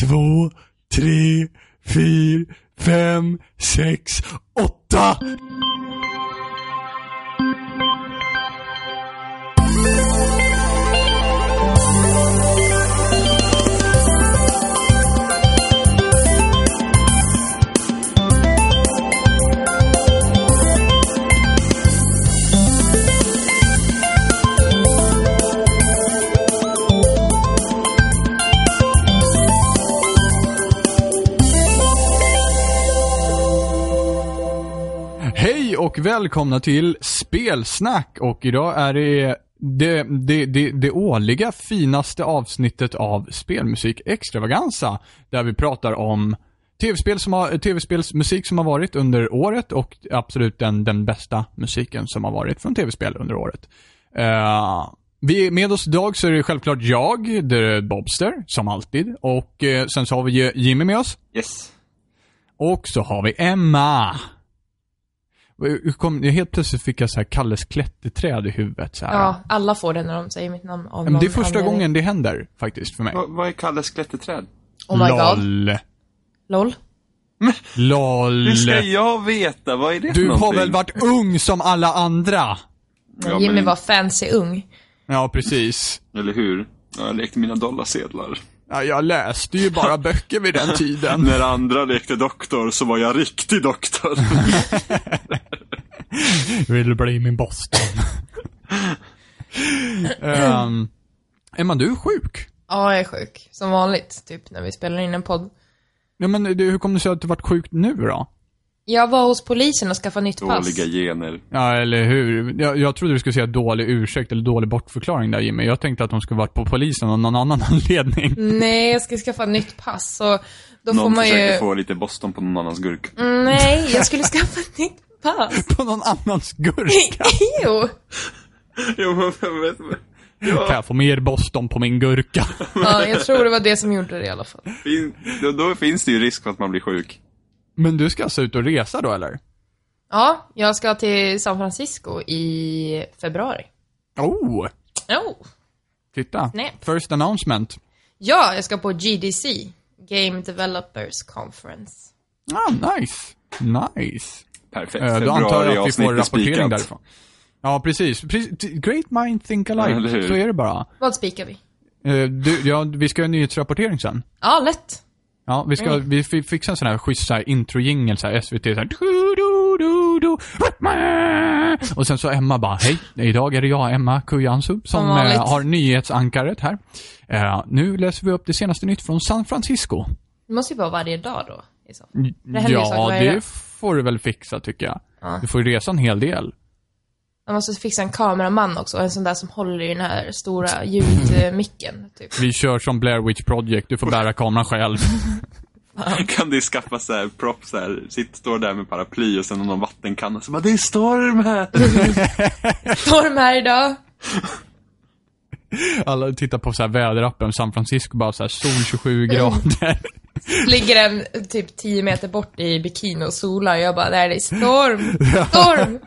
två, tre, fyra, fem, sex, åtta! Och välkomna till Spelsnack och idag är det det, det, det, det årliga finaste avsnittet av Spelmusik Extravaganza. Där vi pratar om tv-spel som har, tv-spelsmusik som har varit under året och absolut den, den bästa musiken som har varit från tv-spel under året. Uh, vi, med oss idag så är det självklart jag, är Bobster, som alltid. Och uh, sen så har vi Jimmy med oss. Yes. Och så har vi Emma. Hur Kom, helt plötsligt fick jag så här Kalles klätterträd i huvudet. Så här. Ja, alla får det när de säger mitt namn av Men det är första anledning. gången det händer faktiskt för mig. Va, vad är Kalles klätterträd? Oh my god. LOL. LOL. LOL. Hur ska jag veta? Vad är det för Du har någonting? väl varit ung som alla andra? Ja, Jimmy men- var fancy ung. Ja, precis. Eller hur? Ja, Jag lekte mina dollarsedlar. Ja, jag läste ju bara böcker vid den tiden. När andra lekte doktor så var jag riktig doktor. Vill du bli min Boston? um, Emma, du är sjuk. Ja, jag är sjuk. Som vanligt, typ, när vi spelar in en podd. Ja, men du, hur kom det sig att du varit sjuk nu då? Jag var hos polisen och skaffade nytt pass. Dåliga gener. Ja, eller hur? Jag, jag trodde du skulle säga dålig ursäkt eller dålig bortförklaring där Jimmy. Jag tänkte att de skulle varit på polisen av någon annan anledning. Nej, jag ska skaffa nytt pass. Så då får Någon man försöker ju... få lite Boston på någon annans gurka. Mm, Nej, jag skulle skaffa ett nytt pass. På någon annans gurka. jo. Jo, men jag vet inte. Kan jag få mer Boston på min gurka? Ja, jag tror det var det som gjorde det i alla fall. Fin, då, då finns det ju risk för att man blir sjuk. Men du ska alltså ut och resa då eller? Ja, jag ska till San Francisco i februari. Oh! Oh. Titta. Snap. First announcement. Ja, jag ska på GDC. Game Developers Conference. Ah, nice. Nice. Perfekt. Eh, då antar jag att vi får rapportering spikat. därifrån. Ja, precis. Great mind think alike. Så är det bara. Vad spikar vi? Eh, du, ja, vi ska göra nyhetsrapportering sen. Ja, lätt. Ja, vi ska, Mm. vi fi- fixar en sån här schysst intro-jingel, så här SVT så här, du, du, du, du, Och sen så Emma bara, hej, idag är det jag, Emma Kujansu, som eh, har nyhetsankaret här. Eh, nu läser vi upp det senaste nytt från San Francisco. Det måste ju vara varje dag då. I så. Det Ja, det får du väl fixa tycker jag. Ja. Du får ju resa en hel del. Man måste fixa en kameraman också, en sån där som håller i den här stora ljudmicken, typ. Vi kör som Blair Witch Project, du får bära kameran själv. Kan du skaffa så här prop så här, sitt, står där med paraply och sen någon vattenkanna så bara det är storm här. Storm här idag. Alla tittar på så här väderappen, San Francisco bara så här sol 27 grader. Ligger en typ 10 meter bort i bikini och solar. Jag bara, där det är storm. Storm!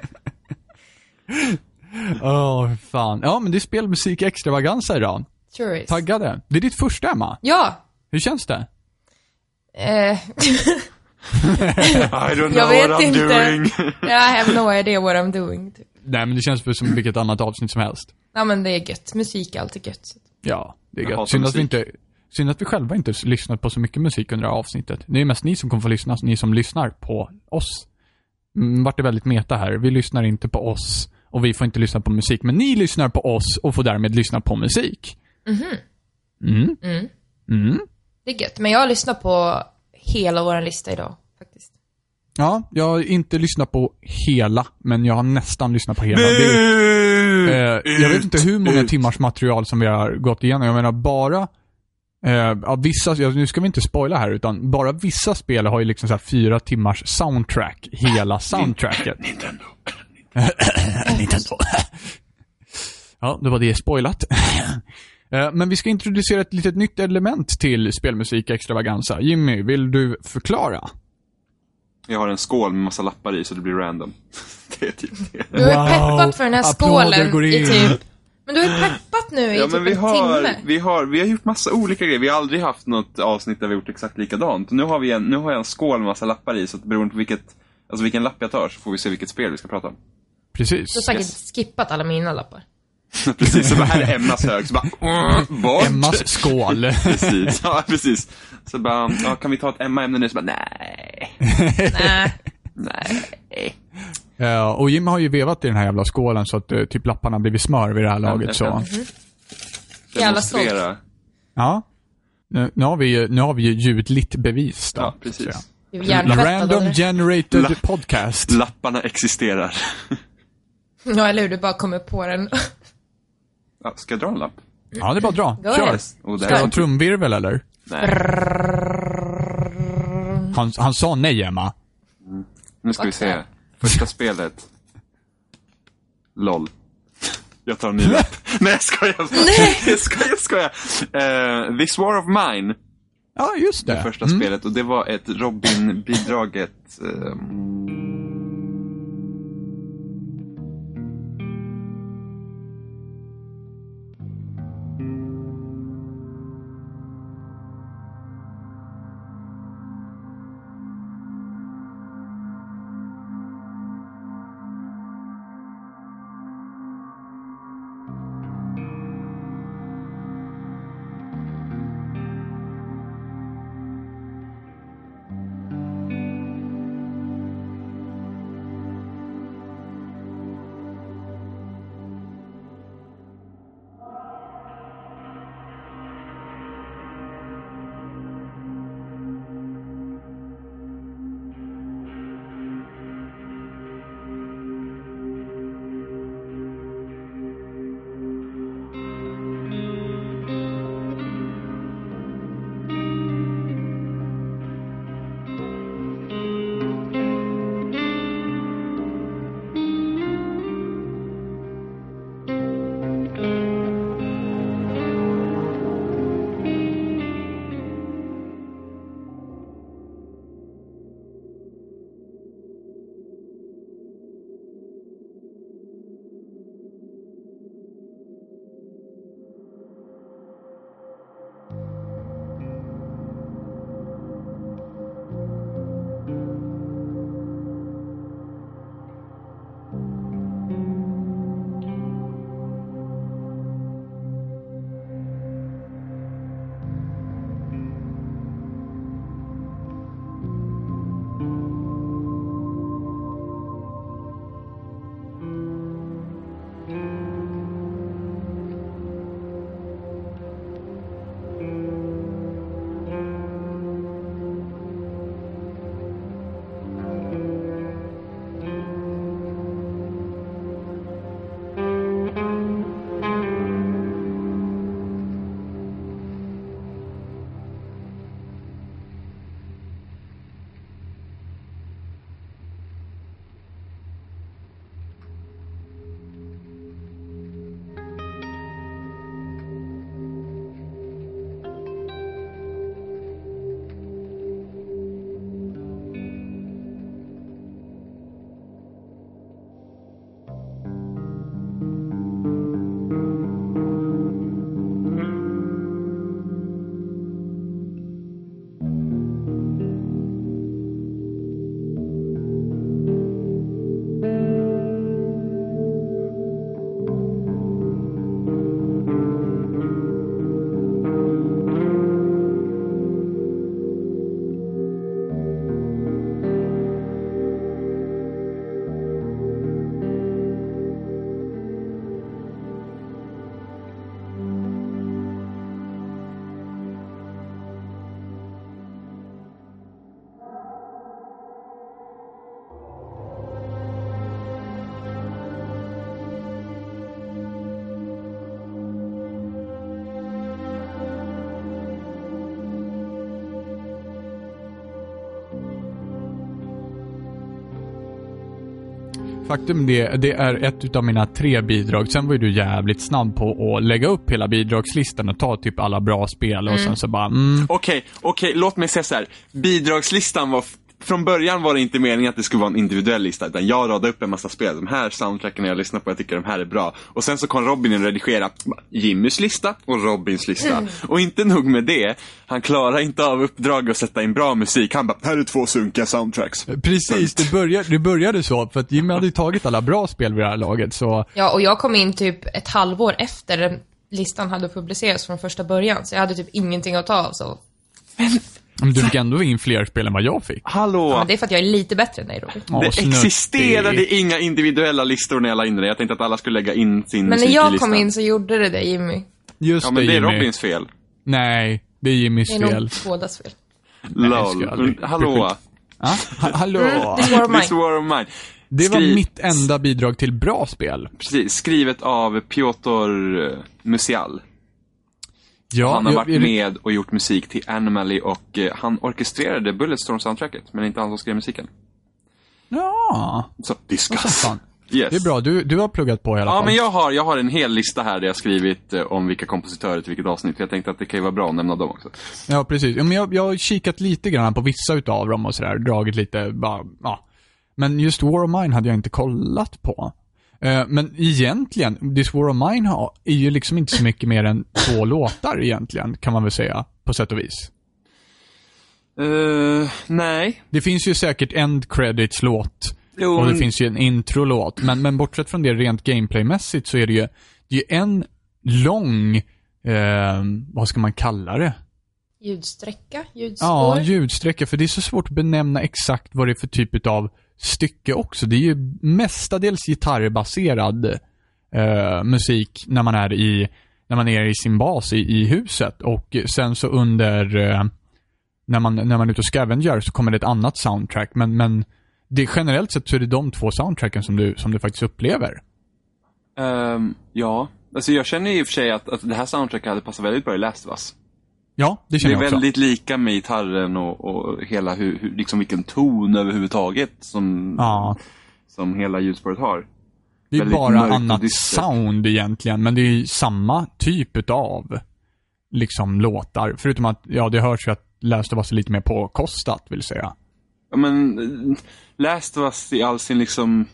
Åh, fan. Ja, men det är spelmusik extravaganza idag. Sure is. Taggade. Det är ditt första, Emma. Ja. Hur känns det? Eh, I don't know Jag vet what I'm inte. doing. I have no idea what I'm doing. Typ. Nej, men det känns väl som vilket annat avsnitt som helst. Ja men det är gött. Musik är alltid gött. Ja, det är gött. Synd att, vi inte, synd att vi själva inte lyssnat på så mycket musik under det här avsnittet. Det är mest ni som kommer få lyssna, ni som lyssnar på oss. Mm, vart det väldigt meta här. Vi lyssnar inte på oss och vi får inte lyssna på musik. Men ni lyssnar på oss och får därmed lyssna på musik. Mm. Mm. Mm. Det är gött. Men jag har lyssnat på hela vår lista idag, faktiskt. Ja, jag har inte lyssnat på hela, men jag har nästan lyssnat på hela. Det är, eh, jag vet inte hur många timmars material som vi har gått igenom. Jag menar bara Eh, ja, vissa, ja, nu ska vi inte spoila här, utan bara vissa spel har ju liksom så här fyra timmars soundtrack, hela soundtracket. Nintendo. Nintendo. ja, det var det spoilat. Eh, Men vi ska introducera ett litet nytt element till spelmusik extravaganza. Jimmy, vill du förklara? Jag har en skål med massa lappar i så det blir random. det är typ det. Du har ju Wow. peppat för den här skålen går i in. typ... Men du har ju peppat nu i Ja, typ men vi en har, timme. vi, har, vi har gjort massa olika grejer. Vi har aldrig haft något avsnitt där vi har gjort exakt likadant. Nu har, vi en, nu har jag en skål med massa lappar i, så att beroende på vilket, alltså vilken lapp jag tar så får vi se vilket spel vi ska prata om. Precis. Du har säkert skippat alla mina lappar. precis, så bara, här är Emmas hög, så bara, mm, bort. Emmas skål. Precis, ja precis. Så bara, ja, kan vi ta ett Emma-ämne nu? Så bara, nej, Nej. nej. Ja, och Jim har ju vevat i den här jävla skålen så att eh, typ lapparna har blivit smör vid det här laget. Så. kan- Jävla stolt. Ja. Nu, nu, har vi, ju- nu har vi ju ljudligt bevis då. Ja, precis. Random generated La- podcast. Lapparna existerar. Ja, eller hur? Du bara kommer på den. Ja, ska jag dra en lapp? Ja, det är bara att dra. Go Kör. ahead. Och Ska du ha trumvirvel eller? Nej, Han, han sa nej, Emma. nu ska vi se. Första spelet. LOL. Jag tar en ny lapp. Nej, jag skojar. Jag skojar, jag skojar. Uh, This War of Mine, Ja, just det. det första Mm. spelet. Och det var ett Robin-bidraget. ehm, Faktum det, det är ett utav mina tre bidrag. Sen var ju du jävligt snabb på att lägga upp hela bidragslistan och ta typ alla bra spel och sen så bara, mm, Okej, okej, låt mig säga så här. Bidragslistan var från början var det inte meningen att det skulle vara en individuell lista, utan jag radade upp en massa spel. De här soundtracken jag lyssnar på, jag tycker de här är bra. Och sen så kom Robin in och redigerade Jimmys lista och Robins lista. Mm. Och inte nog med det, han klarar inte av uppdraget att sätta in bra musik. Han bara, här är två sunkiga soundtracks. Precis, det började, det började så, för att Jimmy hade ju tagit alla bra spel vid det här laget, så Ja, och jag kom in typ ett halvår efter listan hade publicerats från första början, så jag hade typ ingenting att ta av. Så. men du fick ändå in fler spel än vad jag fick. Hallå! Ja, men det är för att jag är lite bättre än dig, Robin. Det snuttig. existerade inga individuella listor när jag la in det. Jag tänkte att alla skulle lägga in sin Men när jag kom in så gjorde det det, Jimmy. Just Ja, men det är Jimmy. Robins fel. Nej, det är Jimmys Det är nog fel. bådas fel. LOL. Men, Hallå. Ja, ha- hallå. This war of This mine. war of mine. Det var Skri- mitt enda bidrag till bra spel. Precis, skrivet av Piotr eh, Musial. Ja, han har varit jag- med och gjort musik till Anomaly och eh, han orkestrerade Bulletstorm-soundtracket, men inte han som skrev musiken. Ja, Så, discuss. Yes. Det är bra. Du, du har pluggat på i alla Ja, fall. men jag har, jag har en hel lista här där jag skrivit eh, om vilka kompositörer till vilket avsnitt. Jag tänkte att det kan ju vara bra att nämna dem också. Ja, precis. Ja, men jag, jag har kikat lite grann på vissa utav dem och sådär. Dragit lite, bara, ja. Men just War of Mine hade jag inte kollat på. Eh, men egentligen, This War of Mine har, är ju liksom inte så mycket mer än två låtar egentligen, kan man väl säga. På sätt och vis. Uh, nej. Det finns ju säkert end credits-låt. Och det finns ju en intro-låt. Men, men bortsett från det rent gameplaymässigt så är det ju, det är en lång, eh, vad ska man kalla det? Ljudsträcka, ljudspår. Ja, ljudsträcka. För det är så svårt att benämna exakt vad det är för typ av stycke också. Det är ju mestadels gitarrbaserad eh, musik när man är i när man är i sin bas i, i huset. Och sen så under eh, när, man, när man är ute och scavengar så kommer det ett annat soundtrack. Men, men det, generellt sett så är det de två soundtracken som du, som du faktiskt upplever. Um, ja. Alltså jag känner i och för sig att, att det här soundtracket hade passat väldigt bra i Last of Us. Ja, det Det känner är jag också. väldigt lika med gitarren och, och hela hur, hur, liksom vilken ton överhuvudtaget som, Ja. som hela ljudspåret har. Det är väldigt bara annat sound egentligen, men det är ju samma typ av liksom låtar. Förutom att, ja, det hörs ju att Last of Us är lite mer påkostat, vill säga. Ja men, Last of Us i all sin liksom,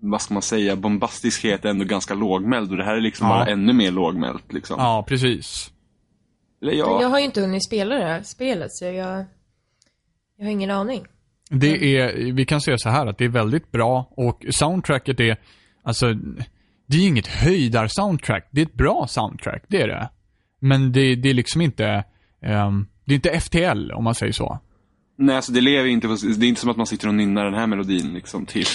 vad ska man säga, bombastiskhet är ändå ganska lågmäld och det här är liksom Ja. bara ännu mer lågmält liksom. Ja, precis. Eller Men ja, Jag har ju inte hunnit spela det här spelet, så jag... Jag har ingen aning. Det är, vi kan säga så här att det är väldigt bra och soundtracket är, alltså, det är inget höjdar-soundtrack. Det är ett bra soundtrack, det är det. Men det, det är liksom inte, ehm, det är inte FTL om man säger så. nej alltså det lever inte på, det är inte som att man sitter och nynnar den här melodin liksom till,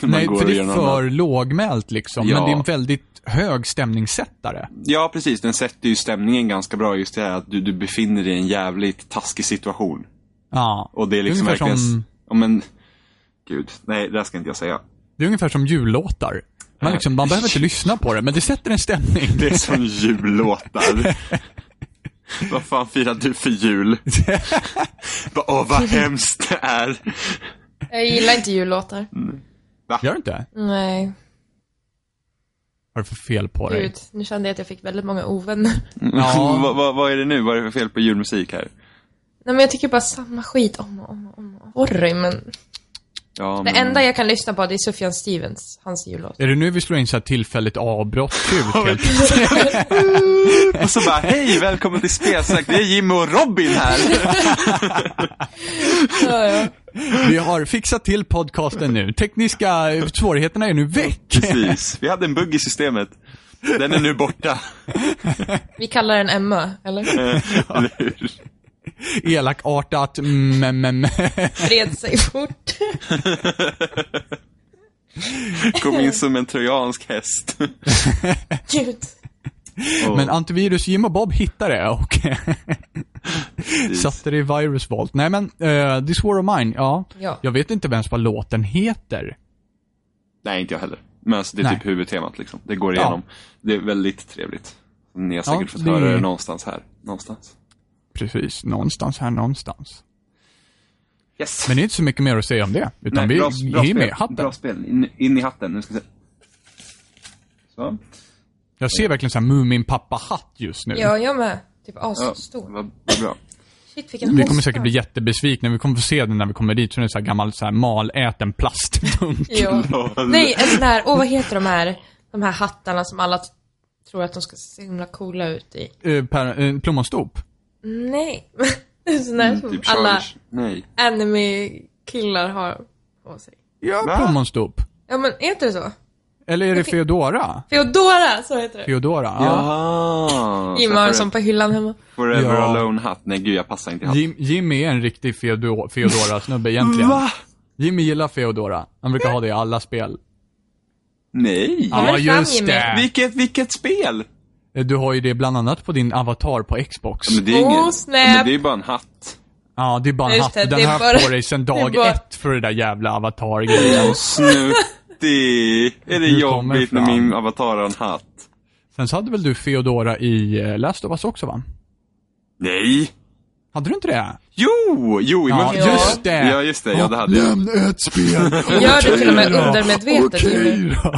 när man Nej, går för det är något för lågmält liksom. Ja. Men det är en väldigt hög stämningssättare. Ja precis, den sätter ju stämningen ganska bra just det här att du, du befinner dig i en jävligt taskig situation. Ja. Och det är liksom ungefär verkligen, som, ja men, gud, nej det där ska inte jag säga. det är ungefär som jullåtar. Man, liksom, man behöver inte lyssna på det, men det sätter en stämning. Det är som jullåtar. vad fan firar du för jul? Åh, vad hemskt det är. Jag gillar inte jullåtar. Gör du inte? Nej, Vad är det för fel på dig? gud. Nu kände jag att jag fick väldigt många ovänner. Ja. vad, vad, vad är det nu? Vad är det för fel på julmusik här? Nej men jag tycker bara samma skit om och om och om. Sorry men. Ja, Det men, enda jag kan lyssna på det är Sufjan Stevens, hans jullåt. Är det nu vi slår in så här tillfälligt avbrott helt? Och så bara, hej, välkommen till Spelsnack. Det är Jimmy och Robin här. Ja, ja. Vi har fixat till podcasten nu. Tekniska svårigheterna är nu väck. Precis, vi hade en bugg i systemet. Den är nu borta. Vi kallar den Emma, eller? Eller hur? Elakartat, mm, mm, mm. Vred sig fort. Kom in som en trojansk häst. Gud. Och- Men antivirus Jim och Bob hittade det och satte det i Virus Vault. Nej men, uh, This War of Mine, ja. Ja. Jag vet inte ens vad låten heter. Nej, inte jag heller. Men alltså, det är Nej. typ huvudtemat liksom. Det går Ja. igenom. Det är väldigt trevligt. Ni har säkert Ja, fått det- höra det någonstans här. Någonstans. Precis, någonstans här någonstans. Yes. Men det är inte så mycket mer att säga om det. Utan vi bra, bra är med hatten. Bra spel. In, in i hatten. Nu ska vi se. Så. Jag ser verkligen såhär Mumin-pappa-hatt just nu. Ja, jag med. Typ Ja, asstor. vad, vad bra. Shit, vilken Vi kommer säkert bli jättebesvikna. Vi kommer få se den när vi kommer dit. Så är det en sån här gammal så här maläten plastdunk. Ja. Nej, en sån här, åh vad heter de här, de här hattarna som alla tror att de ska se så himla coola ut i. Per, eh, plommonstop. Nej. Sån där som Typ alla. Nej. anime-killar har på sig. Ja, plommonstop. Ja men är inte det så? Eller är det. Feodora? Feodora, så heter det. Feodora, ja. Jaha. Jim har en sån på hyllan hemma. Forever Ja. Alone-hatt. Nej gud, jag passar inte i hatt. Jim, Jimmy är en riktig Feodo- Feodora-snubbe egentligen. Va? Jimmy gillar Feodora. Han brukar ha det i alla spel. Nej. Ja, just Jimmy. det. Vilket, vilket spel? Eh, Du har ju det bland annat på din avatar på Xbox. Men det är Oh, ingen... snap. Ja, men det är bara en hatt. Ja, det är bara en Just hatt. det, Den har bara- på dig sedan dag bara- ett för det där jävla avatar-grejen. Snuttig. Är det kommer jobbigt när min avatar har en hatt? Sen så hade väl du Feodora i eh, Last of Us också va? Nej. Hade du inte det? Jo! Jo, Ja, multiplayer. just det. Ja, just det. Ja, det hade jag. Lämna ett spel. Gör det till och med undermedvetet, Jimmy. då.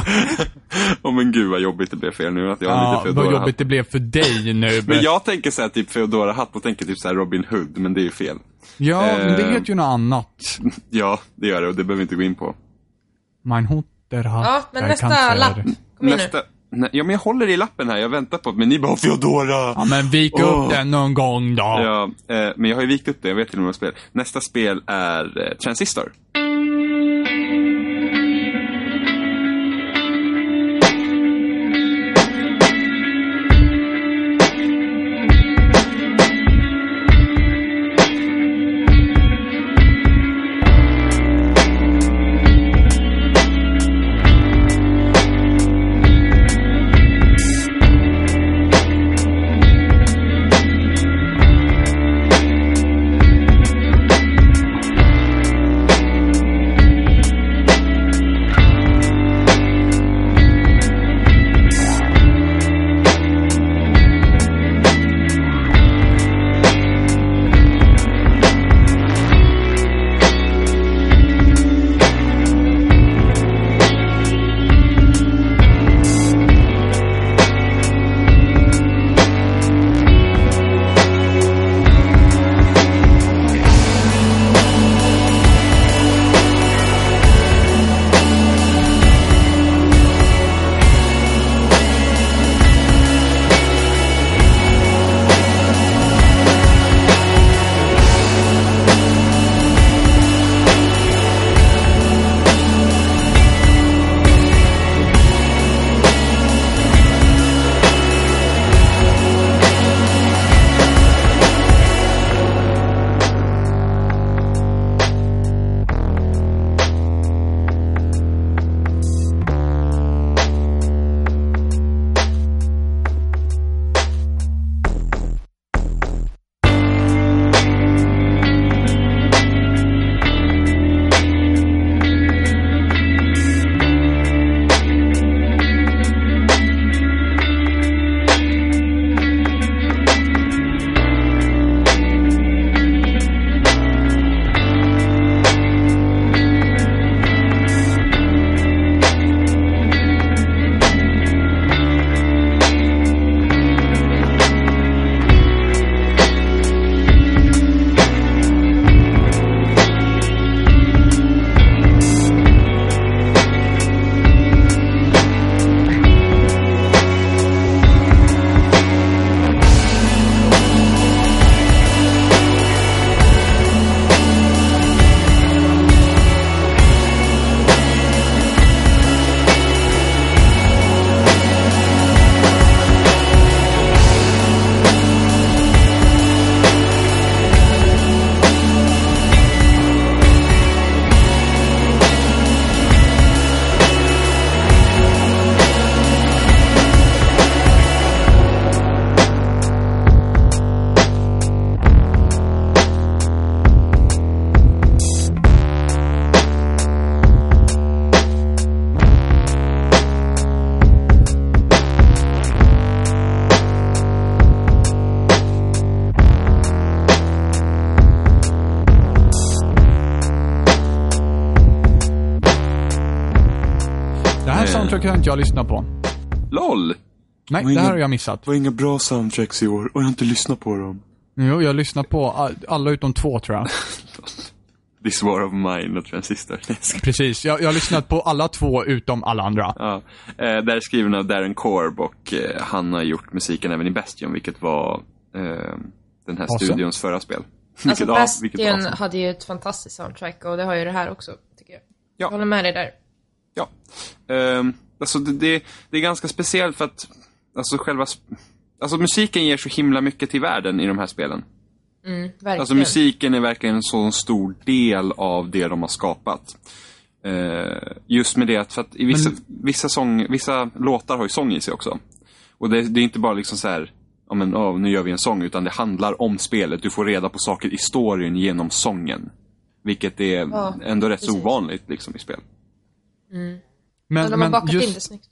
Åh men gud vad jobbigt det blev för er nu att jag har Ja, lite vad jobbigt det blev för dig nu. Men jag tänker såhär typ Feodora-hatt och tänker typ såhär Robin Hood, men det är ju fel. Ja, men det Eh. heter ju något annat. Ja, det gör det och det behöver vi inte gå in på. Mein Hutter hat Ja, men nästa lapp. Kom igen nu. Ja, men jag håller i lappen här, jag väntar på men ni bara Feodora! Ja, men vik upp Åh. den någon gång då. Ja, eh, men jag har ju vikt upp det, jag vet till och med vad spel. Nästa spel är eh, Transistor. Har inte jag lyssnat på. LOL! Nej, Vad det här har jag missat. Det var inga bra soundtracks i år och jag har inte lyssnat på dem. Jo, jag har lyssnat på all- alla utom två tror jag. This War of Mine och Transistor. Precis, jag, jag har lyssnat på alla två utom alla andra. ja. eh, där är skriven av Darren Korb och eh, han har gjort musiken även i Bastion, vilket var eh, den här Awesome. studions förra spel. Alltså Vilket Bastion awesome. hade ju ett fantastiskt soundtrack och det har ju det här också, tycker jag. Ja. Jag håller med dig där. Ja. Ehm, alltså det, det, det är ganska speciellt för att alltså själva... Alltså musiken ger så himla mycket till världen i de här spelen. Mm, verkligen. Alltså musiken är verkligen en så stor del av det de har skapat. Eh, just med det att, för att i vissa, vissa, sång, vissa låtar har ju sång i sig också. Och det, det är inte bara liksom så här, ja men oh, nu gör vi en sång, utan det handlar om spelet. Du får reda på saker i storyn genom sången. Vilket är Ja, ändå rätt så precis. ovanligt liksom i spel. Men, Men, de har men, bakat in det just, snyggt.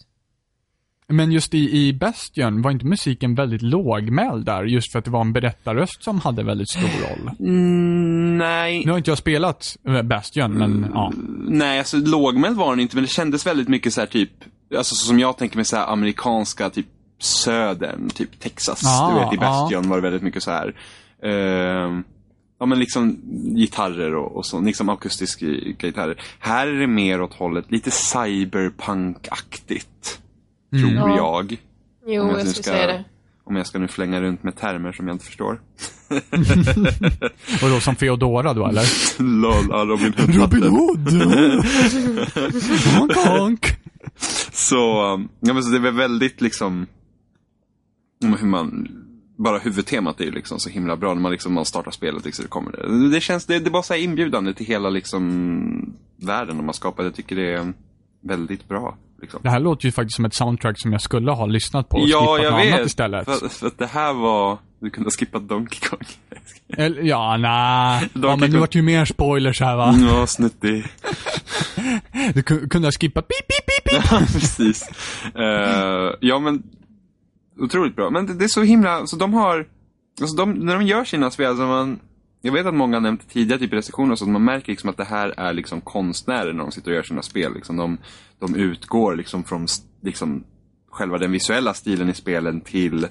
men just i, i Bastion, var inte musiken väldigt lågmäld där? Just för att det var en berättarröst som hade väldigt stor roll. Mm, nej, Nu har inte jag spelat eh, Bastion, men ja. Nej, alltså lågmäld var den inte, men det kändes väldigt mycket så här typ, alltså så som jag tänker mig så här amerikanska, typ södern, typ Texas. Ah, du vet, i ah. Bastion var det väldigt mycket så här. ehm, ja men liksom gitarrer och, och så, liksom akustiska gitarrer. Här är det mer åt hållet, lite cyberpunk-aktigt. Tror Ja. jag. Jo, Om jag nu skulle säga det. Om jag ska nu flänga runt med termer som jag inte förstår. Och då som Feodora då, eller? Lol, ja, Robin Hood. Robin Hood! Honk, honk. Så, ja, men så det var väldigt liksom, hur man, bara huvudtemat är ju liksom så himla bra när man, liksom, man startar spelet. Liksom, det, kommer det. det känns, det, det är bara så inbjudande till hela liksom, världen de har skapat. Jag tycker det är väldigt bra. Liksom. Det här låter ju faktiskt som ett soundtrack som jag skulle ha lyssnat på och Ja, skippat jag något annat vet. istället. För, för att det här var, du kunde ha skippat Donkey Kong. Eller, ja, nej. Ja, men Kong. vart det ju mer spoilers här va? Ja, snuttig. Du ku- kunde ha skippat pip, pip, pip, pip. Ja, precis. Eh, ja, men otroligt bra. Men det, det är så himla, så de har, alltså de, när de gör sina spel, alltså man, jag vet att många har nämnt tidigare typ recensioner och så, att man märker liksom att det här är liksom konstnärer när de sitter och gör sina spel. Liksom de, de utgår liksom från liksom själva den visuella stilen i spelen till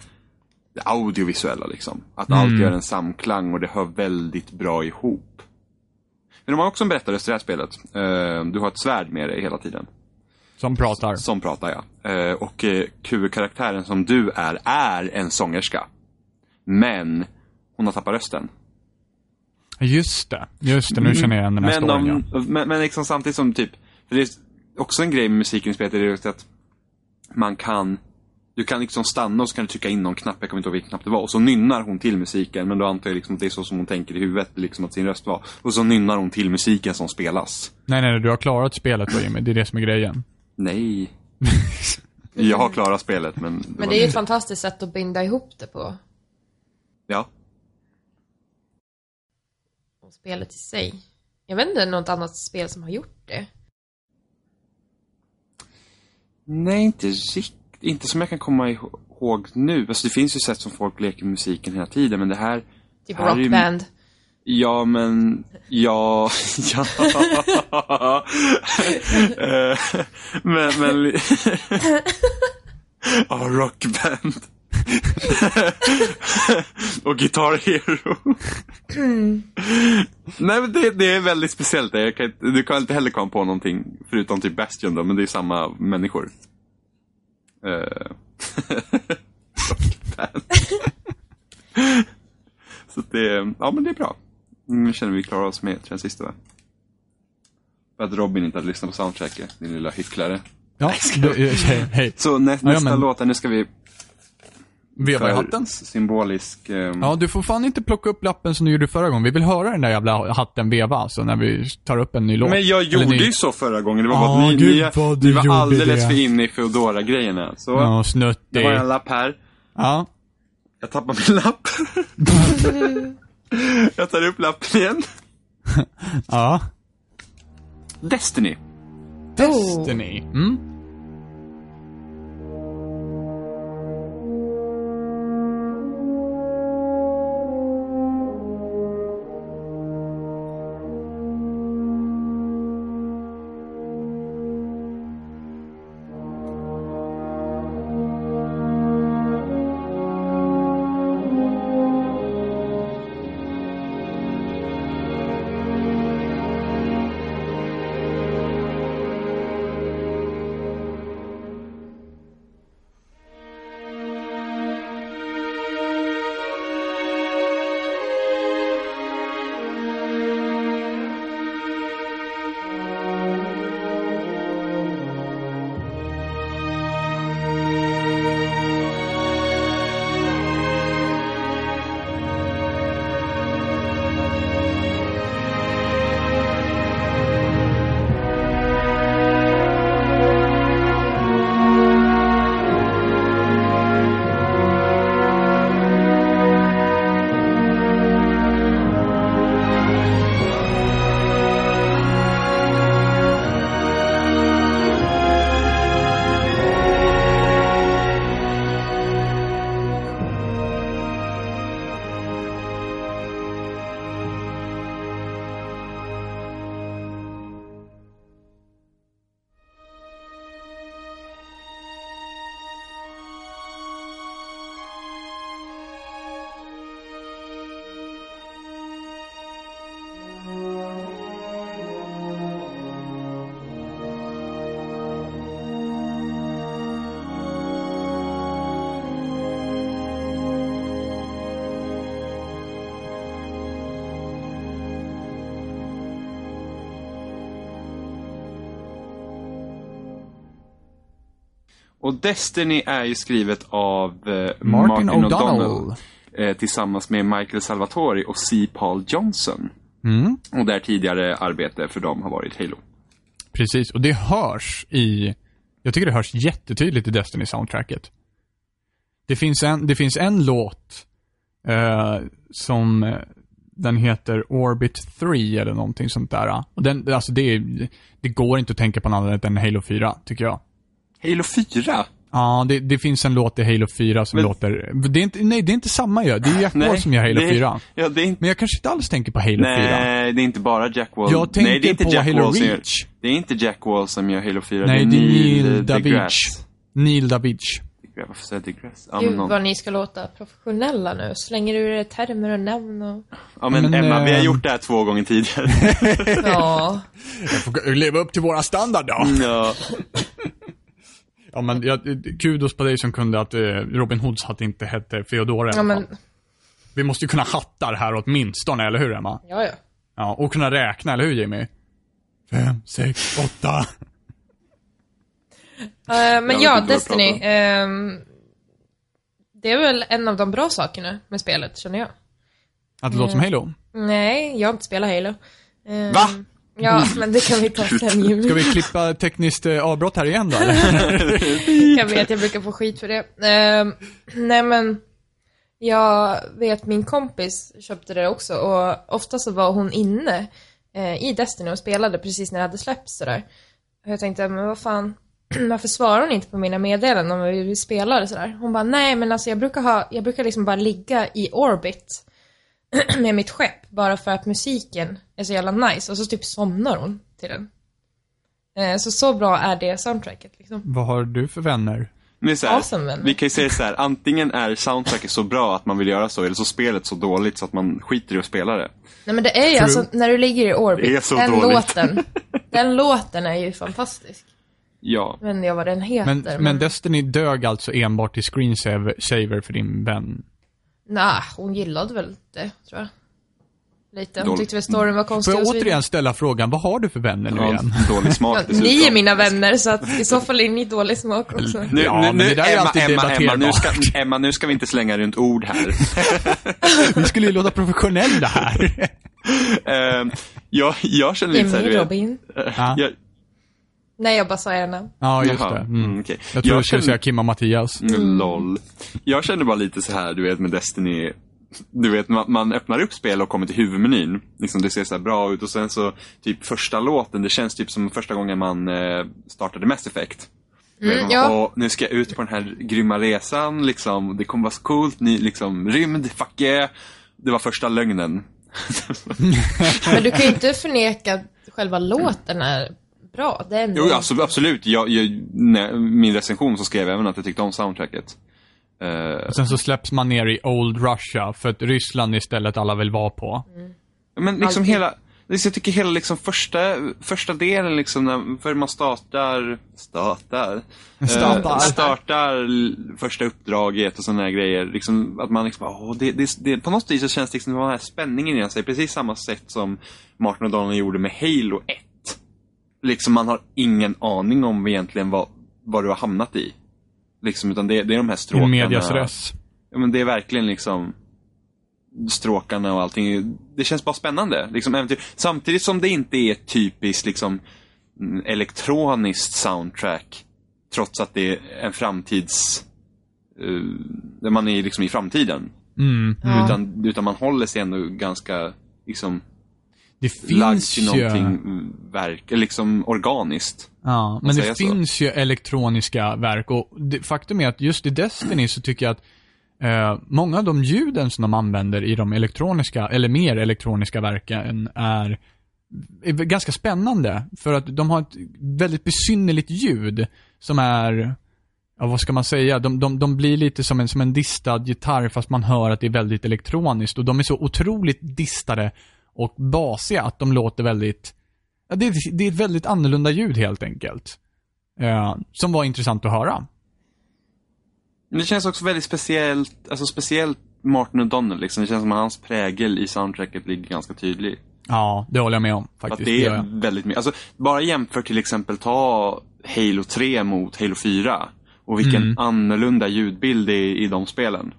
det audiovisuella liksom. Att allt gör en samklang och det hör väldigt bra ihop. Men de har också en berättarröst i det här spelet. Eh, du har ett svärd med dig hela tiden. Som pratar. Som pratar ja. Eh, och eh, huvudkaraktären som du är, är en sångerska. Men hon har tappat rösten. Just det. Just det, nu känner jag igen den här Men, storyn ja. de, men, men liksom samtidigt som typ, för det är också en grej med musiken i spelet, det är just att man kan du kan liksom stanna och så kan du trycka in någon knapp, jag kommer inte ihåg vilken knapp det var. Och så nynnar hon till musiken, men då antar jag liksom att det är så som hon tänker i huvudet, liksom att sin röst var. Och så nynnar hon till musiken som spelas. Nej, nej, nej, du har klarat spelet då Jimmy. Det är det som är grejen. Nej. jag har klarat spelet, men... Men var- det är ju ett fantastiskt sätt att binda ihop det på. Ja. Och spelet i sig. Jag vet inte något annat spel som har gjort det. Nej, inte riktigt. Inte som jag kan komma ihåg nu. Alltså det finns ju sätt som folk leker med musiken hela tiden, men det här... Typ här är ju- rockband. Ja, men... Ja... ja. Eh, men... men Ja, rockband. och Guitar Hero. Nej, men det, det är väldigt speciellt. Jag kan, du kan inte heller komma på någonting förutom typ Bastion då, men det är samma människor. Eh, rockband. Så det, ja men det är bra. Nu känner vi klarar oss med Transistor va? För att Robin inte hade lyssnat på soundtracket, din lilla hycklare. Ja, hej, hej. Så nä, Ja, ja, nästa men- låt, nu ska vi Veva i hatten. symbolisk... ehm, Ja, du får fan inte plocka upp lappen som du gjorde förra gången. Vi vill höra den där jävla hatten veva, alltså, när vi tar upp en ny låt. Men jag gjorde ny- ju så förra gången. Det var bara att ni, gud ni, ni var alldeles det. för inne i Foodora-grejerna. Så, Ja, det var en snuttig. lapp här. Ja. Jag tappar min lapp. jag tar upp lappen igen. Ja. Destiny. Destiny. Mm. Och Destiny är ju skrivet av eh, Martin Martin, O'Donnell. O'Donnell. Eh, tillsammans med Michael Salvatori och C. Paul Johnson. Mm. Och där tidigare arbete för dem har varit Halo. Precis, och det hörs i... Jag tycker det hörs jättetydligt i Destiny-soundtracket. Det finns en, det finns en låt eh, som... eh, Den heter Orbit 3 eller någonting sånt där. Och den, alltså det, det går inte att tänka på något annat än Halo 4, tycker jag. Halo 4? Ja, det, det finns en låt i Halo 4 som Men- låter... Det är inte, nej, det är inte samma ju. Det är Jack Wall som gör Halo det är- 4. Ja, inte... Men jag kanske inte alls tänker på Halo 4. Nej, det är inte bara Jack Wall. Jag tänker Nej, det är inte på Jack Halo Wall som gör, Reach. Det är inte Jack Wall som gör Halo 4. Nej, det är Neil eh, Davidge. deGrasse. Neil Davidge. Varför säger jag deGrasse? Ja, Gud någon... vad ni ska låta professionella nu. Slänger ur er termer och namn och... ja, men, Men, Emma, vi har ehm, gjort det här två gånger tidigare. Ja. Jag får leva upp till våra standard då. ja. Ja, men jag, kudos på dig som kunde att eh, Robin Hoods hatt inte hette Feodora Ja men. Vi måste ju kunna hattar här åtminstone, eller hur Emma? ja ja. Ja, och kunna räkna, eller hur Jimmy? Fem, sex, åtta. Eh, men ja, Destiny. ehm, det är väl en av de bra sakerna med spelet, känner jag. Att det låter som Halo. Nej, jag har inte spelat Halo. Ehm, Va? Ja, men det kan vi ta sen Jimmy. Ska vi klippa tekniskt eh, avbrott här igen då? Jag vet, jag brukar få skit för det. Ehm, nej men, jag vet min kompis köpte det också och ofta så var hon inne eh, i Destiny och spelade precis när det hade släppts sådär. Och jag tänkte, men vad fan, varför svarar hon inte på mina meddelanden om vi vi spelar och sådär? Hon bara, nej men alltså jag brukar ha, jag brukar liksom bara ligga i orbit med mitt skepp bara för att musiken är så jävla nice och så typ somnar hon till den. Eh, så så bra är det soundtracket liksom. Vad har du för vänner? Men så här, Awesome, vänner. vi kan ju säga så här, antingen är soundtracket så bra att man vill göra så, eller så spelet så dåligt så att man skiter i att spela det. Nej men det är ju True. alltså, när du ligger i orbit, Det är så den dåligt. låten, den låten är ju fantastisk. Ja. Men jag vad den heter. Men, men Destiny dög alltså enbart i screensaver för din vän. Nej, hon gillade väl det, tror jag. Lite. Hon tyckte väl storyn var Får konstig jag och så vidare. återigen ställa frågan, vad har du för vänner nu igen? dålig smak Ja, dessutom. ni är mina vänner, så att i så fall är ni dålig smak också. Nu, Ja, nu, men nu, det där är Emma, alltid Emma, Emma, nu ska, Emma, nu ska vi inte slänga runt ord här. Vi skulle ju låta professionella här. Ehm, jag, jag känner lite såhär, Jimmy, du vet. Robin. Ja. Jag, Nej, jag bara sa era namn. Ja, just Jaha, det. Mm. mm, okej. Jag tror Jag du skulle känner- säga Kim och Mattias. Mm. LOL. Jag känner bara lite så här, du vet med Destiny. Du vet, man, man öppnar upp spel och kommer till huvudmenyn. Liksom det ser så här bra ut och sen så, typ första låten, det känns typ som första gången man eh, startade Mass Effect. Mm, ja. Och nu ska jag ut på den här grymma resan, liksom. Det kommer vara så coolt, ny, liksom, rymd, fuck yeah. Det var första lögnen. Men du kan ju inte förneka att själva låten är bra. Ändå... Jo, alltså, absolut. Jag, jag, när, min recension så skrev jag även att jag tyckte om soundtracket. Eh, Och sen så släpps man ner i Old Russia, för att Ryssland är stället alla vill vara på. Men liksom Alltid. hela, liksom jag tycker hela liksom första, första delen liksom, när, för man startar, startar, Startar. Eh, startar första uppdraget och sådana här grejer. Liksom, att man liksom, åh, det, det, det, på något vis så känns det liksom som den här spänningen i sig, precis samma sätt som Martin O'Donnell gjorde med Halo 1. Liksom man har ingen aning om egentligen vad, vad du har hamnat i. Liksom, utan det, det är de här stråkarna. Medias res. Ja, men det är verkligen liksom stråkarna och allting. Det känns bara spännande. Liksom, äventyr. Samtidigt som det inte är ett typiskt liksom, mm, elektroniskt soundtrack. Trots att det är en framtids... Uh, där man är liksom i framtiden. Mm. Ja. Utan, utan man håller sig ändå ganska liksom, Det finns ju... någonting verk, liksom organiskt. Ja, men det så. finns ju elektroniska verk och det, faktum är att just i Destiny så tycker jag att eh, många av de ljuden som de använder i de elektroniska, eller mer elektroniska verken är, är ganska spännande. För att de har ett väldigt besynnerligt ljud som är, ja vad ska man säga, de, de, de blir lite som en, som en distad gitarr fast man hör att det är väldigt elektroniskt och de är så otroligt distade och basiga att de låter väldigt Ja, det, är, det är ett väldigt annorlunda ljud helt enkelt. Eh, som var intressant att höra. Det känns också väldigt speciellt, alltså speciellt Martin O'Donnell. Liksom. Det känns som att hans prägel i soundtracket ligger ganska tydlig. Ja, det håller jag med om faktiskt. att det är väldigt mycket. Alltså, bara jämför till exempel ta Halo 3 mot Halo 4. Och vilken Mm. annorlunda ljudbild det är i de spelen.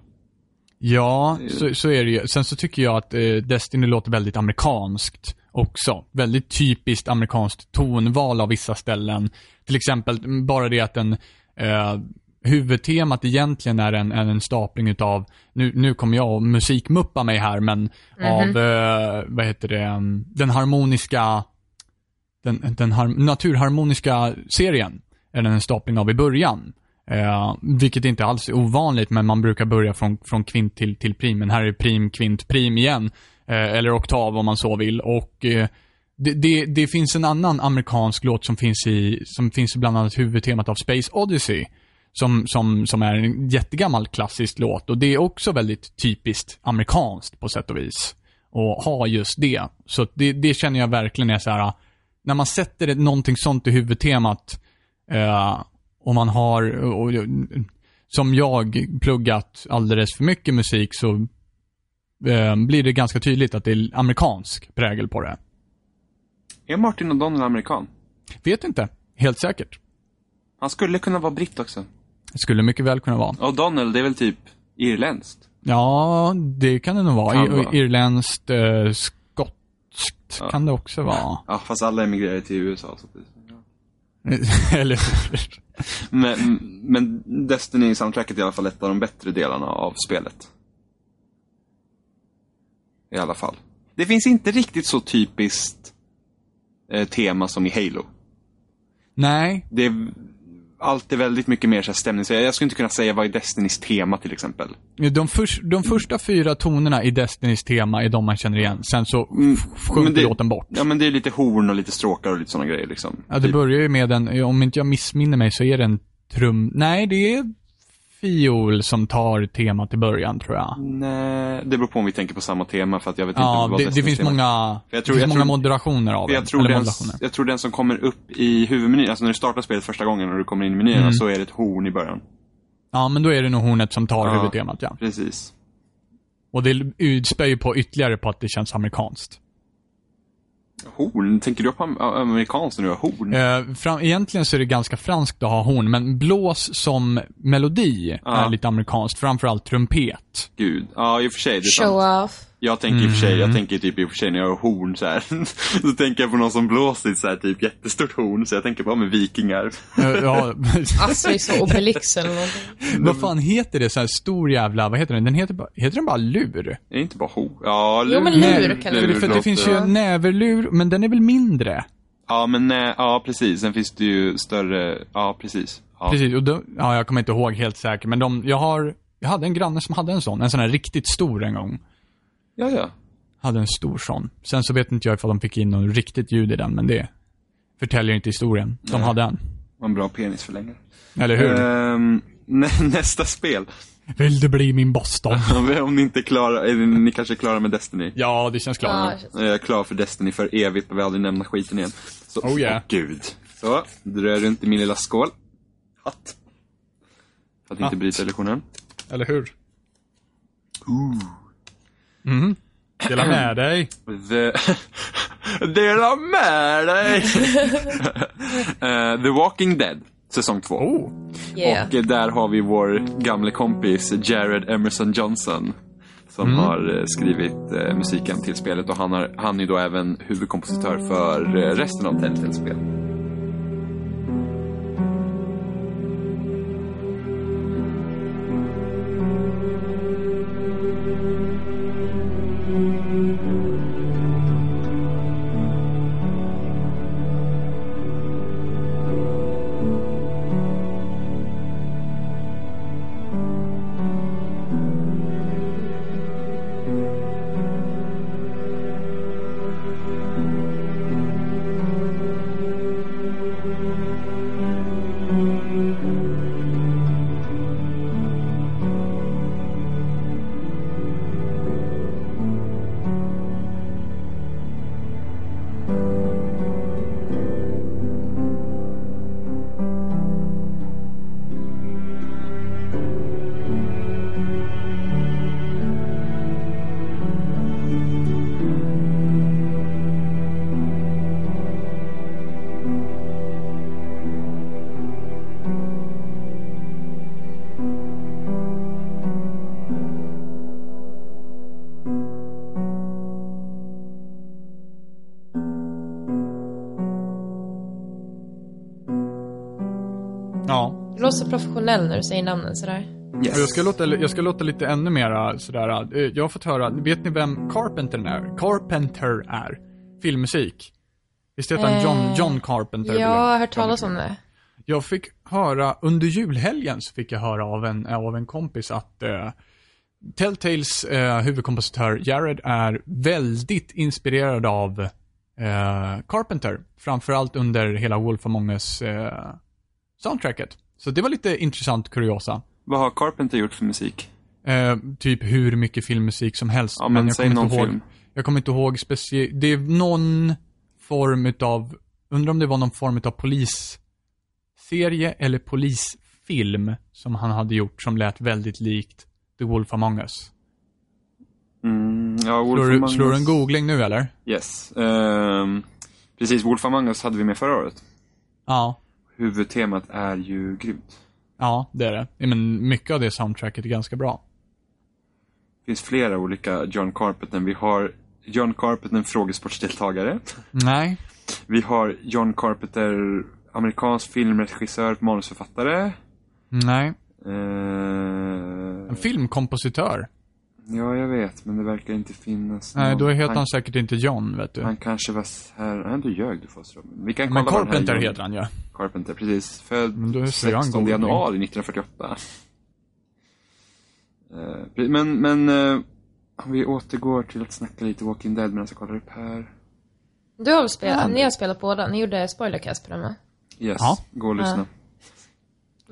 Ja, så, så är det ju. Sen så tycker jag att eh, Destiny låter väldigt amerikanskt också. Väldigt typiskt amerikanskt tonval av vissa ställen. Till exempel mm, bara det att den eh, huvudtemat egentligen är en, en, stapling utav, nu, nu kommer jag att musikmuppa mig här, men av, eh, vad heter det, mm, den harmoniska, den, den har, naturharmoniska serien är den en stapling av i början. Eh, vilket inte alls är ovanligt, men man brukar börja från, från kvint till, till prim. Men här är prim, kvint, prim igen. Eh, eller oktav om man så vill. Och eh, det, det, det finns en annan amerikansk låt som finns i, som finns i bland annat huvudtemat av Space Odyssey. Som, som, som är en jättegammal klassisk låt. Och det är också väldigt typiskt amerikanskt på sätt och vis. Och ha just det. Så det, det känner jag verkligen är så här. När man sätter någonting sånt i huvudtemat eh, och man har, och, och, som jag, pluggat alldeles för mycket musik så eh, blir det ganska tydligt att det är amerikansk prägel på det. Är Martin O'Donnell amerikan? Vet inte. Helt säkert. Han skulle kunna vara britt också. Skulle mycket väl kunna vara. O'Donnell, det är väl typ irländskt? Ja, det kan det nog vara. Kan vara. Irländskt, eh, skotskt Ja. kan det också vara. Ja, fast alla emigrerade till USA. Så det... Eller men, men Destiny-soundtracket är i alla fall ett av de bättre delarna av spelet. I alla fall. Det finns inte riktigt så typiskt eh, tema som i Halo. Nej, Det är alltid väldigt mycket mer så här stämning. Så jag skulle inte kunna säga vad är Destinys tema till exempel. de, förs, de första fyra tonerna i Destinys tema är de man känner igen. Sen så Mm, sjunker det- låten bort. Ja men det är lite horn och lite stråkar och lite sådana grejer liksom. Ja, det börjar ju med en, om inte jag missminner mig så är det en trum... Nej, det är fiol som tar temat i början tror jag. Nej, det beror på om vi tänker på samma tema för att jag vet inte Ja, vad det, det finns tema många, jag tror- det jag finns många tror- moderationer av jag tror, den, jag tror den som kommer upp i huvudmenyn, alltså när du startar spelet första gången och du kommer in i menyerna Mm. så är det ett horn i början. Ja, men då är det nog hornet som tar Ja. huvudtemat, ja. Precis. Och det utspär ju på ytterligare på att det känns amerikanskt. Horn? Tänker du på am- amerikanskt när du har horn? Eh, fram, egentligen så är det ganska franskt att ha horn, men blås som melodi Ja. är lite amerikanskt. Framförallt trumpet. Gud. Ja, i och för sig. Det är sant. Show off. Jag tänker i och för sig, Mm. jag tänker typ i och för sig när jag har horn så här. så tänker jag på någon som blåser i ett så här typ jättestort horn. Så jag tänker bara med vikingar. Eh, ja, Asterix och Obelix eller någonting. vad fan heter det? Så här stor jävla, vad heter den? Den heter bara, heter den bara lur? Är det inte bara horn? Ja, Jo, men lur kan det för, det låter- finns ju Ja. näverlur, men den är väl mindre? Ja, men nej, ja precis. Sen finns det ju större, ja precis. Ja. Precis, och då, ja, jag kommer inte ihåg helt säkert, men de, jag har, jag hade en granne som hade en sån, en sån här riktigt stor en gång. Ja, ja. Hade en stor sån. Sen så vet inte jag ifall de fick in något riktigt ljud i den, men det förtäljer inte historien. De Nej. hade en. Var en bra penisförlängare. Eller hur? Ehm, nä, nästa spel. Vill du bli min Boston? Om ni inte är klara, är ni kanske är klara med Destiny? ja, det känns klart. Ja, Jag är klar för Destiny för evigt, behöver aldrig nämna skiten igen. Så, Oh, yeah. åh, gud. Så, drar jag runt i min lilla skål. Hatt. För att inte Hatt. bryta illusionen. Eller hur? Mhm. Dela med dig. The... Dela med dig! Eh, The Walking Dead, säsong två. Oh. Yeah. Och eh, där har vi vår gamle kompis Jared Emerson Johnson. Som har eh, skrivit eh, musiken till spelet och han, har, han är då även huvudkompositör för eh, resten av Telltale-spel. Du säger namnen sådär. Yes. Jag ska, låta, jag ska låta lite ännu mera sådär, eh, jag har fått höra, vet ni vem Carpenter är? Carpenter är? Filmmusik. Visst heter han John, Eh, John Carpenter? Jag har hört talas om det. Jag fick höra, under julhelgen så fick jag höra av en, av en kompis att eh, Telltales eh, huvudkompositör Jared är väldigt inspirerad av eh, Carpenter. Framförallt under hela Wolf Among Us eh, soundtracket. Så det var lite intressant kuriosa. Vad har Carpenter gjort för musik? Eh, typ hur mycket filmmusik som helst. Ja, men jag säg kommer någon inte ihåg, film. Jag kommer inte ihåg speciellt. Det är någon form utav, undrar om det var någon form utav polisserie eller polisfilm som han hade gjort som lät väldigt likt The Wolf Among Us. Mm, ja, Wolf Slår Among slår du en googling nu eller? Yes. Ehm, precis, Wolf Among Us hade vi med förra året. Ja. Huvudtemat är ju grymt. Ja, det är det. Men mycket av det soundtracket är ganska bra. Det finns flera olika John Carpenter. Vi har John Carpenter, frågesportsdeltagare. Nej. Vi har John Carpenter, amerikansk filmregissör, manusförfattare. Nej. Eh, En filmkompositör. Ja, jag vet, men det verkar inte finnas Nej, någon. då heter han säkert inte John, vet du. Han kanske var här... Nej, du ljög du för oss Robin. Vi kan Men kolla här Carpenter heter han ja. Carpenter, precis. Född Men då ser jag en 16 googling. januari 1948. Eh, men, men om vi återgår till att snacka lite Walking Dead medan jag kollar upp här. Du har väl spelat, ni har spelat båda? Ni gjorde spoilercast på den va? Yes, Ja. gå och lyssna.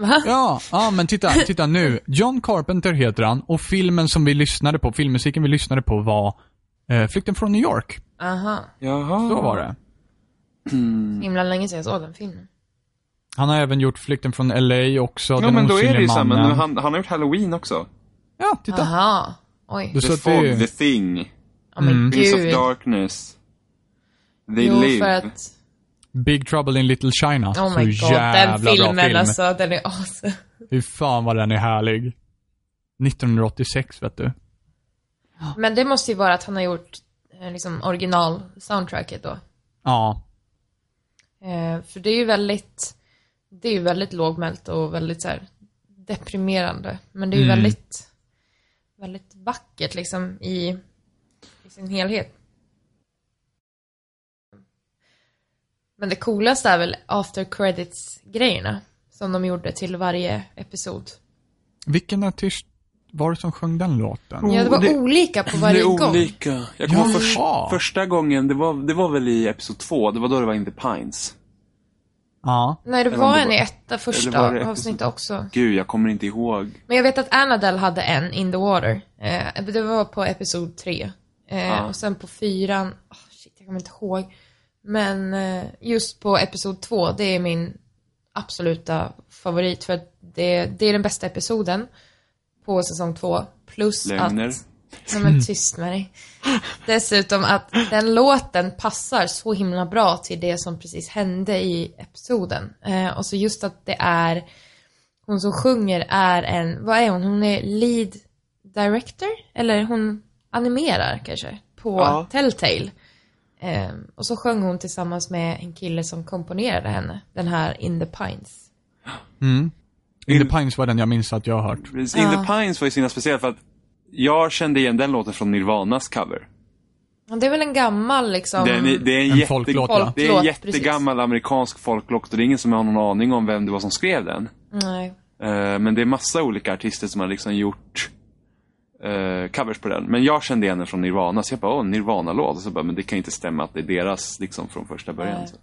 Va? Ja, ja men titta, titta nu. John Carpenter heter han och filmen som vi lyssnade på, filmmusiken vi lyssnade på var eh, Flykten från New York. Aha. Jaha. Så var det. Så himla länge sedan jag såg den filmen. Han har även gjort Flykten från LA också, Ja, Den men då är det ju samma. Men han, han har gjort Halloween också. Ja, titta. Aha. Oj. Du The Fog. The Thing, men Mm. Prince of. Darkness. They Jo, Live. för att... Big Trouble in Little China. Oh Så my god, jävla den filmen bra film. alltså, den är awesome. Hur fan vad den är härlig. 1986, vet du. Men det måste ju vara att han har gjort eh, liksom original-soundtracket då. Ja. Eh, för det är ju väldigt, det är ju väldigt lågmält och väldigt så här deprimerande. Men det är ju Mm. väldigt, väldigt vackert liksom i, i sin helhet. Men det coolaste är väl after credits-grejerna. Som de gjorde till varje episod. Vilken artist var det som sjöng den låten? Ja, det var det- olika på varje det är gång. olika. Jag kommer först, första gången, det var, det var väl i Episod 2, det var då det var In the Pines. Ja. Nej, det Eller var det en var- i etta första avsnittet också. Gud, jag kommer inte ihåg. Men jag vet att Annadelle hade en, In the Water. Eh, det var på episod tre. Eh, Ja. Och sen på fyran, oh, shit jag kommer inte ihåg. Men eh, just på episod två, det är min absoluta favorit. För att det, det är den bästa episoden på säsong två. Plus Lögner. att... Nej men tyst med dig. Dessutom att den låten passar så himla bra till det som precis hände i episoden. Eh, och så just att det är hon som sjunger är en, vad är hon? Hon är lead director? Eller hon animerar kanske? På Ja. Telltale. Eh, och så sjöng hon tillsammans med en kille som komponerade henne. Den här In the Pines. Mm. In In- the Pines var den jag minns att jag har hört. Precis. In Ja. the Pines var ju så speciell för att jag kände igen den låten från Nirvanas cover. Det är väl en gammal liksom... Den är, det är en, En jätte, folklåt, ja. Det är en jättegammal amerikansk folklåt och det är ingen som har någon aning om vem det var som skrev den. Nej. Eh, men det är massa olika artister som har liksom gjort eh, covers på den. Men jag kände igen den från Nirvana, så jag bara, åh, Nirvana-låt. Så bara, men det kan inte stämma att det är deras liksom från första början. Så.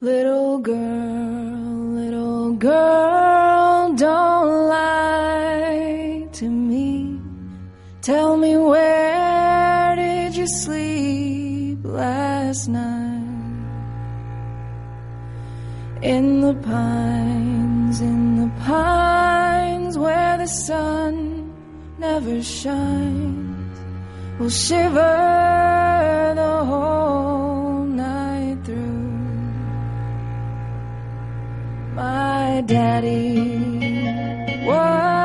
Little girl, little girl, don't lie to me. Tell me where did you sleep last night? In the pines, in the pines where the sun never shines. We'll shiver the whole night through. My daddy was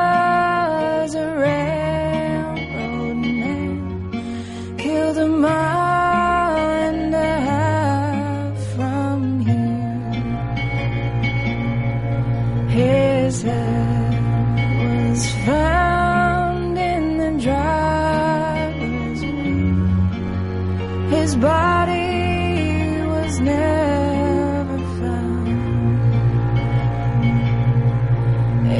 body was never found.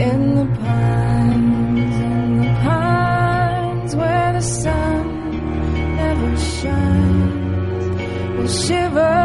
In the pines, in the pines where the sun never shines, will shiver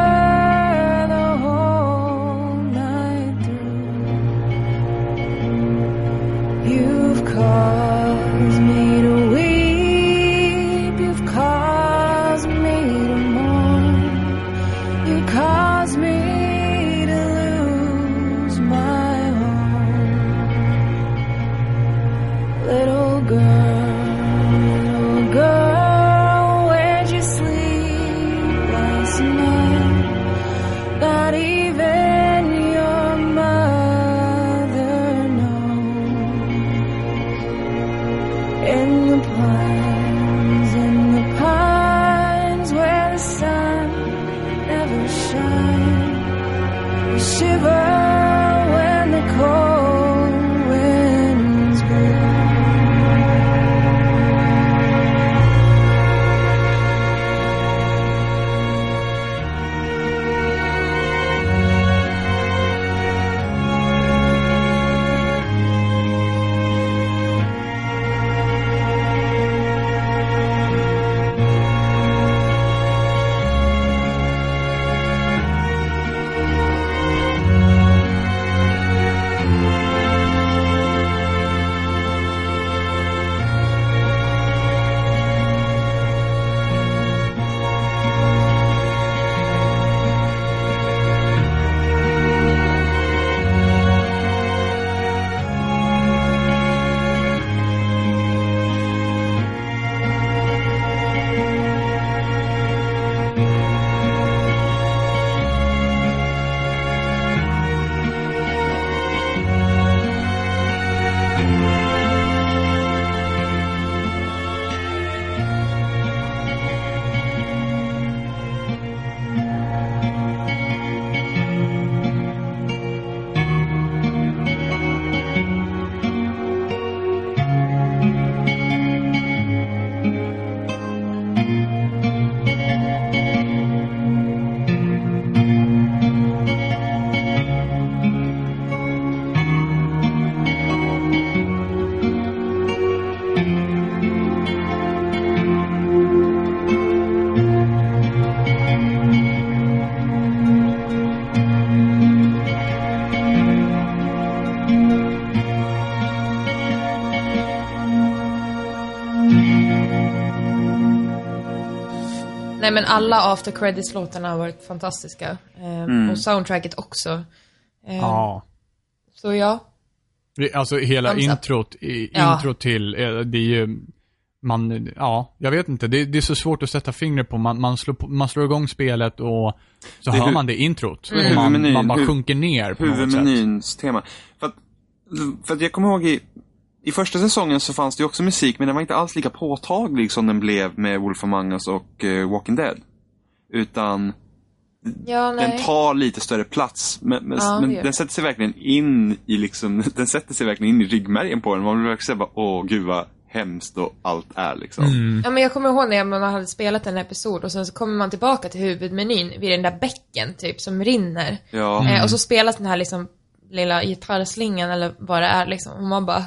Nej men alla after credits-låtarna har varit fantastiska. Eh, Och soundtracket också. Eh, Ja. Så ja. Alltså hela Thumbs introt, i, Ja. till, eh, det är ju, man, ja, jag vet inte. Det, det är så svårt att sätta fingret på. Man, man, slår, på- man slår igång spelet och så hör hu- man det introt. Mm. Man, man bara sjunker ner på något sätt. huvudmenyns tema. För att, för att jag kommer ihåg i, i första säsongen så fanns det också musik, men den var inte alls lika påtaglig som den blev med Wolf Among Us och eh, Walking Dead. Utan Ja, den tar lite större plats. Men, men, Ja, men den sätter sig verkligen in i liksom, den sätter sig verkligen in i ryggmärgen på den. Man vill verkligen säga bara, åh gud vad hemskt och allt är liksom. Mm. Ja men jag kommer ihåg när man hade spelat en episod och sen så kommer man tillbaka till huvudmenyn vid den där bäcken typ som rinner. Ja. Eh, och så spelas den här liksom lilla gitarrslingan eller vad det är liksom. Och man bara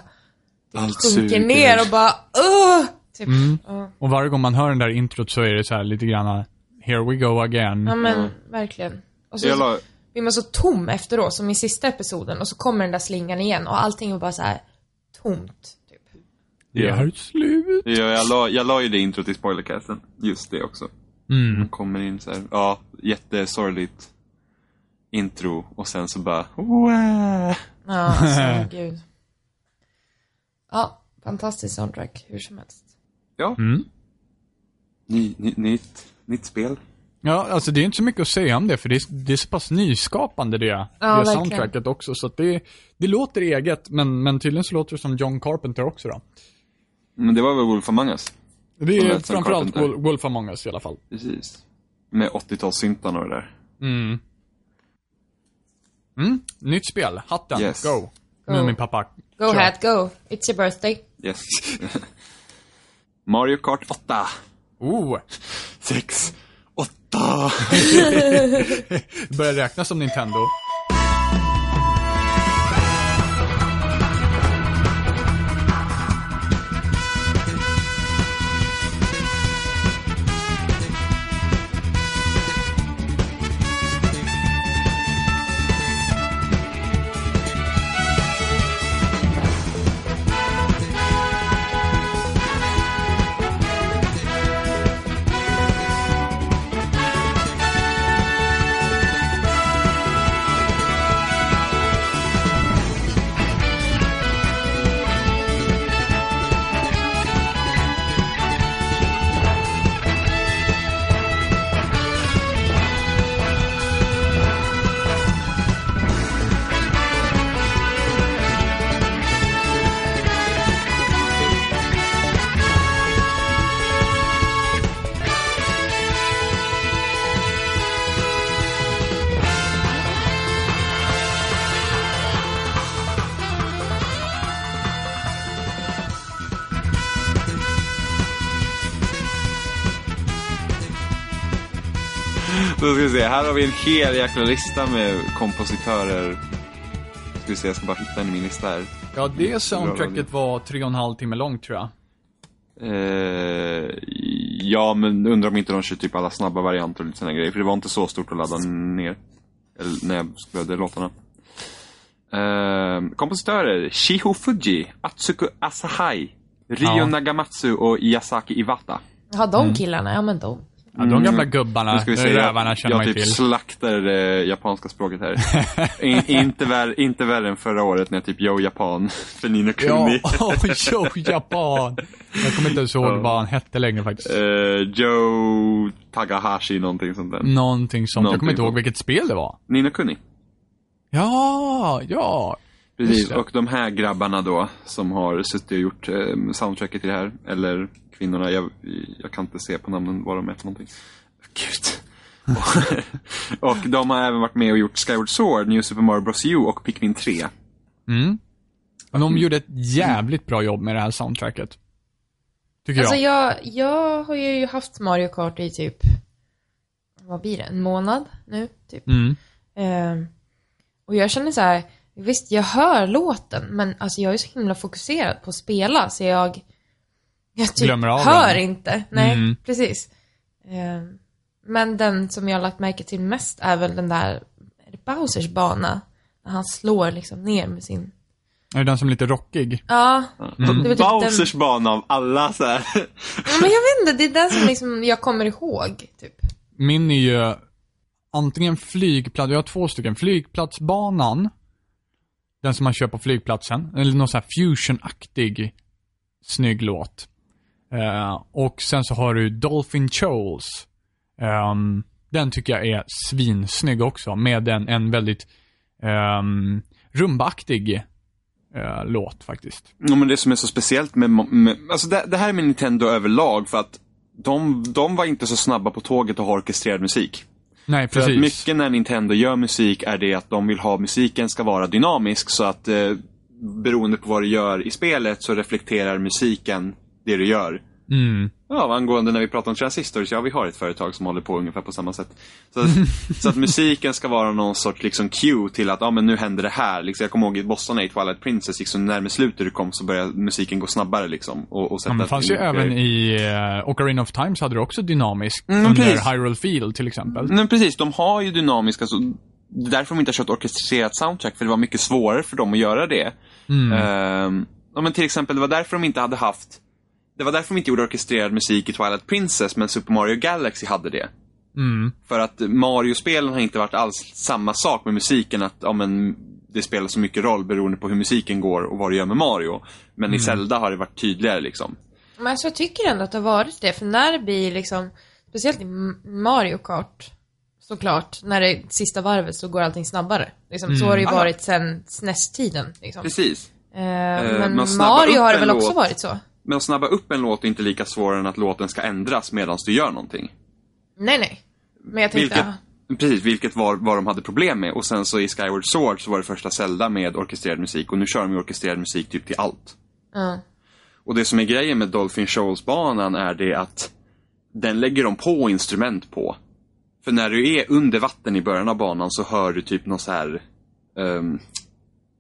Allt sjunker suger. ner och bara uh! Typ. Mm. Ja. Och varje gång man hör den där introt så är det så här lite grann here we go again. ja men verkligen. Och så, la, blir man så tom efteråt som i sista episoden och så kommer den där slingan igen och allting är bara så här tomt. Typ. Det är slut. ja, jag, la, jag la ju det introt i spoilercasten. Just det också. Mm. Kommer in så här, ja, jättesorgligt intro och sen så bara, Wah! Ja, alltså gud. Ja, fantastisk soundtrack hur som helst. Ja, Mm. ny, ny, nytt, nytt spel. Ja, alltså det är inte så mycket att säga om det, för det är, det är så pass nyskapande det, det verkligen. soundtracket också. Så att det, det låter eget, men, men tydligen så låter det som John Carpenter också då. Men det var väl Wolf Among Us? Det är framförallt Carpenter. Wolf, Wolf Among Us i alla fall. Precis. Med 80-talssyntarna och det där. Mm. Mm, nytt spel. Hatten, Yes. go. Go. Nu är min pappa. Go Kör. ahead, go. It's your birthday. Yes. Mario Kart 8. Oh, 6, Zelda! Det börjar räknas som Nintendo. Se, här har vi en hel jäkla lista med kompositörer. Ska vi se, jag ska bara hitta en i min lista här. Ja, det soundtracket var tre och en halv timme långt tror jag. Eh, ja, men undrar om inte de kör typ alla snabba varianter och lite sådana grejer. För det var inte så stort att ladda ner. Eller när jag behövde låtarna. Eh, kompositörer. Shiho Fuji, Atsuku Asahai, Ryo Ja. Nagamatsu och Yasaki Iwata. Ja, de killarna, ja men de. Ja, de gamla gubbarna, Mm. Nu ska vi rävarna jag, känner man jag ju typ till. slaktar det japanska språket här. In, inte, vär, inte värre än förra året när jag typ Yo Japan för Nino Ja, Kuni. oh, jo, Japan. Jag kommer inte ens ihåg Ja. vad han hette längre faktiskt. Eh, Joe Tagahashi, någonting sånt där. Någonting sånt. Jag kommer inte Någonting ihåg vilket spel det var. Nino Kuni. Ja, ja. Precis, och de här grabbarna då som har suttit och gjort eh, soundtracket till det här, eller kvinnorna, jag, jag kan inte se på namnen vad de är för någonting. Gud. och, de har även varit med och gjort Skyward Sword, New Super Mario Bros U och Pikmin 3. Mm. De gjorde ett jävligt bra jobb med det här soundtracket. Tycker Alltså jag. jag, jag har ju haft Mario Kart i typ, vad blir det, en månad nu, typ. Mm. Ehm, och jag känner så här, visst jag hör låten, men alltså jag är så himla fokuserad på att spela, så jag, jag typ Glömmer av hör den. inte. Nej, Mm. precis. Ehm, men den som jag har lagt märke till mest är väl den där, Bowsers bana? När han slår liksom ner med sin, Är det den som är lite rockig? ja, var typ Bowsers bana av alla så här. men jag vet inte, det är den som liksom jag kommer ihåg, typ. Min är ju antingen flygplats, jag har två stycken. Flygplatsbanan, den som man kör på flygplatsen, eller någon sån här fusion-aktig snygg låt. Uh, och sen så har du Dolphin Choles. Um, den tycker jag är svinsnygg också, med en, en väldigt ehm, um, rumbaktig uh, eh, låt faktiskt. Ja, men det som är så speciellt med, med alltså det, det här är med Nintendo överlag för att de, de var inte så snabba på tåget att ha orkestrerad musik. Nej, För att precis. mycket när Nintendo gör musik är det att de vill ha musiken ska vara dynamisk så att eh, beroende på vad du gör i spelet så reflekterar musiken det du gör. Mm. Ja, angående när vi pratar om transistors, ja vi har ett företag som håller på ungefär på samma sätt. Så att, så att musiken ska vara någon sorts liksom cue till att, ja men nu händer det här. Liksom, jag kommer ihåg i Boston i Twilight Princess, liksom, närmare slutet du kom så började musiken gå snabbare liksom. Och, och Ja, men det fanns ju även i uh, Ocarina of Time så hade du också dynamisk Mm, under precis. Hyrule Field till exempel. Men precis, de har ju dynamiska, så det är därför de inte har kört orkestrerat soundtrack, för det var mycket svårare för dem att göra det. Mm. Ehm, ja, men till exempel, det var därför de inte hade haft det var därför de inte gjorde orkestrerad musik i Twilight Princess, men Super Mario Galaxy hade det. Mm. För att Mario-spelen har inte varit alls samma sak med musiken, att ja, men, det spelar så mycket roll beroende på hur musiken går och vad du gör med Mario. Men i Zelda har det varit tydligare liksom. Men alltså, jag tycker ändå att det har varit det, för när det blir liksom, speciellt i Mario Kart, såklart, när det är sista varvet så går allting snabbare. Liksom, Så har det ju Ah. varit sen SNES-tiden. Liksom. Precis. Eh, men men snabba Mario har det väl också låt- varit så? Men att snabba upp en låt är inte lika svårare än att låten ska ändras medan du gör någonting. Nej, nej. Men jag tänkte, Vilket, precis, vilket var vad de hade problem med. Och sen så i Skyward Sword så var det första Zelda med orkestrerad musik och nu kör de ju orkestrerad musik typ till allt. ja. Och det som är grejen med Dolphin Shoals-banan är det att den lägger de på instrument på. För när du är under vatten i början av banan så hör du typ någon så här um,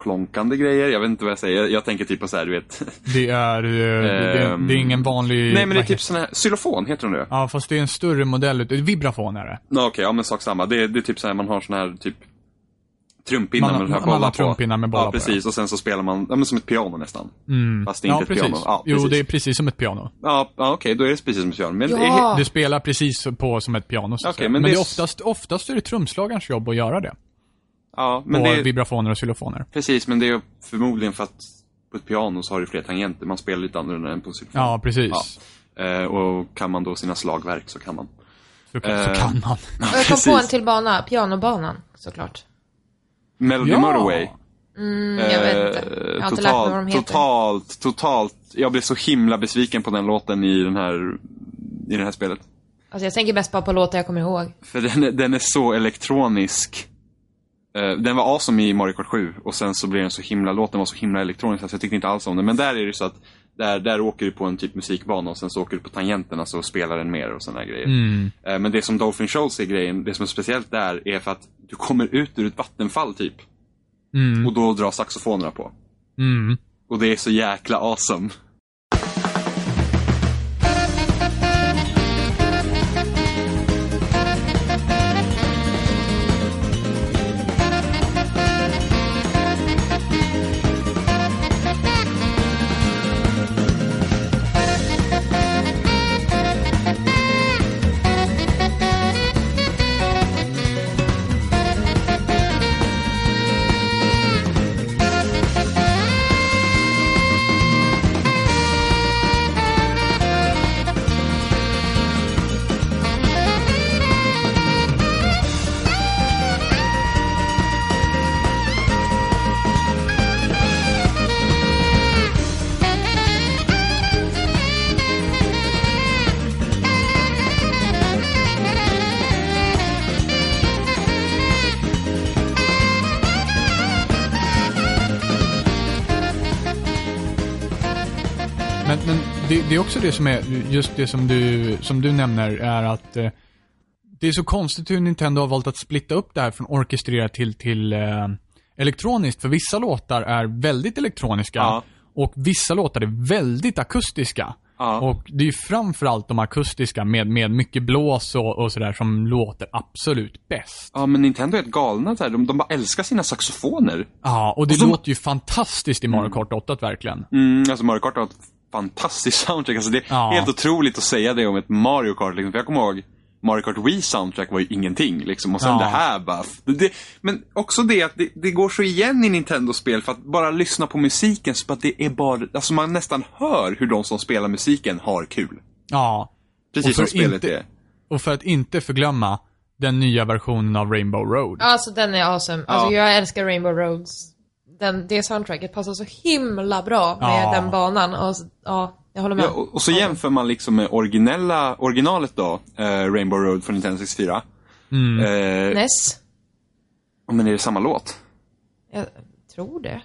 klonkande grejer. Jag vet inte vad jag säger. Jag tänker typ på så här, du vet. Det är, eh, det, Ehm, det är ingen vanlig... Nej men det är typ sån här, xylofon heter de det? Ja, fast det är en större modell. ut- Vibrafon är det. Ja, Okej, ja men sak samma. Det, är- det är typ så här, man har sån här typ trumpinnar Man med den här man bollar på. trumpinnar med bollar Ja, på, precis. Och sen så spelar man, ja men som ett piano nästan. Mm. Fast det är inte ja, ett precis. piano. Ja, Jo, precis. det är precis som ett piano. Ja, ja okej, då är det precis som ett piano. Men det är, Ja. Du spelar precis på som ett piano. så säga. men men det det är oftast, oftast är det trumslagarens jobb att göra det. Ja, men på det är, vibrafoner och xylofoner. precis, men det är förmodligen för att på ett piano så har du fler tangenter. Man spelar lite annorlunda än på xylofon. Ja, precis. Ja. Eh, och kan man då sina slagverk så kan man. Så, så Eh, kan man. Och jag kom på en till bana, pianobanan såklart. Melody Ja. Motorway. Mm, jag vet inte. Jag har inte lärt mig vad de heter. totalt, totalt. Jag blev så himla besviken på den låten i den här, i det här spelet. Alltså jag tänker mest bara på låtar jag kommer ihåg. För den, är- den är så elektronisk. Eh, den var awesome i Mario Kart 7 och sen så blev den så himla, låten var så himla elektronisk så jag tyckte inte alls om den. Men där är det så att där, där åker du på en typ musikbana och sen så åker du på tangenterna så spelar den mer och sådana grejer. Mm. Eh, Men det som Dolphin Shoals är grejen, det som är speciellt där är för att du kommer ut ur ett vattenfall typ. Mm. Och då drar saxofonerna på. Mm. Och det är så jäkla awesome. Det, som är, just det som du, som du nämner, är att eh, det är så konstigt hur Nintendo har valt att splitta upp det här från orkestrerat till, till eh, elektroniskt. För vissa låtar är väldigt elektroniska Ja. och vissa låtar är väldigt akustiska. Ja. Och det är ju framförallt de akustiska med, med mycket blås och, och sådär som låter absolut bäst. Ja, men Nintendo är ett galna här. De, de bara älskar sina saxofoner. Ja, och det Och så- låter ju fantastiskt i Mario Kart 8 verkligen. Mm, alltså Mario Kart har ett fantastiskt soundtrack. Alltså det är Ja. helt otroligt att säga det om ett Mario Kart. Liksom. För jag kommer ihåg, Mario Kart Wii soundtrack var ju ingenting. Liksom. Och sen Ja. det här bara... Det, men också det att det, det går så igen i Nintendo-spel. För att bara lyssna på musiken, så att det är bara... Alltså man nästan hör hur de som spelar musiken har kul. Ja. Precis som spelet inte- är. Och för att inte förglömma den nya versionen av Rainbow Road. Alltså den är awesome. Alltså Ja. jag älskar Rainbow Roads. Den, det soundtracket passar så himla bra med Ja. den banan. Och, så- ja, jag håller med. Ja, och, och så jämför man liksom med originella, originalet då, eh, Rainbow Road från Nintendo 64. Mm. Eh, Ness? men är det samma låt? Jag tror det.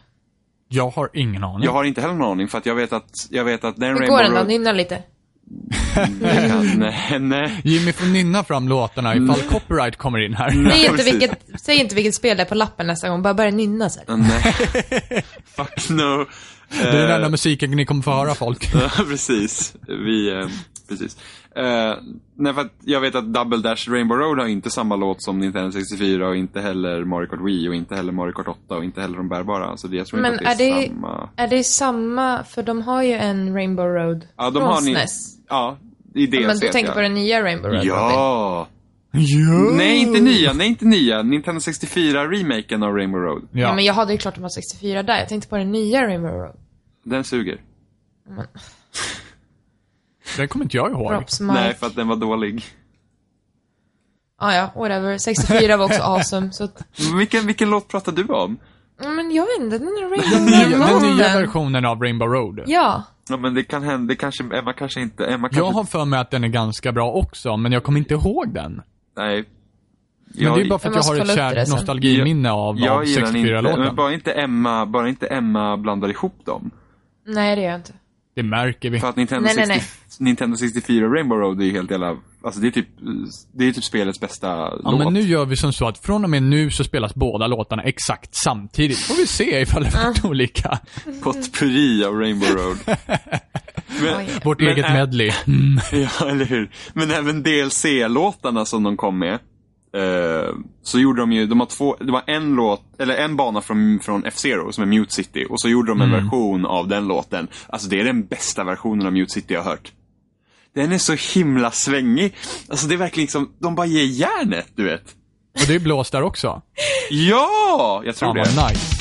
Jag har ingen aning. Jag har inte heller någon aning för att jag vet att, jag vet att den Hur Rainbow går den då? Road... Nynna lite. Nej, nej, nej. Jimmy får nynna fram låtarna ifall copyright kommer in här. Säg inte, vilket, säg inte vilket spel det är på lappen nästa gång, bara börja nynna så här. nej. Fuck no. Det är den Eh, enda musiken ni kommer få höra folk. Ja, precis. Vi, eh, precis. Eh, nej, för att jag vet att Double Dash Rainbow Road har inte samma låt som Nintendo 64 och inte heller Mario Kart Wii och inte heller Mario Kart 8 och inte heller de bärbara. Så det, jag tror Men inte att det är, är det- samma. Är det samma, för de har ju en Rainbow Road Ja, de från har ni... SNES. Ja, i det Men du tänker ja. på den nya Rainbow Road? Ja! Ja. Nej, inte nya. Nej, inte nya. Nintendo 64-remaken av Rainbow Road. Ja. Ja. men jag hade ju klart de har 64 där. Jag tänkte på den nya Rainbow Road. Den suger. Det kommer inte jag ihåg. Nej, för att den var dålig. Ah, ja, whatever. 64 var också awesome, så att... Vilken, vilken låt pratar du om? Men jag vet inte, den är Rainbow Den nya, Road. den nya versionen av Rainbow Road. Ja. Ja, men det kan hända. Det kanske, Emma kanske inte... Emma kanske... Jag har för mig att den är ganska bra också, men jag kommer inte ihåg den. Nej. Men det är bara för att Jag jag har ett kärt nostalgiminne av, jag av gillar den inte. Men 64-låten. bara inte Emma, bara inte Emma blandar ihop dem. Nej, det gör jag inte. Det märker vi. För att Nintendo, Nej, nej, 60, Nintendo 64 och Rainbow Road är ju helt jävla alltså det är typ, det är typ spelets bästa Ja, låt. men nu gör vi som så att från och med nu så spelas båda låtarna exakt samtidigt. Får vi se ifall det varit olika. Potpurri av Rainbow Road. men. Vårt Men eget medley. Mm. ja, eller hur. Men även DLC-låtarna som de kom med. Eh, så gjorde de ju, de har två, det var en låt, eller en bana från, från F-Zero som är Mute City. Och så gjorde de en version av den låten. Alltså det är den bästa versionen av Mute City jag har hört. Den är så himla svängig. Alltså det är verkligen liksom, de bara ger järnet, du vet. Och det är blåst där också. Ja! Jag tror Fan det. vad nice.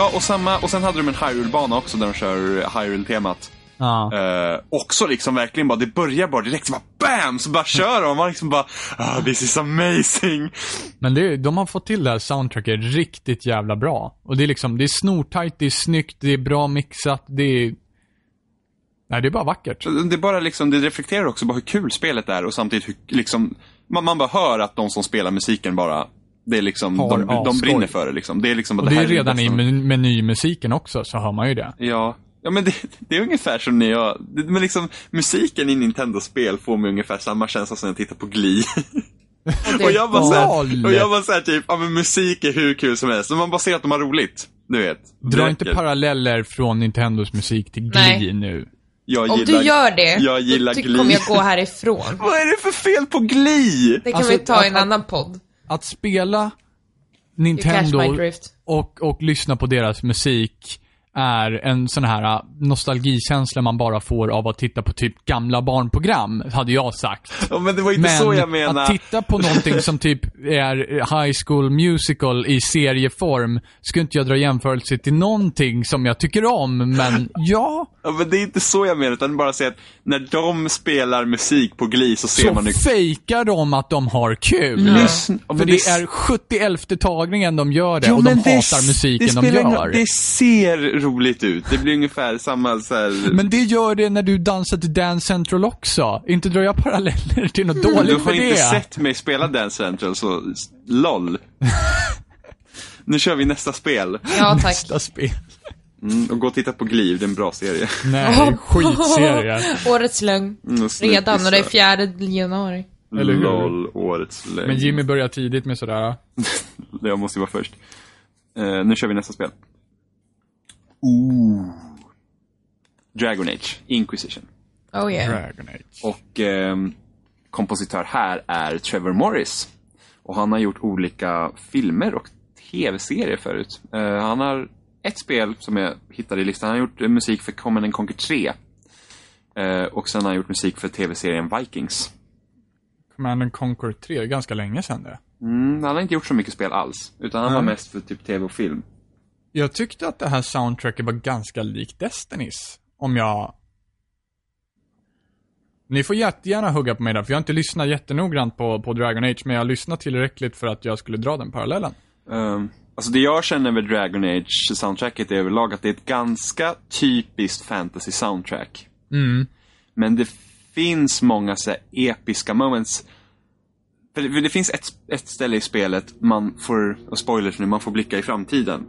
Ja, och, samma, och sen hade de en Hyrule-bana också där de kör Hyrule-temat. Ja. Eh, också liksom verkligen bara, det börjar bara direkt så bara BAM! Så bara kör de. Man liksom bara, ah, this is amazing. Men det, de har fått till det här soundtracket riktigt jävla bra. Och det är liksom, det är snortajt, det är snyggt, det är bra mixat, det är... Nej, det är bara vackert. Det är bara liksom, det reflekterar också bara hur kul spelet är och samtidigt hur liksom, man, man bara hör att de som spelar musiken bara, det är liksom, Har de, de brinner för det liksom. Det är liksom, Och det är här redan i bästa- men- menymusiken också, så hör man ju det. Ja. Ja men det, det är ungefär som när jag, det, men liksom musiken i Nintendo-spel får mig ungefär samma känsla som när jag tittar på Glee. det- och jag bara såhär, och jag bara såhär typ, ja men musik är hur kul som helst. Och man bara ser att de har roligt. Du vet. Dra Det inte paralleller från Nintendos musik till Glee Nej. nu. Jag Om gillar, du gör det, jag gillar då Glee. kommer jag gå härifrån. Vad är det för fel på Glee? Det kan Alltså, vi ta i en att- annan podd. Att spela Nintendo och, och lyssna på deras musik är en sån här äh, nostalgikänsla man bara får av att titta på typ gamla barnprogram, hade jag sagt. Ja, men det var inte så jag menar. att titta på någonting som typ är High School Musical i serieform, skulle inte jag dra jämförelse till någonting som jag tycker om, men ja, Ja, men det är inte så jag menar, utan bara säga att när de spelar musik på Glee så ser så man hur... fejkar de att de har kul. Lyssna- Ja, För men det det- är 71 tagningen de gör det Ja, och de men det- hatar musiken det de gör. Det ser roligt ut. Det blir ungefär samma så här... Men det gör det när du dansar till Dance Central också. Inte drar jag paralleller till något du dåligt har för det. inte sett mig spela Dance Central, så LOL. nu kör vi nästa spel. Ja, tack. Nästa spel. Mm, och gå och titta på Glee, det är en bra serie. Nej, skitserie. Årets lögn. Mm, Redan, och det är fjärde januari. Eller hur? LOL, årets lögn. Men Jimmy börjar tidigt med sådär. Jag måste ju vara först. Eh, nu kör vi nästa spel. Ooh. Dragon Age, Inquisition. Oh yeah. Dragon Age. Och ehm, kompositör här är Trevor Morris. Och han har gjort olika filmer och tv-serier förut. Eh, han har ett spel som jag hittade i listan. Han har gjort eh, musik för Command and Conquer 3. Eh, och sen har han gjort musik för tv-serien Vikings. Command and Conquer 3, ganska länge sedan det. Mm, han har inte gjort så mycket spel alls. Utan han var Nej. mest för typ tv och film. Jag tyckte att det här soundtracket var ganska likt Destinys. Om jag... Ni får jättegärna hugga på mig där, för jag har inte lyssnat jättenoggrant på, på Dragon Age, men jag har lyssnat tillräckligt för att jag skulle dra den parallellen. Um, alltså det jag känner med Dragon Age soundtracket är överlag att det är ett ganska typiskt fantasy soundtrack. Mm. Men det finns många så episka moments. För det, för det finns ett, ett ställe i spelet man får, och spoilers nu, man får blicka i framtiden.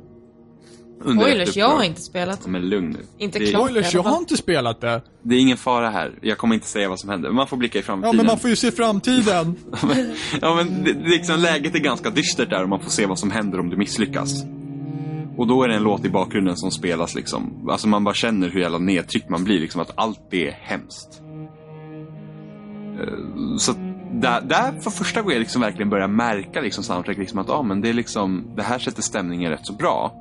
Under ett Spoilers, jag har inte spelat. Ja, Men lugn nu. Inte det, klart. Spoilers, jag har inte spelat det. det är ingen fara här. Jag kommer inte säga vad som händer. Man får blicka i Ja, framtiden. men man får ju se framtiden. ja, men det, det, är liksom, läget är ganska dystert där och man får se vad som händer om du misslyckas. Och då är det en låt i bakgrunden som spelas liksom. Alltså man bara känner hur jävla nedtryckt man blir liksom. Att allt är hemskt. Eh, Så där, där för första gången jag liksom verkligen börjar märka liksom soundtrack liksom att ah, men det är liksom, det här sätter stämningen rätt så bra.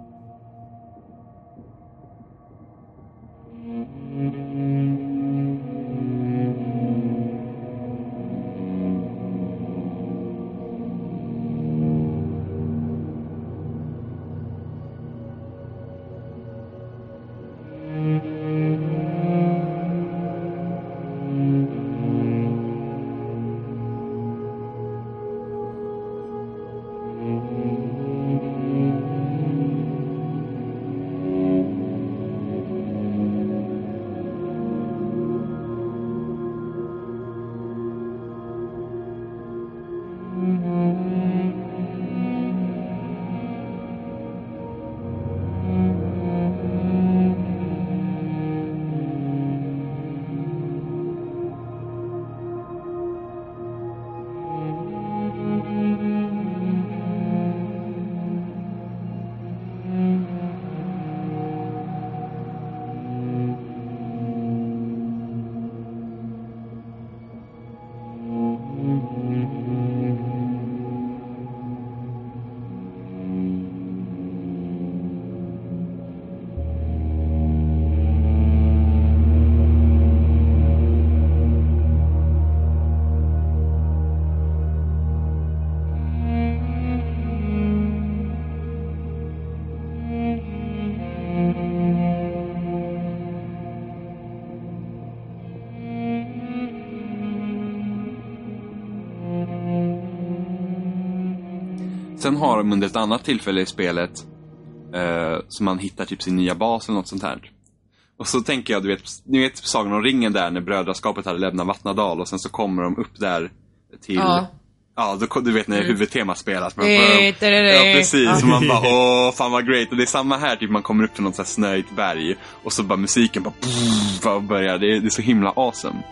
De under ett annat tillfälle i spelet eh, som man hittar typ sin nya bas eller något sånt här. Och så tänker jag, du vet, ni vet Sagan om ringen där när brödraskapet hade lämnat Vattnadal och sen så kommer de upp där till Ja. Ja, då, du vet när huvudtemat spelas. Man Eh, ja, precis. Och man bara, åh, fan vad great. Och det är samma här, typ man kommer upp till något så här snöigt berg och så bara musiken bara, pff, bara börjar. Det är, det är så himla awesome.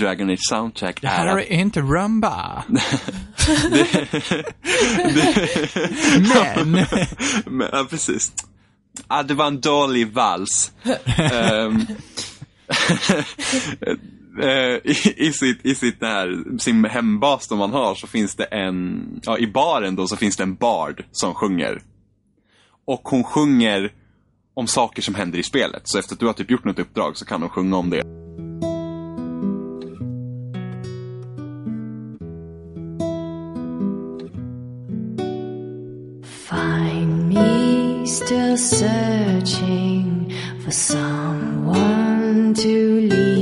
Dragon Age Soundtrack Det är här att är inte rumba. Men. Men, ja, precis. Ah, det var en dålig vals. Eh, i, i sitt, i sitt där, sin hembas som man har så finns det en, ja i baren då så finns det en bard som sjunger. Och hon sjunger om saker som händer i spelet. Så efter att du har typ gjort något uppdrag så kan hon sjunga om det. Still searching for someone to lead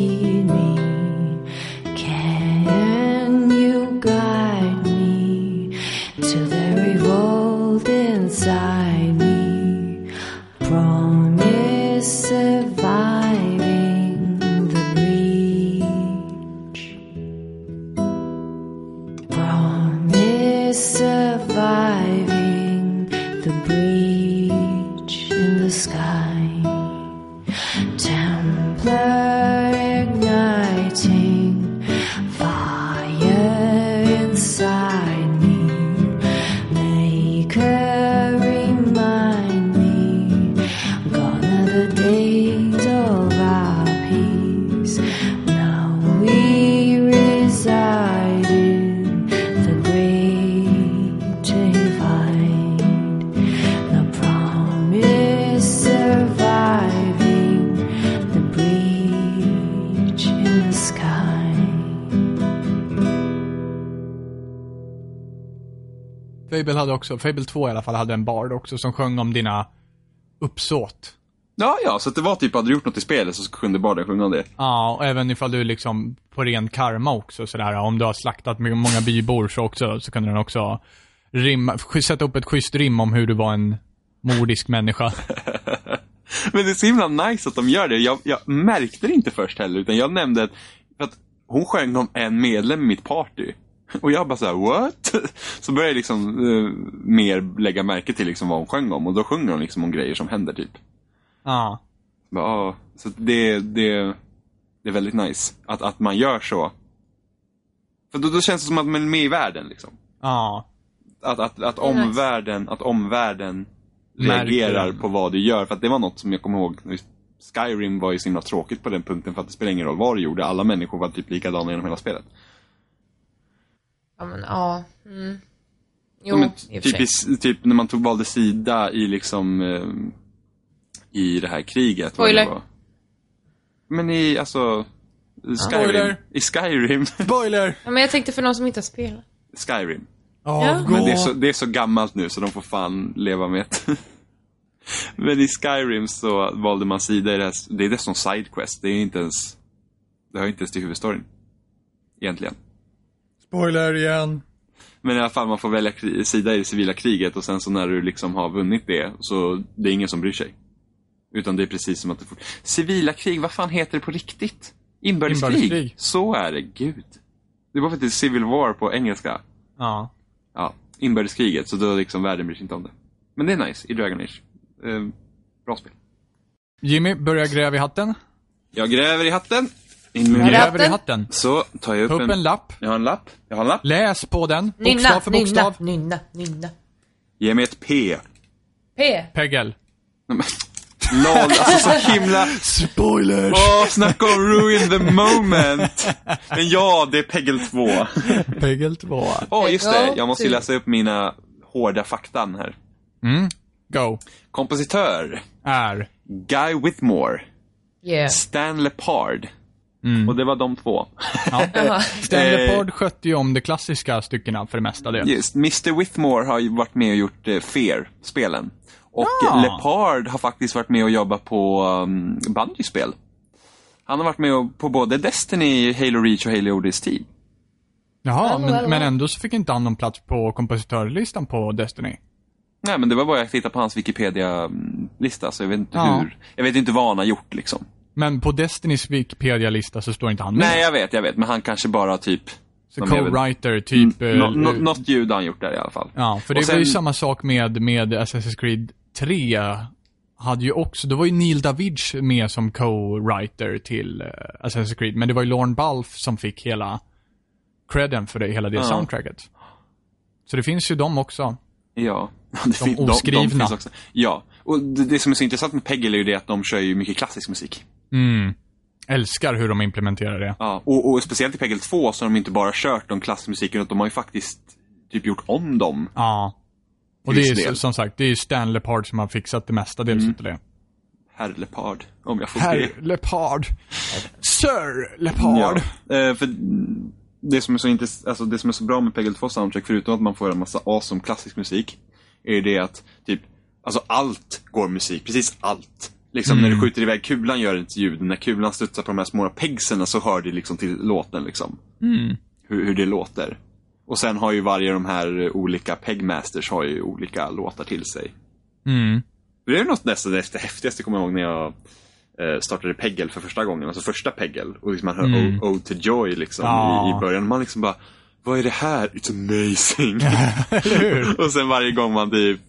Fable hade också, Fable 2 i alla fall, hade en bard också som sjöng om dina uppsåt. Ja, ja, så att det var typ, hade du gjort något i spelet så kunde barden sjunga om det. Ja, och även ifall du liksom på ren karma också sådär, om du har slaktat många bybor så också, så kunde den också rimma, sätta upp ett schysst rim om hur du var en mordisk människa. Men det är så himla nice att de gör det. Jag, jag märkte det inte först heller, utan jag nämnde att, för att hon sjöng om en medlem i mitt party. Och jag bara såhär, what? Så började jag liksom eh, mer lägga märke till liksom vad hon sjöng om. Och då sjunger hon liksom om grejer som händer typ. Ja. Bara, ah, så det, det, det är väldigt nice att, att man gör så. För då, då känns det som att man är med i världen liksom. Ja. Att, att, att, omvärlden, att omvärlden reagerar på vad du gör. För att det var något som jag kommer ihåg. Skyrim var ju så himla tråkigt på den punkten för att det spelar ingen roll vad du gjorde. Alla människor var typ likadana genom hela spelet. Ja, men ja. Mm. Jo, Ja, men i och typ, i, typ när man tog valde sida i liksom eh, i det här kriget. vad det Spoiler. var. Men i alltså Skyrim. Spoiler. I Skyrim. Spoiler! Ja, men jag tänkte för någon som inte har spelat. Skyrim. Ja, Men det är, så, det är så gammalt nu så de får fan leva med det. Men i Skyrim så valde man sida i det här, det är dessutom sidequest. Det är inte ens, det hör inte ens till huvudstoryn. Egentligen. Spoiler igen. Men i alla fall, man får välja sida i det civila kriget och sen så när du liksom har vunnit det, så det är ingen som bryr sig. Utan det är precis som att du får... Civila krig, vad fan heter det på riktigt? Inbördeskrig. Inbördeskrig. Så är det, gud. Det var för att det är Civil War på engelska. Ja. Ja, inbördeskriget, så då liksom världen bryr sig inte om det. Men det är nice i Dragon Age. Eh, bra spel. Jimmy, börja gräva i hatten. Jag gräver i hatten. In med. Gräver i hatten. Så tar jag upp, Ta upp en... en lapp. Jag har en lapp. Jag har en lapp. Läs på den. Nynna, Bokstav för bokstav. nynna, nynna, nynna. Ge mig ett P. P. Pegel. LOL, alltså så himla... Spoilers! Åh, snacka om ruin the moment! Men ja, det är Peggle 2. Pegel 2. Åh, just det. Jag måste ju läsa upp mina hårda faktan här. Mm. Go. Kompositör. Är. Guy Whitmore. Yeah. Stan Lepard. Mm. Och det var de två. Ja. Jaha. Stan Eh, Lepard skötte ju om de klassiska styckena för det mesta del. Just, Mr Whitmore har ju varit med och gjort eh, Fear-spelen. Och Ja. Lepard har faktiskt varit med och jobbat på um, Bungie-spel. Han har varit med och, på både Destiny, Halo Reach och Halo Odyssey. Jaha, Well, men, men ändå så fick inte han någon plats på kompositörlistan på Destiny. Nej, men det var bara jag tittade på hans Wikipedia-lista, så jag vet inte Ja. hur. Jag vet inte vad han har gjort liksom. Men på Destinys Wikipedia-lista så står inte han med. Nej, jag vet, jag vet. Men han kanske bara typ... så de co-writer, typ... eh, Nå- nå- något ljud har han gjort där i alla fall. Ja, för det var ju sen- samma sak med, med Assassin's Creed 3. Hade ju också, då var ju Neil Davidge med som co-writer till uh, Assassin's Creed. Men det var ju Lorne Balfe som fick hela credden för det, hela det Ja. soundtracket. Så det finns ju de också. Ja. Det fin- oskrivna. finns också. Ja. Och det, det som är så intressant med Peggle är ju det att de kör ju mycket klassisk musik. Mm. Älskar hur de implementerar det. Ja, och, och speciellt i Peggle 2 så har de inte bara kört de klassmusiken, utan de har ju faktiskt typ gjort om dem. Ja. Och det är del. som sagt, det är ju Stan Lepard som har fixat det mesta dels utav det. Herr Leopard, om jag får be. Herr Lepard. Sir Lepard. Ja, eh, för det som, är så intress- alltså det som är så bra med Peggle 2 soundtrack, förutom att man får en massa awesome klassisk musik, är det att typ, alltså allt går musik, precis allt. Liksom när du skjuter iväg kulan gör det ett ljud, när kulan studsar på de här små pegsen så hör det liksom till låten liksom. Hur, hur det låter. Och sen har ju varje de här olika pegmasters har ju olika låtar till sig. Mm. Det är något nästan det häftigaste jag kommer ihåg när jag eh, startade Peggle för första gången, alltså första Peggle. Och liksom man hör Mm. Ode to Joy liksom Ja. i, i början. Man liksom bara, vad är det här? It's amazing. Och sen varje gång man typ,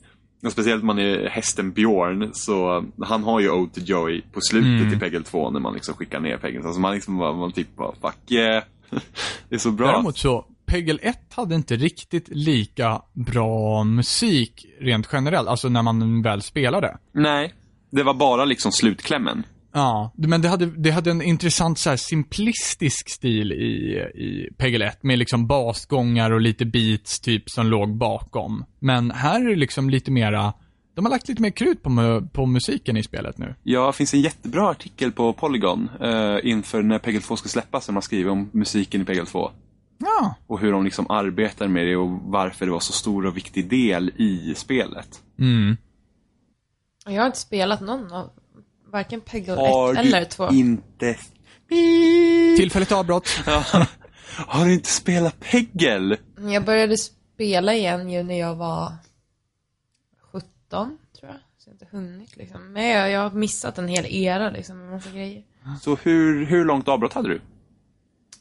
speciellt om man är hästen Bjorn, så han har ju Ode to Joy på slutet Mm. i Peggle 2 när man liksom skickar ner Peggle. Alltså man liksom bara, man typ bara, fuck yeah. det är så bra. Däremot så, Peggle 1 hade inte riktigt lika bra musik rent generellt, alltså när man väl spelade. Nej, det var bara liksom slutklämmen. Ja, men det hade, det hade en intressant så här simplistisk stil i, i Peggle 1 med liksom basgångar och lite beats typ som låg bakom. Men här är det liksom lite mera, de har lagt lite mer krut på, på musiken i spelet nu. Ja, det finns en jättebra artikel på Polygon eh, inför när Peggle 2 ska släppas som man skriver om musiken i Peggle 2. Ja, Och hur de liksom arbetar med det och varför det var så stor och viktig del i spelet. mm. Jag har inte spelat någon av varken Peggle 1 Har eller du 2. inte... Tillfälligt avbrott. Har du inte spelat Peggle? Jag började spela igen ju när jag var 17, tror jag. Så jag har inte hunnit liksom. Men jag, jag har missat en hel era liksom, med massa grejer. Så hur, hur långt avbrott hade du?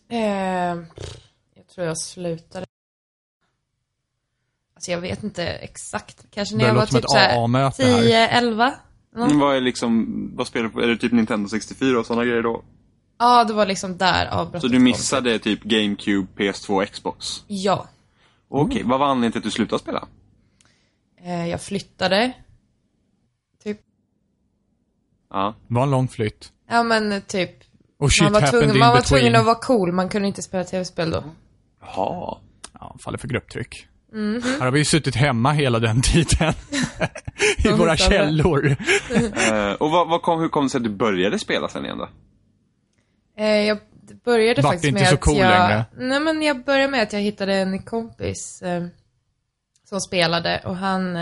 Eh, jag tror jag slutade. Alltså jag vet inte exakt. Kanske när jag var typ såhär AA-möte här. 10, 11. Mm. Vad är liksom, vad spelar du på? Är det typ Nintendo 64 och sådana grejer då? Ja, det var liksom där avbrottet Så du kom. missade typ GameCube, PS2, Xbox? Ja. Okej, vad var anledningen till att du slutade spela? Eh, jag flyttade. Typ. Ja. Det var en lång flytt. Ja men typ. Och shit Man var, tvungen, man var tvungen att vara cool. Man kunde inte spela tv-spel då. Jaha. Ja, faller för grupptryck. Mhm. Här har vi ju suttit hemma hela den tiden. I våra källor. Eh, och vad, vad kom, hur kom det sig att du började spela sen igen då? Eh, jag började Vart faktiskt inte med så att cool jag... längre. Nej men jag började med att jag hittade en kompis eh, som spelade och han...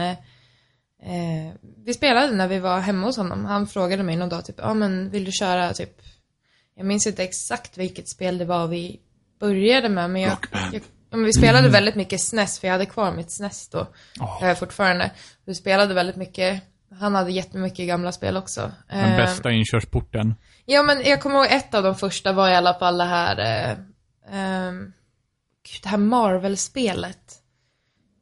Vi spelade när vi var hemma hos honom. Han frågade mig någon dag typ, ja ah, men vill du köra typ... Jag minns inte exakt vilket spel det var vi började med men jag... Jag ja, men vi spelade väldigt mycket SNES för jag hade kvar mitt SNES då. Har fortfarande. Vi spelade väldigt mycket. Han hade jättemycket gamla spel också. Den Eh, bästa inkörsporten. Ja, men jag kommer ihåg ett av de första var i alla fall det här... Eh, ehm, gud, det här Marvel-spelet.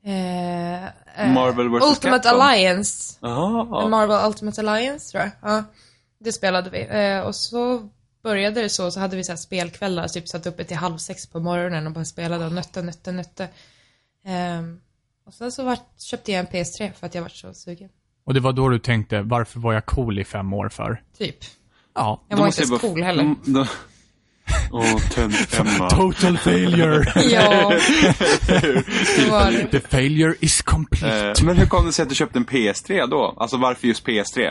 Eh, eh, Marvel vs. Ultimate Capcom. Alliance. Jaha. Marvel Ultimate Alliance, tror jag. Ja, det spelade vi. Eh, och så började det så, så hade vi så här spelkvällar, typ satt uppe till halv sex på morgonen och bara spelade och nötte, nötte, nötte. Ehm, och sen så vart, köpte jag en PS3 för att jag var så sugen. Och det var då du tänkte, varför var jag cool i fem år för? Typ. Ja. Jag var inte bara- cool heller. Mm, då- Åh, tönt Emma. Total failure. Ja, det var det. The failure is complete. Eh, men hur kom det sig att du köpte en PS3 då? Alltså varför just PS3?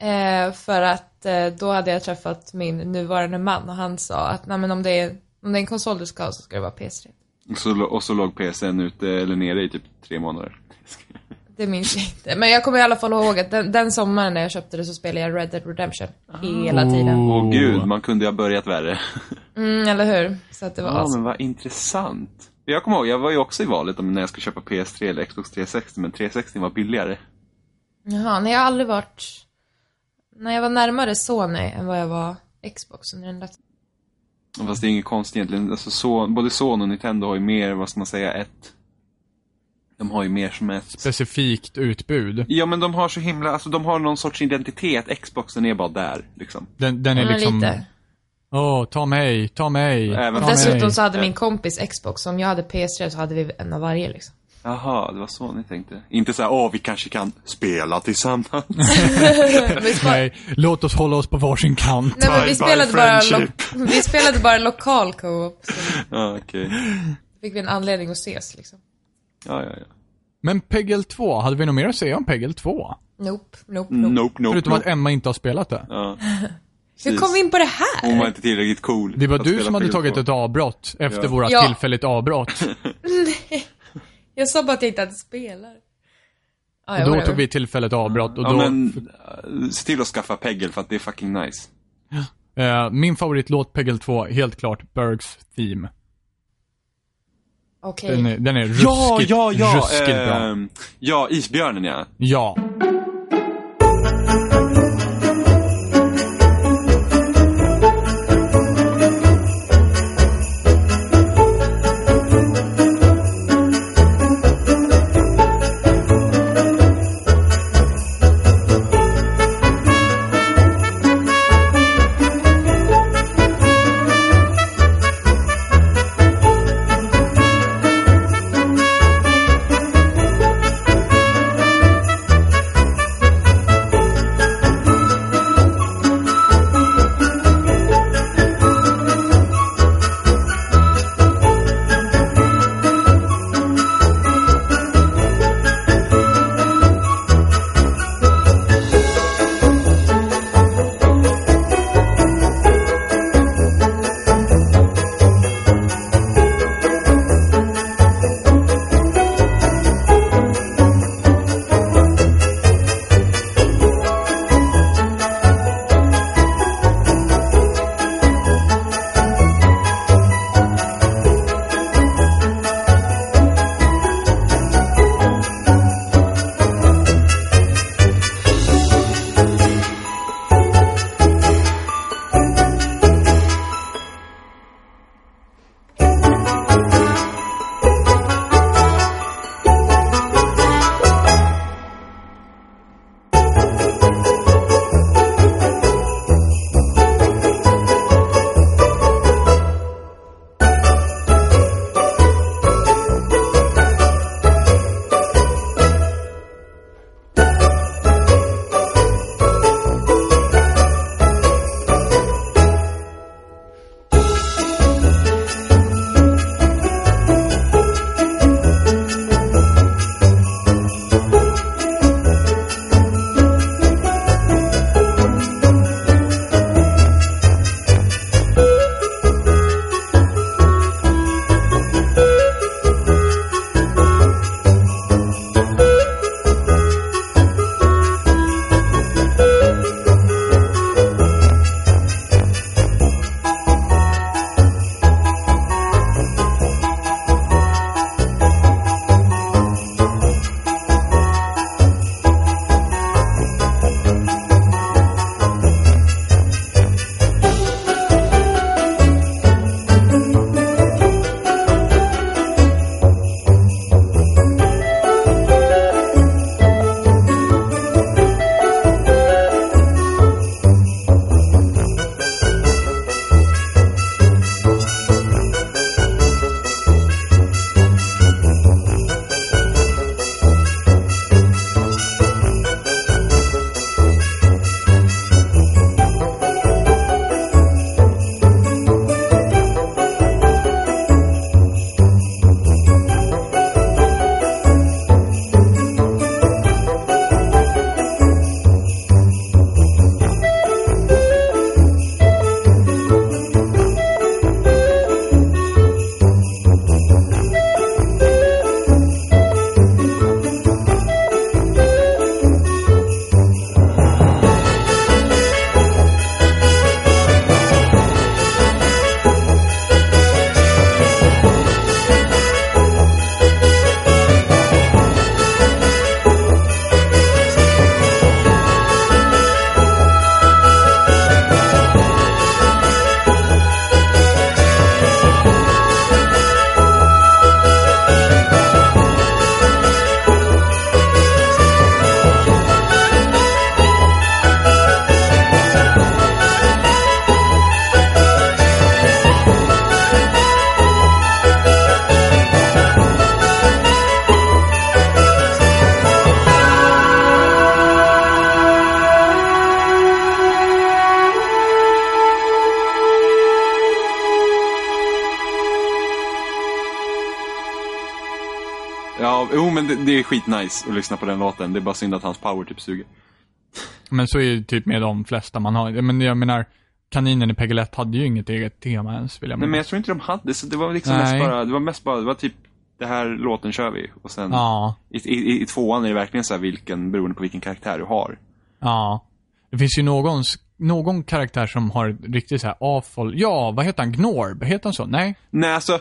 Eh, för att eh, då hade jag träffat min nuvarande man och han sa att Nej, men om, det är, om det är en konsol du ska ha så ska det vara PS3. Och så, och så låg PSN ute eller nere i typ tre månader. Det minns jag inte. Men jag kommer i alla fall ihåg att den, den sommaren när jag köpte det så spelade jag Red Dead Redemption. Hela tiden. Åh gud, man kunde ju ha börjat värre. Mm, eller hur? Så att det var Ja, awesome. men vad intressant. Jag kommer ihåg, jag var ju också i valet om när jag skulle köpa PS3 eller Xbox 360, men 360 var billigare. Jaha, nej jag har aldrig varit... Nej, jag var närmare Sony än vad jag var Xbox under den där Fast det är inget konstigt egentligen. Alltså, så, både Sony och Nintendo har ju mer, vad ska man säga, ett... De har ju mer som ett... Specifikt utbud. Ja, men de har så himla, alltså de har någon sorts identitet. Xboxen är bara där, liksom. Den, den är Ja, liksom, lite. åh, ta mig, ta mig. Även ta Dessutom mig. så hade min kompis Xbox, om jag hade PS3 så hade vi en av varje liksom. Jaha, det var så ni tänkte. Inte så här, åh, vi kanske kan spela tillsammans. Nej, låt oss hålla oss på varsin kant. Nej, men vi spelade, bara vi spelade bara lokal co-op. Ja, okej. fick vi en anledning att ses liksom. Ja, ja, ja. Men Peggle 2, hade vi något mer att säga om Peggle 2? Nope, nope, nope. Nope, nope, Förutom nope. att Emma inte har spelat det. Ja, Hur kom vi in på det här? Hon var inte tillräckligt cool. Det var du som hade Peggle tagit 2. ett avbrott efter Ja. våra Ja. tillfälligt avbrott. Jag sa bara att jag inte hade spelat. Ah, Och ja, då whatever. tog vi tillfälligt avbrott och Ja, då... men äh, se till att skaffa Peggle för att det är fucking nice. Eh, min favoritlåt Peggle 2, helt klart Bergs Theme. Okej. Den är, den är ruskigt, Ja, ja, ja! ruskigt bra. ehm, ja, Isbjörnen ja. Ja. Det, det är skitnice att lyssna på den låten. Det är bara synd att hans power typ suger. Men så är det typ med de flesta man har. Men jag menar, kaninen i Peggelett hade ju inget eget tema ens, vill jag Nej, men jag minnas. tror inte de hade, så det var liksom Nej. mest bara, det var mest bara, det var typ, det här låten kör vi. Och sen, Ja, i, i, i tvåan är det verkligen så här vilken, beroende på vilken karaktär du har. ja. Det finns ju någon, någon karaktär som har riktigt så här awful, ja, vad heter han? Gnorb? Heter han så? Nej? Nej, alltså,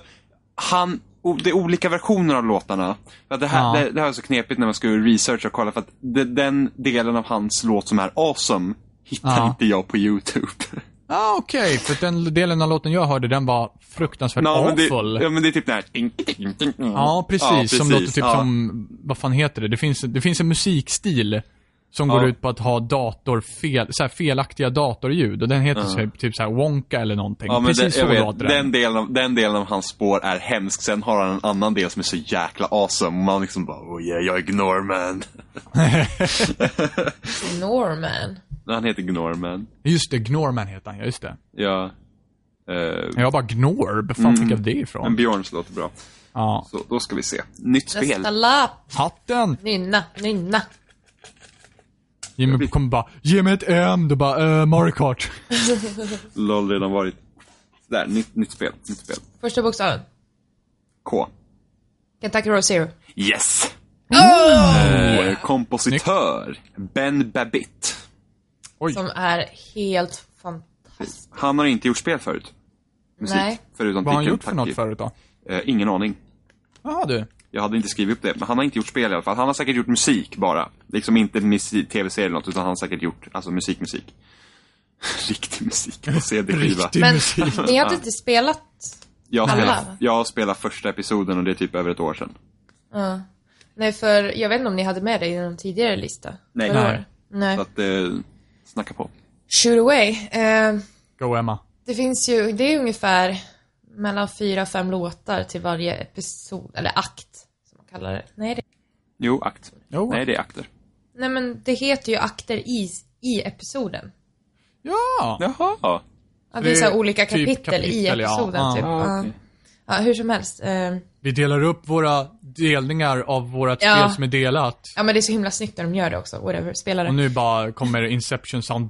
han, det är olika versioner av låtarna. Det, här, Ja. det, det här är så knepigt när man ska researcha och kolla, för att det, den delen av hans låt som är awesome, hittar Ja. inte jag på YouTube. Ja, ah, okej. För den delen av låten jag hörde, den var fruktansvärt Ja, men awful. det, ja, men det är typ den här... Ja, precis. Som låter typ ja. som, vad fan heter det? Det finns, det finns en musikstil som Ja. går ut på att ha datorfel, så här felaktiga datorljud. Och den heter typ, typ så här Wonka eller någonting. Ja, men precis jag så vet, låter den, den. delen av, den delen av hans spår är hemsk. Sen har han en annan del som är så jäkla awesome. Och man liksom bara, oh yeah, jag är Gnorman. Norman. Han heter Gnorman. Just det, Gnorman heter han, ja just det. Ja. Eh, Jag bara Gnorb, fan fick jag det ifrån? Björns låter bra. Ja. Så då ska vi se. Nytt spel. Nästa lapp. Hatten! Nynna, nynna. Jimmy kommer bara, ge mig ett M. Du bara, eh, Mario Kart. LOL redan varit. Där, nytt, nytt spel. Nytt spel. Första bokstaven. K. Kentucky Road Zero. Yes! Oh! Eh, kompositör. Ben Babbitt. Oj. Som är helt fantastisk. Han har inte gjort spel förut. Musik. Nej. Förutom Vad har han gjort för något förut då? Eh, ingen aning. Ja du. Jag hade inte skrivit upp det, men han har inte gjort spel i alla fall. Han har säkert gjort musik bara. Liksom inte tv-serie eller något, utan han har säkert gjort alltså musik, musik. Riktig musik på CD-skiva. Men ni hade inte spelat? Jag spelar, jag spelar första episoden och det är typ över ett år sedan. Ja. Nej, för jag vet inte om ni hade med det i någon tidigare lista. Nej. Nej. Nej. Så att, eh, snacka på. Shoot away. Eh, Go Emma. det finns ju, det är ungefär mellan fyra, fem låtar till varje episod, eller akt, kallar det. Nej, det, Jo, akt. Jo. Nej, det är akter. nej men det heter ju akter i, i episoden. Ja! Jaha. Ja, det är Det är så här olika typ kapitel, i kapitel, ja. episoden, Ja. typ. Ah, Ja. okej. ja, hur som helst. Eh, Vi delar upp våra delningar av vårat Ja. spel som är delat. ja, men det är så himla snyggt när de gör det också. Whatever, spelar det. Och nu bara kommer Inception sound.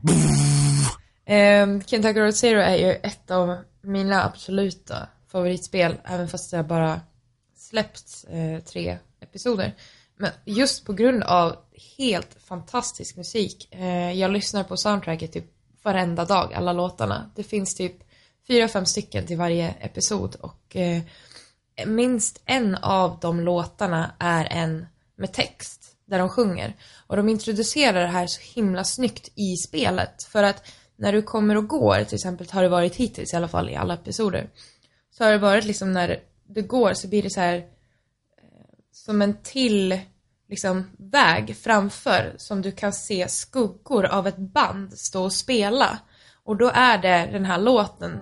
Eh, Kentucky Road Zero är ju ett av mina absoluta favoritspel, även fast har bara släppts eh, tre episoder. Men just på grund av helt fantastisk musik. Eh, jag lyssnar på soundtracket typ varenda dag, alla låtarna. Det finns typ fyra, fem stycken till varje episod och eh, minst en av de låtarna är en med text där de sjunger. Och de introducerar det här så himla snyggt i spelet. För att när du kommer och går, till exempel har det varit hittills i alla fall i alla episoder. Så har det varit liksom när du går så blir det så här eh, som en till liksom väg framför som du kan se skuggor av ett band stå och spela. Och då är det den här låten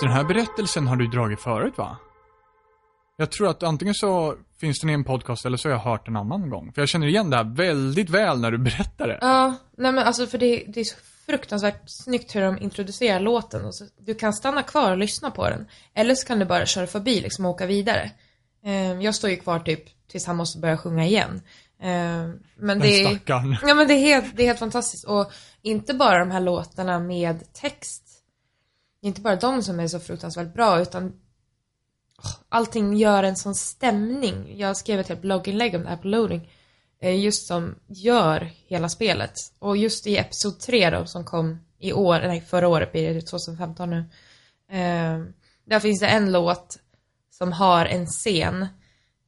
Det, den här berättelsen har du dragit förut va? Jag tror att antingen så finns den i en podcast eller så har jag hört den annan gång. För jag känner igen det här väldigt väl när du berättar det. Ja, nej men alltså för det, det är så fruktansvärt snyggt hur de introducerar låten. Och så, du kan stanna kvar och lyssna på den. Eller så kan du bara köra förbi liksom och åka vidare. Eh, jag står ju kvar typ tills han måste börja sjunga igen. Eh, men Den det är... Ja men det är, helt, det är helt fantastiskt. Och inte bara de här låtarna med text. Det är inte bara de som är så fruktansvärt bra utan allting gör en sån stämning. Jag skrev ett helt blogginlägg om det här på loading. Eh, just som gör hela spelet. Och just i episod 3 då som kom i år, nej förra året blir det 2015 nu. Eh, där finns det en låt som har en scen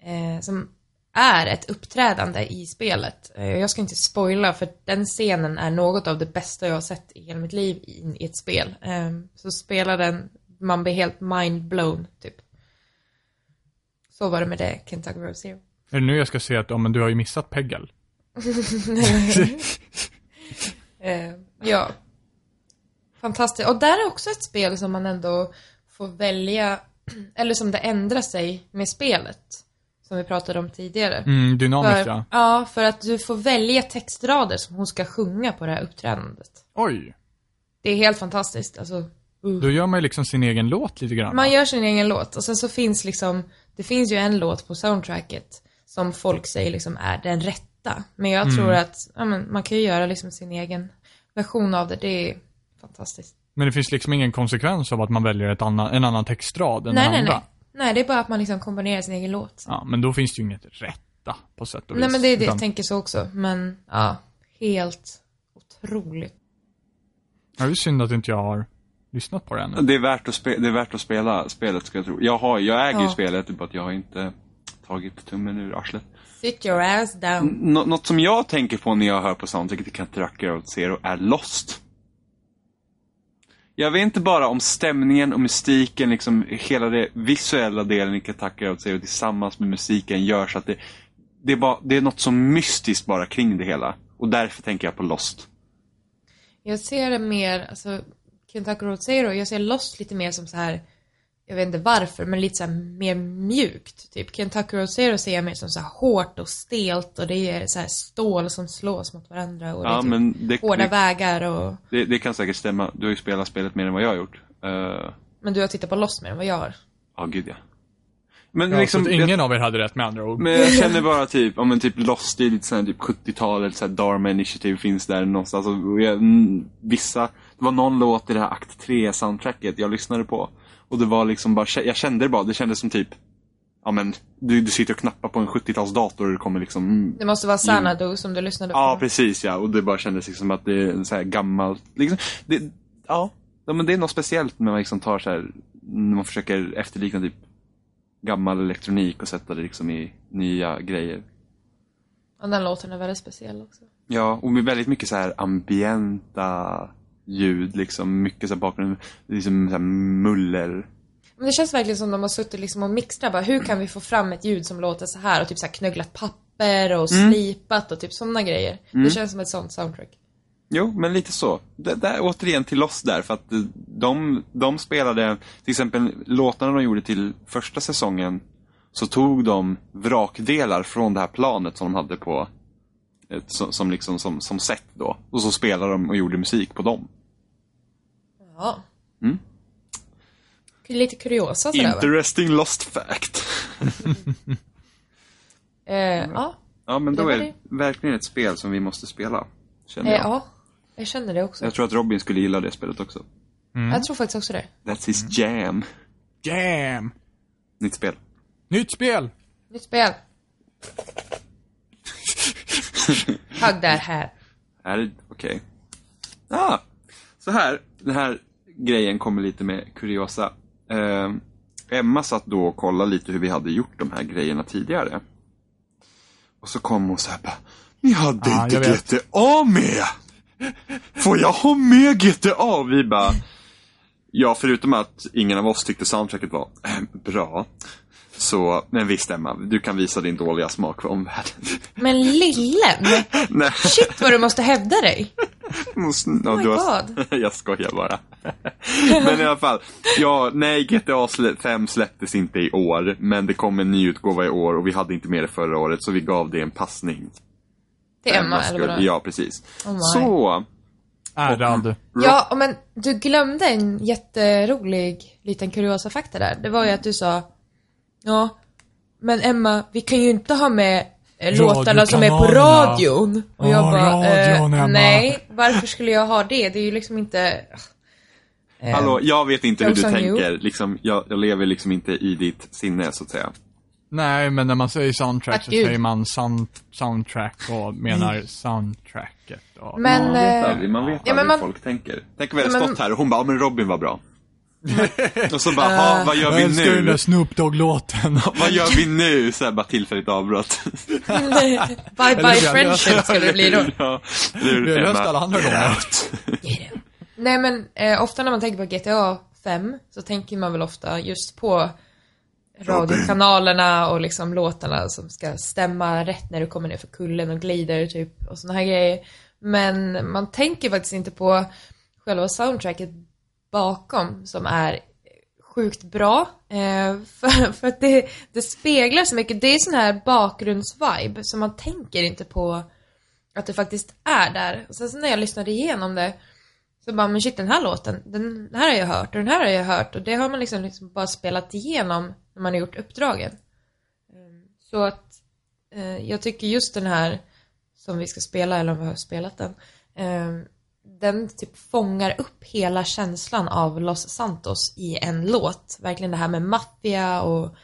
eh, som är ett uppträdande i spelet. Eh, Jag ska inte spoila för den scenen är något av det bästa jag har sett i hela mitt liv i, ett spel. Eh, Så spelar den, man blir helt mind-blown typ. Så var det med det, Kentucky Road Zero. Är det nu jag ska säga att, ja men du har ju missat Peggle? Eh, ja. Fantastiskt. Och där är också ett spel som man ändå får välja, eller som det ändrar sig med spelet. Som vi pratade om tidigare. Mm, dynamiskt För, ja. ja, för att du får välja textrader som hon ska sjunga på det här uppträdandet. Oj. Det är helt fantastiskt. Alltså, uh. Då gör man ju liksom sin egen låt lite grann. Man gör sin egen låt och sen så finns liksom, det finns ju en låt på soundtracket som folk säger liksom är den rätta. Men jag Mm. tror att, ja, men man kan ju göra liksom sin egen version av det. Det är fantastiskt. Men det finns liksom ingen konsekvens av att man väljer ett annan, en annan textrad än nej, den nej, andra. nej. Nej, det är bara att man liksom komponerar sin egen låt. Ja, men då finns det ju inget rätta på sätt och vis. Nej men det är det Utan- jag tänker så också. Men ja, helt otroligt. Ja, det är synd att inte jag har lyssnat på det ännu. Det är värt att, spe, det är värt att spela spelet, ska jag tro. Jag, har, jag äger ju Ja. spelet, det är bara att jag har inte tagit tummen ur arslet. Sit your ass down. Nå- något som jag tänker på när jag hör på soundtracket till Kentucky Road Zero är Lost. Jag vet inte bara om stämningen och mystiken, liksom hela det visuella delen i Kentucky Road Zero tillsammans med musiken gör så att det, det, är bara, det är något så mystiskt bara kring det hela. Och därför tänker jag på Lost. Jag ser det mer, alltså Kentucky Road Zero, jag ser Lost lite mer som så här jag vet inte varför, men lite så här mer mjukt. Typ Kentucky Road Zero ser jag mer som så här hårt och stelt och det är så här stål som slås mot varandra och det är Ja, typ men det, hårda det, vägar och... det, det kan säkert stämma. Du har ju spelat spelet mer än vad jag har gjort. Uh, Men du har tittat på Lost mer än vad jag har. Ja, gud ja. Men Ja, liksom, så ingen av er hade rätt med andra ord. Men jag känner bara typ, om en typ Lost i lite såhär typ 70-talet, såhär Dharma Initiative finns där någonstans. Alltså, och jag, mm, vissa, det var någon låt i det här akt 3 soundtracket jag lyssnade på. Och det var liksom bara, jag kände det bara, det kändes som typ, ja men, du, du sitter och knappar på en 70-talsdals-dator och det kommer liksom, mm. Det måste vara Xanadu som du lyssnade på. Ja, precis ja. Och det bara kändes liksom att det är en så här gammal, liksom, det, ja. ja. men det är något speciellt när man liksom tar så här, när man försöker efterlikna typ gammal elektronik och sätta det liksom i nya grejer. Och den låten är väldigt speciell också. Ja, och med väldigt mycket så här ambienta ljud liksom. Mycket så här bakgrund, liksom så muller. Men det känns verkligen som de har suttit liksom och mixtrat bara, hur kan vi få fram ett ljud som låter så här och typ så här knögglat papper och Mm. slipat och typ sådana grejer. Det känns som ett sånt soundtrack. Jo, men lite så. Det, där, återigen till Lost där, för att de, de spelade, till exempel låtarna de gjorde till första säsongen, så tog de vrakdelar från det här planet som de hade på, som, som liksom som, som set då. Och så spelade de och gjorde musik på dem. Ja. Mm. Lite kuriosa sådär va? Interesting Lost fact. Eh, ja. Ja, men Det då var är det verkligen ett spel som vi måste spela. Känner Eh, jag. ja. Jag känner det också. Jag tror att Robin skulle gilla det spelet också. Jag tror faktiskt också det. That's his jam. Jam! Nytt spel. Nytt spel! Nytt spel. Hugg där här. Är det okej? Ah, så här. Den här grejen kommer lite med kuriosa. Eh, Emma satt då och kollade lite hur vi hade gjort de här grejerna tidigare. Och så kom hon så här bara, Ni hade Ja, inte. GTA med! Får jag ha med GTA? Vi bara, ja förutom att ingen av oss tyckte soundtracket var eh, bra. Så, men visst Emma, du kan visa din dåliga smak för omvärlden. Men lillen! Nej. Shit vad du måste hävda dig. Ja, Oh my du har- God. jag skojar bara. men i alla fall. Ja, nej, GTA 5 släpptes inte i år. Men det kom en ny utgåva i år och vi hade inte med det förra året. Så vi gav det en passning. Till Emma, Emmas eller vadå? Ja, precis. Oh så, Ärad. Ja, men du glömde en jätterolig liten kuriosa fakta där. Det var ju att du sa, ja, men Emma, vi kan ju inte ha med eh, låtarna som är på radion. Och jag Ja, bara, radion, eh, Emma. nej, varför skulle jag ha det? Det är ju liksom inte... eh, hallå, jag vet inte hur du tänker. Liksom, jag, jag lever liksom inte i ditt sinne, så att säga. Nej, men när man säger soundtrack Tack så Gud. säger man sound, soundtrack och menar soundtracket. Och, Men... Man vet eh, aldrig, man vet ja, aldrig men man- hur folk tänker. Tänk om vi hade Ja, men- stått här och hon bara, ja men Robin var bra. Och så bara, "Ha, vad gör jag vi älskar den där nu? Snoop Dogg-låten. Vad gör vi nu? Så här, bara tillfälligt avbrott. bye bye friendship skulle det bli då. ja, Vi har löst alla andra gånger. Nej men eh, ofta när man tänker på GTA 5 så tänker man väl ofta just på radiokanalerna och liksom låtarna som ska stämma rätt när du kommer ner för kullen och glider typ och såna här grejer. Men man tänker faktiskt inte på själva soundtracket bakom som är sjukt bra. Eh, för, för att det, det speglar så mycket, det är sån här bakgrundsvibe så man tänker inte på att det faktiskt är där. Och sen så när jag lyssnade igenom det så bara, men shit den här låten, den här har jag hört och den här har jag hört och det har man liksom, liksom bara spelat igenom när man har gjort uppdragen. Ehm, så att eh, jag tycker just den här som vi ska spela, eller om vi har spelat den, eh, den typ fångar upp hela känslan av Los Santos i en låt. Verkligen det här med maffia och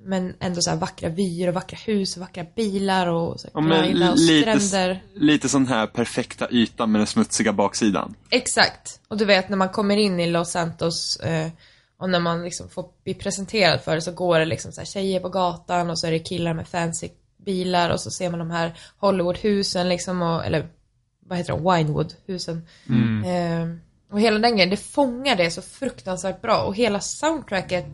men ändå så vackra vyer och vackra hus och vackra bilar och så Ja, och lite, stränder. lite sån här perfekta yta med den smutsiga baksidan. Exakt. Och du vet när man kommer in i Los Santos eh, och när man liksom får bli presenterad för det så går det liksom så här tjejer på gatan och så är det killar med fancy bilar och så ser man de här Hollywoodhusen liksom och, eller vad heter de, Winewood-husen. Eh, och hela den grejen, det fångar det så fruktansvärt bra och hela soundtracket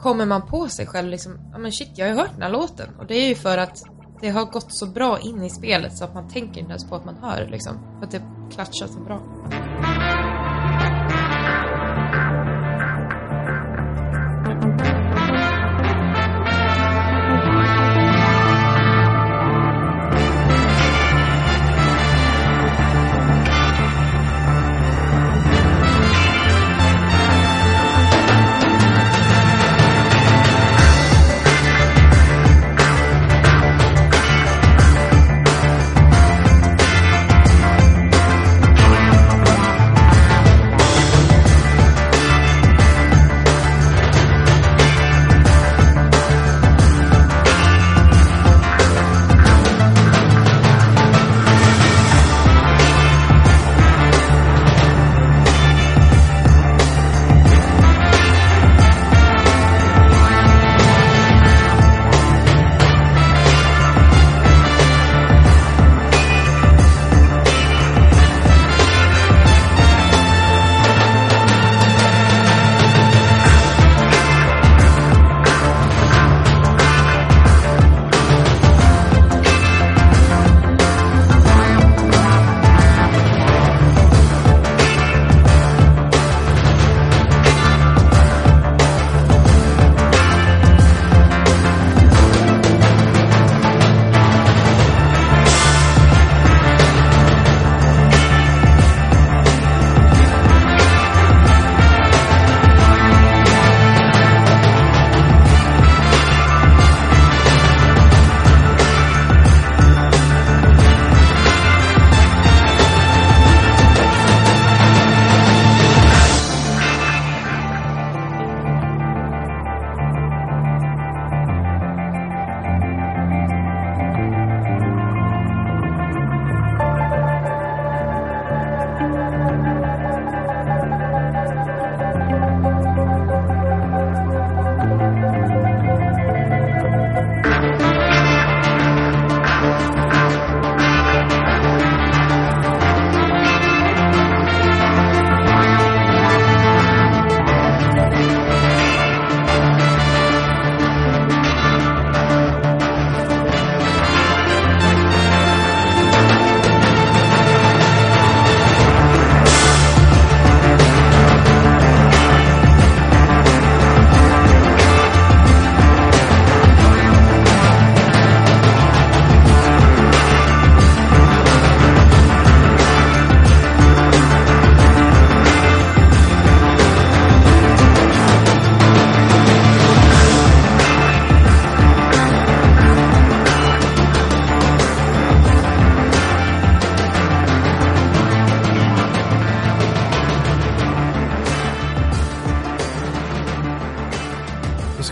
kommer man på sig själv liksom, ja men shit jag har ju hört den här låten och det är ju för att det har gått så bra in i spelet så att man tänker inte ens på att man hör det liksom. För att det klatschar så bra.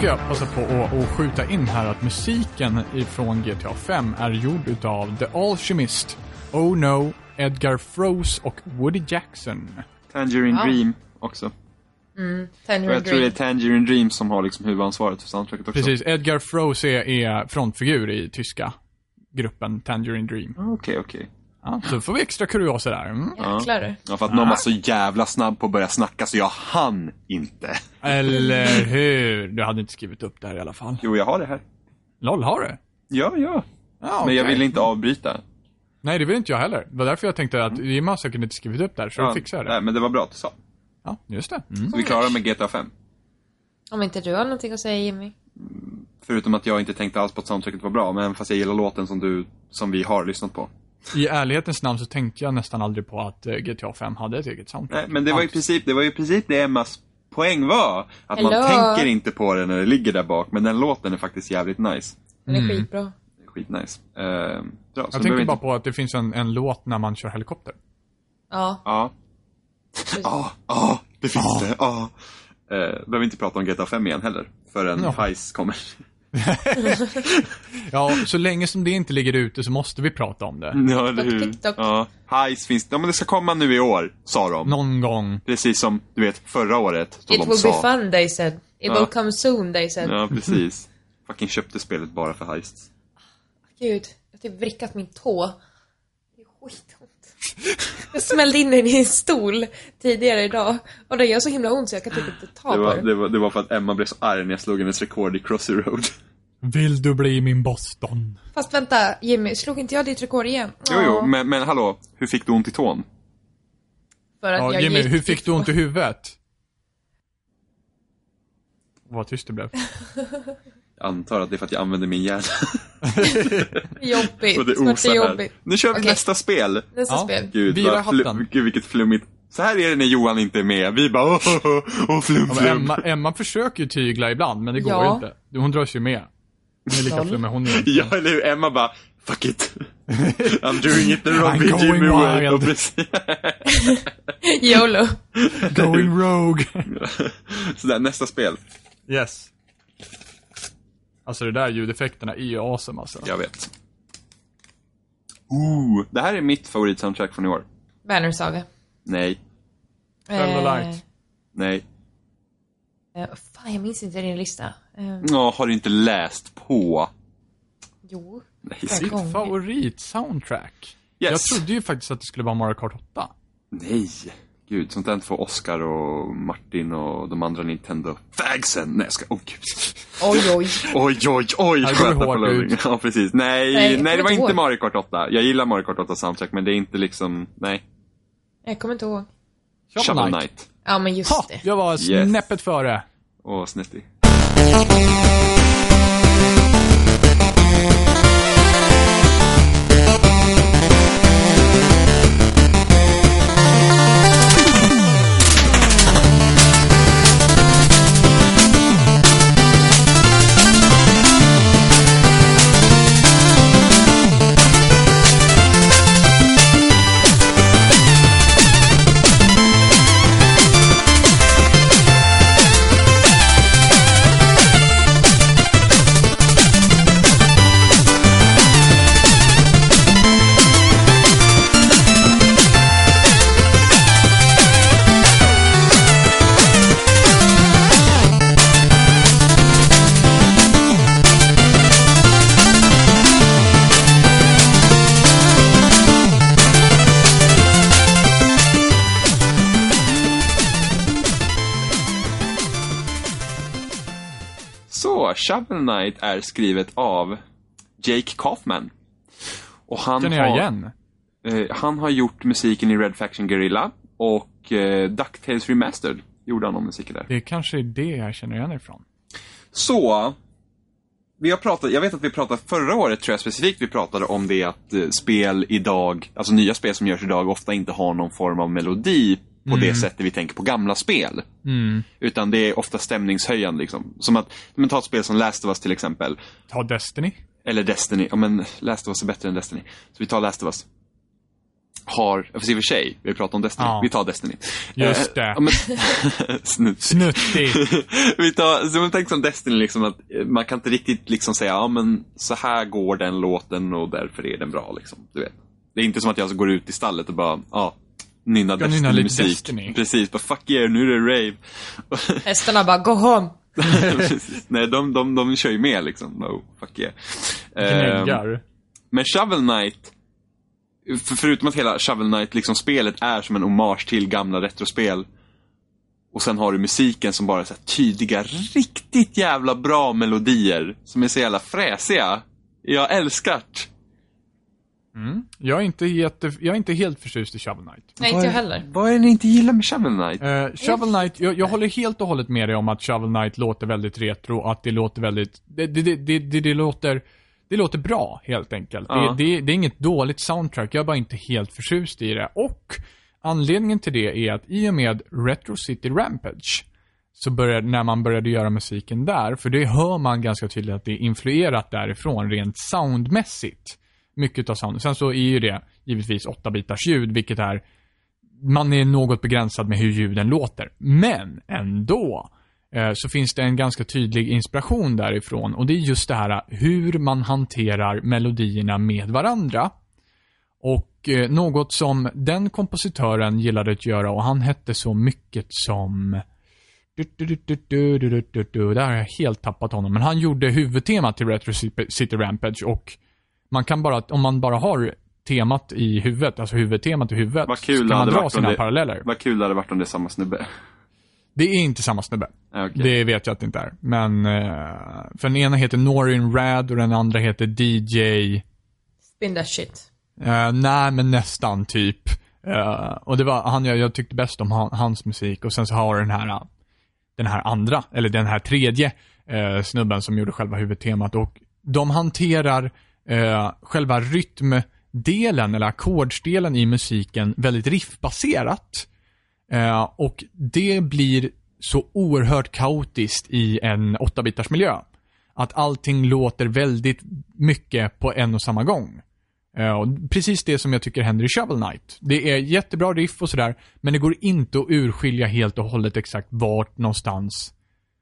Ska jag passa på att, att skjuta in här att musiken ifrån GTA 5 är gjord utav The Alchemist, Oh No, Edgar Froese och Woody Jackson. Tangerine Ja. Dream också. Och Tangerine jag tror det är Dream. Tangerine Dream som har liksom huvudansvaret för soundtracket också. Precis, Edgar Froese är, är frontfigur i tyska gruppen Tangerine Dream. Ah, Okej, okej. Ja, så får vi extra kuriosa där. Mm. Jäklar. Ja, för att någon var så jävla snabb på att börja snacka så jag hann inte. Eller hur? Du hade inte skrivit upp det här i alla fall. Jo, jag har det här. LOL, har du? Ja, ja. Ja, Men jag ville inte avbryta. Nej, det vill inte jag heller. Det var därför jag tänkte att Jimmy har säkert inte skrivit upp det här, så Ja, fixar jag det. Nej, men det var bra att du sa. Ja, just det. Mm. Så vi klarar med GTA 5. Om inte du har någonting att säga Jimmy. Förutom att jag inte tänkte alls på att soundtracket var bra, men fast jag gillar låten som du, som vi har lyssnat på. I ärlighetens namn så tänkte jag nästan aldrig på att eh, GTA 5 hade ett eget soundtrack. Nej, men det var i princip, det var i princip det Emmas poäng var. Att man Hello. tänker inte på det när det ligger där bak, men den låten är faktiskt jävligt nice. Den är Mm. skitbra. Skitnice. Uh, bra, så Jag tänker inte... bara på att det finns en, en låt när man kör helikopter. Ja. Ja. Ja, ja, det finns det. Ja. Uh, behöver inte prata om GTA 5 igen heller, förrän Ja. Heist kommer. Ja, så länge som det inte ligger ute så måste vi prata om det. Ja, eller hur? TikTok. Ja. Heist finns Ja, men det ska komma nu i år, sa de. Någon gång. Precis som, du vet, förra året. It will sa. be fun, they said. It Ja. will come soon, they said. Ja, precis. Fucking köpte spelet bara för Heist. Gud, jag har typ vrickat min tå. Det är skitont. Jag smällde in den i en stol tidigare idag. Och det gör så himla ont så jag kan typ inte ta Det på var, den. det, var, det var för att Emma blev så arg när jag slog hennes rekord i Crossy Road. Vill du bli min Boston? Fast vänta, Jimmy, slog inte jag ditt rekord igen? Jo, jo, men, men hallå, hur fick du ont i tån? För att Ja, jag Jimmy, gick hur fick du ont i huvudet? Vad tyst det blev. Antar att det är för att jag använder min hjärna. Jobbigt. Och det osar här. jobbigt. Nu kör vi Okej. nästa spel. Nästa Ja. spel. Gud, Vira hatten. Gud, vilket flummigt. Så här är det när Johan inte är med. Vi bara åh, åh, åh, flum, Ja, men flum. Emma, Emma försöker ju tygla ibland, men det går Ja. inte. Hon dras ju med. Hon är lika flummig hon är. Ja, eller hur? Emma bara, fuck it. I'm doing it the wrong I'm way, going Jimmy precis- YOLO. Going rogue. Sådär, nästa spel. yes. Alltså det där ljudeffekterna är ju awesome alltså. Jag vet. Ooh, det här är mitt favoritsoundtrack från i år. Banner Saga. Nej, Eh, Light. nej. eh, fan, jag minns inte din lista. Eh, Ja, har du inte läst på? jo. Nej, sitt. Favorit-soundtrack? Yes. Jag trodde ju faktiskt att det skulle vara Mario Kart 8. Nej. Gud, sånt där får Oscar och Martin och de andra Nintendo-fagsen. Nej, jag ska... Oh, gud. Oj, oj. Oj, oj, oj, sköta på ut. Ja, precis. Nej, Nej, nej, det var inte ihåg. Mario Kart 8. Jag gillar Mario Kart 8 soundtrack, men det är inte liksom, nej. Jag kommer inte ihåg. Shovel Knight. Knight. Ja, men just Ha! det. Jag var Yes. snäppet före. Och Snitty. Så, Shovel Knight är skrivet av Jake Kaufman. Och han Känner jag har, igen. Eh, han har gjort musiken i Red Faction Guerrilla och eh, DuckTales Remastered gjorde han om musiken där. Det kanske är det jag känner igen ifrån. Så, vi har pratat, jag vet att vi pratade förra året tror jag specifikt vi pratade om det att eh, spel idag, alltså nya spel som görs idag ofta inte har någon form av melodi på det sättet vi tänker på gamla spel. Mm. Utan det är ofta stämningshöjande liksom. Som att, men ta ett spel som Last of Us till exempel. Ta Destiny. Eller Destiny, ja men Last of Us är bättre än Destiny. Så vi tar Last of Us. har, fast i och för sig, vi pratar om Destiny. Ja. Vi tar Destiny. Just Eh, det. ja, men, snutt. Snuttig. vi tar, så man tänker som Destiny, liksom att eh, man kan inte riktigt liksom säga, ja men så här går den låten och därför är den bra. Liksom, du vet. Det är inte som att jag går ut i stallet och bara, ja, nynna lite Destiny-musik. Destiny. Precis, bara fuck yeah, nu är det rave. Hästarna bara, go home. Nej, de, de, de kör ju med liksom. Oh, fuck yeah. Ehm, Gnäggar. men Shovel Knight, för, förutom att hela Shovel Knight, liksom spelet är som en hommage till gamla retrospel. Och sen har du musiken som bara är så här tydliga, riktigt jävla bra melodier. Som är så jävla fräsiga. Jag älskar det. Jag är, inte jätte, jag är inte helt förtjust i Shovel Knight. Nej, inte jag heller. Vad är det ni inte gillar med Shovel Knight? Uh, Shovel Knight, jag, jag håller helt och hållet med dig om att Shovel Knight låter väldigt retro, att det låter väldigt, det, det, det, det, det, det låter, det låter bra helt enkelt. Ja. Det, det, det är inget dåligt soundtrack, jag är bara inte helt förtjust i det. Och anledningen till det är att i och med Retro City Rampage, så började, när man började göra musiken där, för det hör man ganska tydligt att det är influerat därifrån rent soundmässigt mycket av soundet. Sen så är ju det givetvis 8-bitars ljud, vilket är... Man är något begränsad med hur ljuden låter. Men ändå eh, så finns det en ganska tydlig inspiration därifrån och det är just det här hur man hanterar melodierna med varandra. Och eh, något som den kompositören gillade att göra och han hette så mycket som... Där har jag helt tappat honom. Men han gjorde huvudtemat till Retro City Rampage och man kan bara, om man bara har temat i huvudet, alltså huvudtemat i huvudet, Vad kul så kan man dra sina det- paralleller. Vad kul det hade varit om det är samma snubbe. Det är inte samma snubbe. Ja, okej. Det vet jag att det inte är. Men, eh, för den ena heter Norin Rad och den andra heter DJ, Spin that shit. eh, nej men nästan typ. Eh, och det var han jag, jag tyckte bäst om han, hans musik och sen så har den här, den här andra, eller den här tredje eh, snubben som gjorde själva huvudtemat och de hanterar eh, själva rytmdelen eller ackordsdelen i musiken väldigt riffbaserat. Eh, och det blir så oerhört kaotiskt i en 8-bitars miljö. Att allting låter väldigt mycket på en och samma gång. Och precis det som jag tycker händer i Shovel Knight. Det är jättebra riff och sådär, men det går inte att urskilja helt och hållet exakt vart någonstans,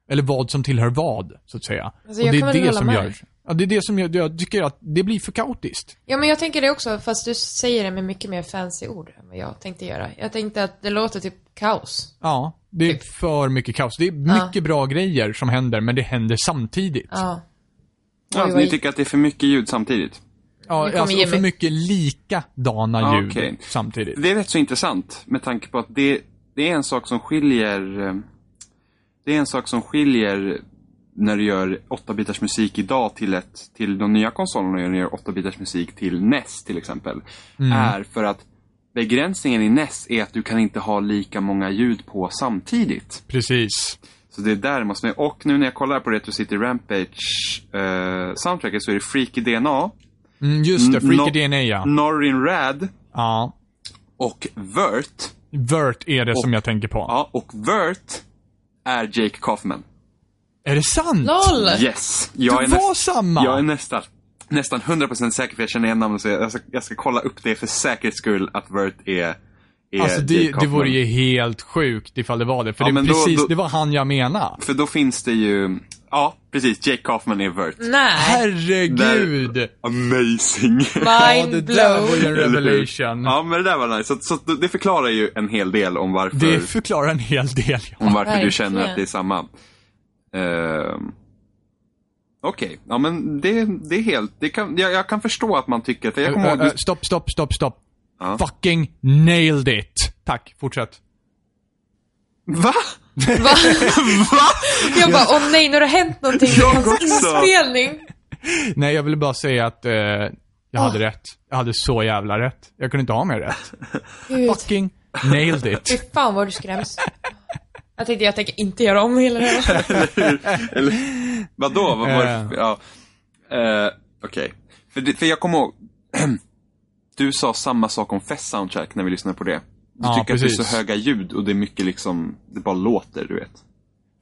eller vad som tillhör vad, så att säga. Alltså, och det är det som med. gör, ja, det är det som gör, jag tycker att det blir för kaotiskt. Ja, men jag tänker det också, fast du säger det med mycket mer fancy ord än vad jag tänkte göra. Jag tänkte att det låter typ kaos. Ja, det är Typ. för mycket kaos. Det är Ja. mycket bra grejer som händer, men det händer samtidigt. Ja. Ja, Oj, så ni tycker att det är för mycket ljud samtidigt? Ja, alltså, och Jimmy. för mycket likadana Ja, ljud okej. samtidigt. Det är rätt så intressant med tanke på att det, det är en sak som skiljer eh, Det är en sak som skiljer när du gör 8-bitars musik idag till, ett, till de nya konsolerna och du gör 8-bitars musik till NES till exempel. Är för att begränsningen i NES är att du kan inte ha lika många ljud på samtidigt. Precis. Så det är där det måste med. Och nu när jag kollar på Retro City Rampage eh, soundtracket så är det Freaky DNA, Mm, just det, Freaky No- DNA ja. Norrin Rad Ja. och Vert. Vert är det som jag tänker på. Ja, och Vert är Jake Kaufman. Är det sant? LOL! Yes! Jag är, det var näst, samma! jag är nästan, nästan 100% säker för jag känner igen namnet så jag, ska, jag ska kolla upp det för säkerhets skull att Vert är, är Alltså det, det vore ju helt sjukt ifall det var det. För Ja, det, då- precis, då- det var han jag menade. För då finns det ju, ja precis, Jake Kaufman är Vert. Nej! Herregud! Amazing! Ja, det Mind där var ju en revelation. Ja, men det där var nice. Så, så det förklarar ju en hel del om varför, Det förklarar en hel del. Ja. om varför du verkligen. känner att det är samma. Ehm, Okej, ja men det, det är helt, det kan, jag, jag kan förstå att man tycker, för jag kommer ihåg, Äh, du, äh, stopp, stopp, stopp, stopp. Fucking nailed it. Tack, fortsätt. va? Va? Jag bara, åh nej, nu har det hänt någonting med Jag hans inspelning. Nej, jag ville bara säga att eh, jag hade rätt. Jag hade så jävla rätt. Jag kunde inte ha mer rätt. Gud, Fucking nailed fy it. fan vad du skräms. Jag tänkte, jag tänker inte göra om hela det här. Eller, vadå? Vad var det Eh. för- ja. Eh, Okej. För, det- för jag kommer ihåg, du sa samma sak om Fest Soundtrack när vi lyssnade på det. Du Ja, tycker att det är precis. så höga ljud och det är mycket liksom, det bara låter, du vet.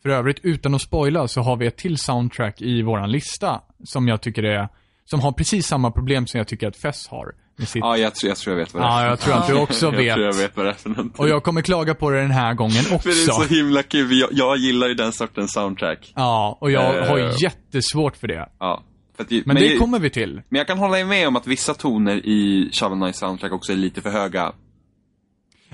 För övrigt, utan att spoila, så har vi ett till soundtrack i våran lista som jag tycker är, som har precis samma problem som jag tycker att Fess har. Sitt... Ja, jag tror jag, tror jag vet vad det är. Ja, jag tror att du också jag vet. tror jag vet vad det är för någonting. Och jag kommer klaga på det den här gången För det är också. så himla kul, jag, jag gillar ju den sortens soundtrack. Ja, och jag Eh. har jättesvårt för det. Ja. För ju- Men det ju- kommer vi till. men jag kan hålla med om att vissa toner i Shovel Knight soundtrack också är lite för höga.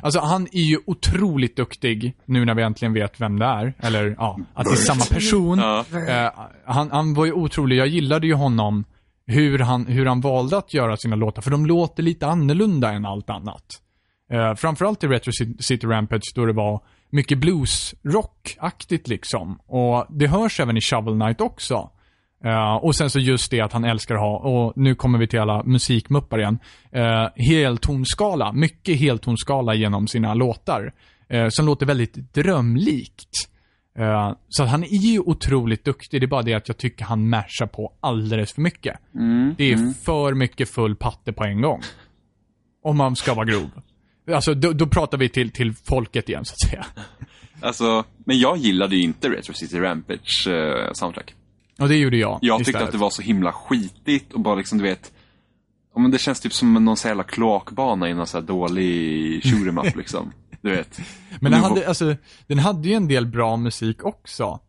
Alltså han är ju otroligt duktig, nu när vi äntligen vet vem det är. Eller ja, att det är samma person. Ja. Eh, han, han var ju otrolig, jag gillade ju honom, hur han, hur han valde att göra sina låtar, för de låter lite annorlunda än allt annat. Uh, framförallt i Retro City Rampage då det var mycket bluesrock-aktigt liksom. Och det hörs även i Shovel Knight också. Uh, och sen så just det att han älskar att ha, och nu kommer vi till alla musikmuppar igen, uh, heltonskala, mycket heltonskala genom sina låtar. Uh, som låter väldigt drömlikt. Eh, så att han är ju otroligt duktig, det är bara det att jag tycker han mashar på alldeles för mycket. det är för mycket full patte på en gång. Om man ska vara grov. Alltså, då, då pratar vi till, till folket igen, så att säga. Alltså, men jag gillade ju inte Retro City Rampage eh, soundtrack. Och det gjorde jag Jag tyckte istället. att det var så himla skitigt och bara liksom, du vet, ja, men det känns typ som någon så jävla kloakbana i någon så här dålig shoot'em up liksom. Du vet. Men den hade, alltså, den hade ju en del bra musik också.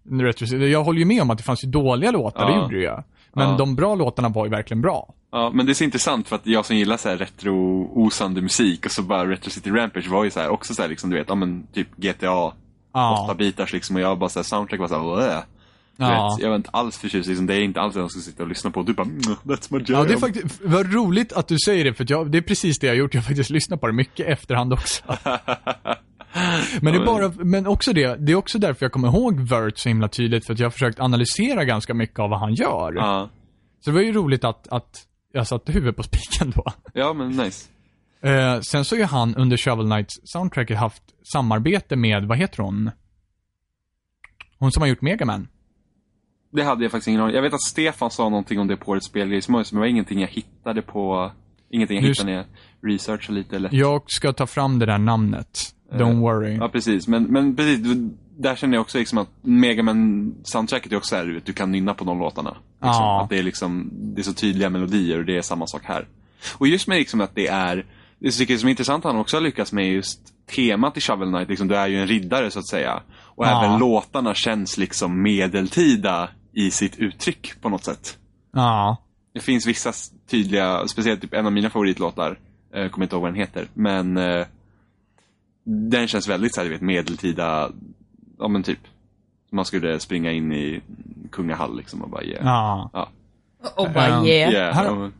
Jag håller ju med om att det fanns ju dåliga låtar, det Ja. gjorde det ju. Men Ja. de bra låtarna var ju verkligen bra. Ja, men det är så intressant för att jag som gillar så här retro-osande musik och så bara Retro City Rampage var ju så här, också så här, liksom, du vet, ja men typ GTA Ja. 8 bitars liksom och jag bara så här, soundtrack var så här, "Åh." Ja. vet, jag var inte alls förtjust, liksom, det är inte alls det jag ska sitta och lyssna på. Du bara, "Mm, that's my jam. Ja, det är faktiskt, vad roligt att du säger det, för jag, det är precis det jag har gjort. Jag har faktiskt lyssnat på det mycket efterhand också. Men det är bara, men också det, det är också därför jag kommer ihåg Vert så himla tydligt, för att jag har försökt analysera ganska mycket av vad han gör. Ja, Så det var ju roligt att, att jag satte huvudet på spiken då. ja men nice. Eh, sen så har ju han under Shovel Knights soundtracket haft samarbete med, vad heter hon? Hon som har gjort Megaman. Det hade jag faktiskt ingen aning Jag vet att Stefan sa någonting om det på ett spelgrejsmöte, men det var ingenting jag hittade på, ingenting jag hittade när jag researchade lite eller. Jag ska ta fram det där namnet. Don't worry. Ja, precis. Men, men precis, där känner jag också liksom att Megaman soundtracket är också här, du vet, du kan nynna på de låtarna. Liksom. Ja. Att det är liksom, det är så tydliga melodier och det är samma sak här. Och just med liksom att det är, det tycker jag som är intressant han också har lyckats med just temat i Shovel Knight, liksom, du är ju en riddare så att säga. Och Ja. även låtarna känns liksom medeltida i sitt uttryck på något sätt. Ja. Det finns vissa tydliga, speciellt typ en av mina favoritlåtar, eh, kommer inte ihåg vad den heter, men eh, den känns väldigt såhär, du vet, medeltida, ja men typ, man skulle springa in i kungahall liksom och bara yeah. Ja. Ja. Och bara Um, yeah. Yeah,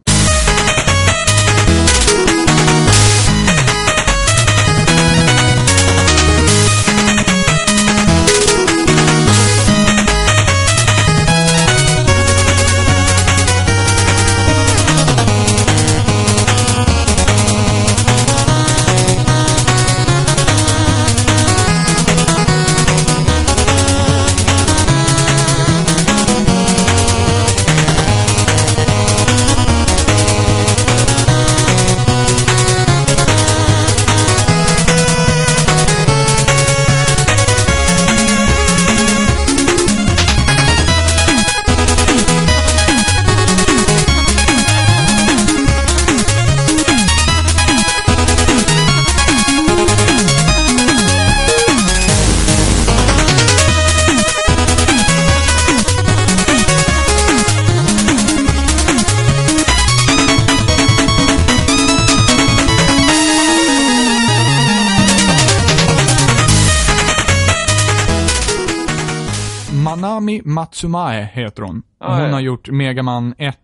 Matsumae heter hon. Ah, Och hon ja. har gjort Megaman 1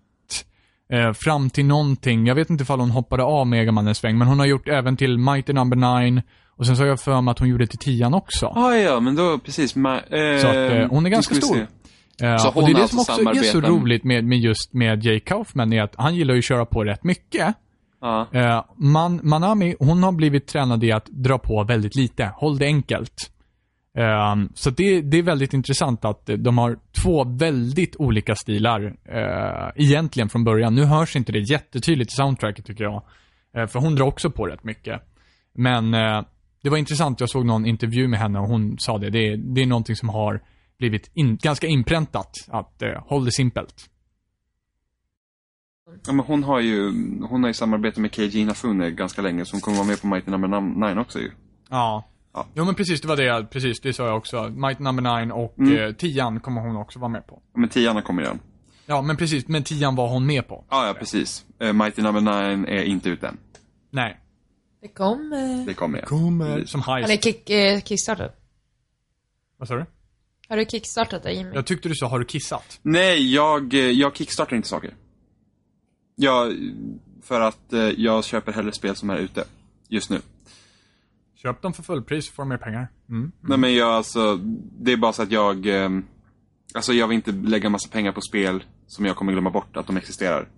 eh, fram till någonting. Jag vet inte ifall hon hoppade av Megaman en sväng, men hon har gjort även till Mighty Number 9. Och sen så har jag för mig att hon gjorde till 10 också. Ah, ja, men då precis. Ma, eh, Så att, eh, hon är ganska stor. Eh, Så och hon det är det som alltså också är så roligt med, med just med Jay Kaufman, är att han gillar ju att köra på rätt mycket. Ja. Eh, Man, Manami, hon har blivit tränad i att dra på väldigt lite. Håll det enkelt. Eh, så det, det är väldigt intressant att de har två väldigt olika stilar eh, egentligen från början. Nu hörs inte det jättetydligt i soundtracket tycker jag. Eh, för hon drar också på rätt mycket. Men eh, det var intressant, jag såg någon intervju med henne och hon sa det. Det är, det är någonting som har blivit in, ganska inpräntat. Att eh, håll det simpelt. Ja, men hon har ju, hon har ju samarbete med Keiji Inafune ganska länge, så hon kommer vara med på Mighty Number 9 också ju. Ja. Ja. Jo men precis, det var det jag, precis, det sa jag också. Might Number 9 och Mm. eh, tian kommer hon också vara med på. Men tian kommer redan. Ja, men precis, men tian var hon med på. Ja, ja precis. Uh, Mighty Number 9 är inte ut än. Nej. Det kom... Eh, Det kommer igen. Kommer som heist. kick, eh, kickstartad. Vad sa du? Har du kickstartat det Jimmy? Jag tyckte du sa, har du kissat? Nej, jag, eh, jag kickstartar inte saker. Jag, för att eh, jag köper hellre spel som är ute. Just nu. Köp dem för fullpris så får du mer pengar. Mm. Nej men jag alltså, det är bara så att jag, eh, alltså jag vill inte lägga massa pengar på spel som jag kommer glömma bort att de existerar.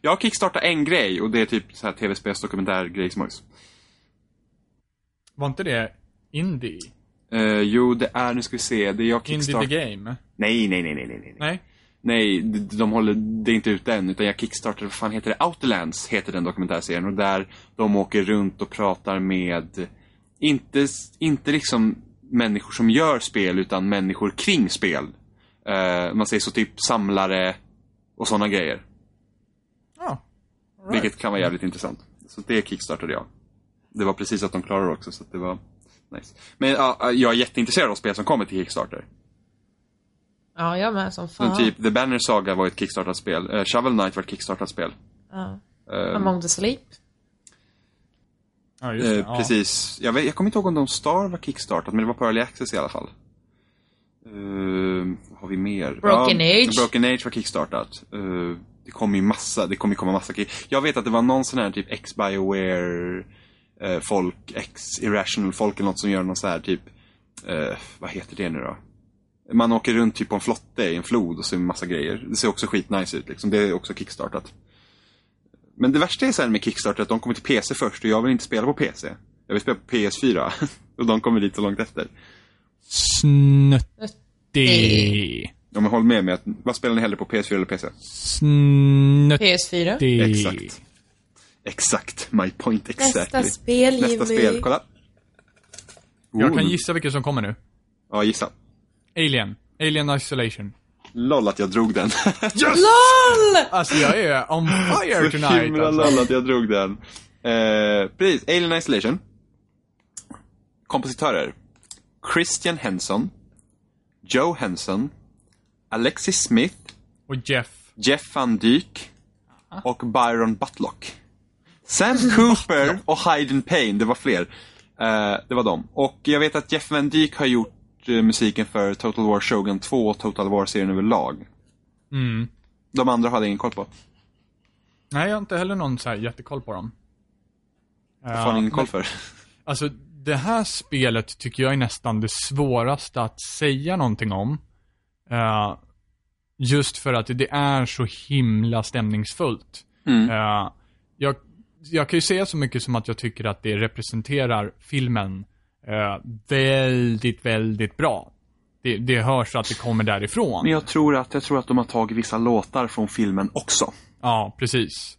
Jag har kickstartat en grej och det är typ så här tv-spels dokumentärgrejsmojs. Var inte det Indie? Uh, jo, det är, nu ska vi se, det är jag Indie kickstart... the Game? Nej, nej, nej, nej, nej, nej. Nej? Nej, de, de håller, det är inte ute än, utan jag kickstartade, vad fan heter det? Outerlands heter den dokumentärserien och där de åker runt och pratar med, inte, inte liksom människor som gör spel, utan människor kring spel. Eh, man säger så typ samlare och sådana grejer. Ja. All right. Vilket kan vara jävligt intressant. Så det kickstartade jag. Det var precis att de klarade också, så att det var nice. Men ja, jag är jätteintresserad av spel som kommer till Kickstarter. Ja, jag med som Men fan. typ The Banner Saga var ett kickstartat spel. Uh, Shovel Knight var ett kickstartat spel. Ja. Eh, Among the Sleep. Ja, just det. eh, ja. Precis. Jag, vet, jag kommer inte ihåg om de Star var kickstartat, men det var på Early Access i alla fall. Uh, vad har vi mer? Broken Age. Broken Age var kickstartat. Uh, det kommer ju massa, det kommer komma massa kick. Jag vet att det var någon sån här typ ex-Bioware eh, folk, ex-Irrational folk eller något som gör någon sån här typ, vad heter det nu då? Man åker runt typ på en flotte i en flod och så är det massa grejer. Det ser också skitnice ut liksom. Det är också kickstartat. Men det värsta är sen med Kickstarter att de kommer till PC först och jag vill inte spela på PC. Jag vill spela på PS4. och de kommer dit så långt efter. Snuttig. Ja, men håll med mig att, vad spelar ni hellre på PS4 eller PC? Snuttig. PS4. Exakt. Exakt. My point exactly. Nästa spel, Jimmy. Nästa spel, kolla. Jag kan gissa vilket som kommer nu. Ja, gissa. Alien. Alien Isolation. Loll att jag drog den. LOL! Alltså jag är on fire Så tonight himla alltså. loll att jag drog den. Eh, precis, Alien Isolation. Kompositörer. Christian Henson. Joe Henson. Alexis Smith. Och Jeff. Jeff Van Dyk. Och Byron Butlock. Sam Cooper och Hayden Payne, det var fler. Eh, det var dem. Och jag vet att Jeff Van Dyk har gjort eh, musiken för Total War Shogun 2 och Total War-serien överlag. Mm. De andra hade jag ingen koll på. Nej, jag har inte heller någon så här jättekoll på dem. Vad har ni ingen koll för? Alltså, det här spelet tycker jag är nästan det svåraste att säga någonting om. Eh, just för att det är så himla stämningsfullt. Mm. Eh, jag, jag kan ju säga så mycket som att jag tycker att det representerar filmen eh, väldigt, väldigt bra. Det, det hörs att det kommer därifrån. Men jag tror, att, jag tror att de har tagit vissa låtar från filmen också. Ja, precis.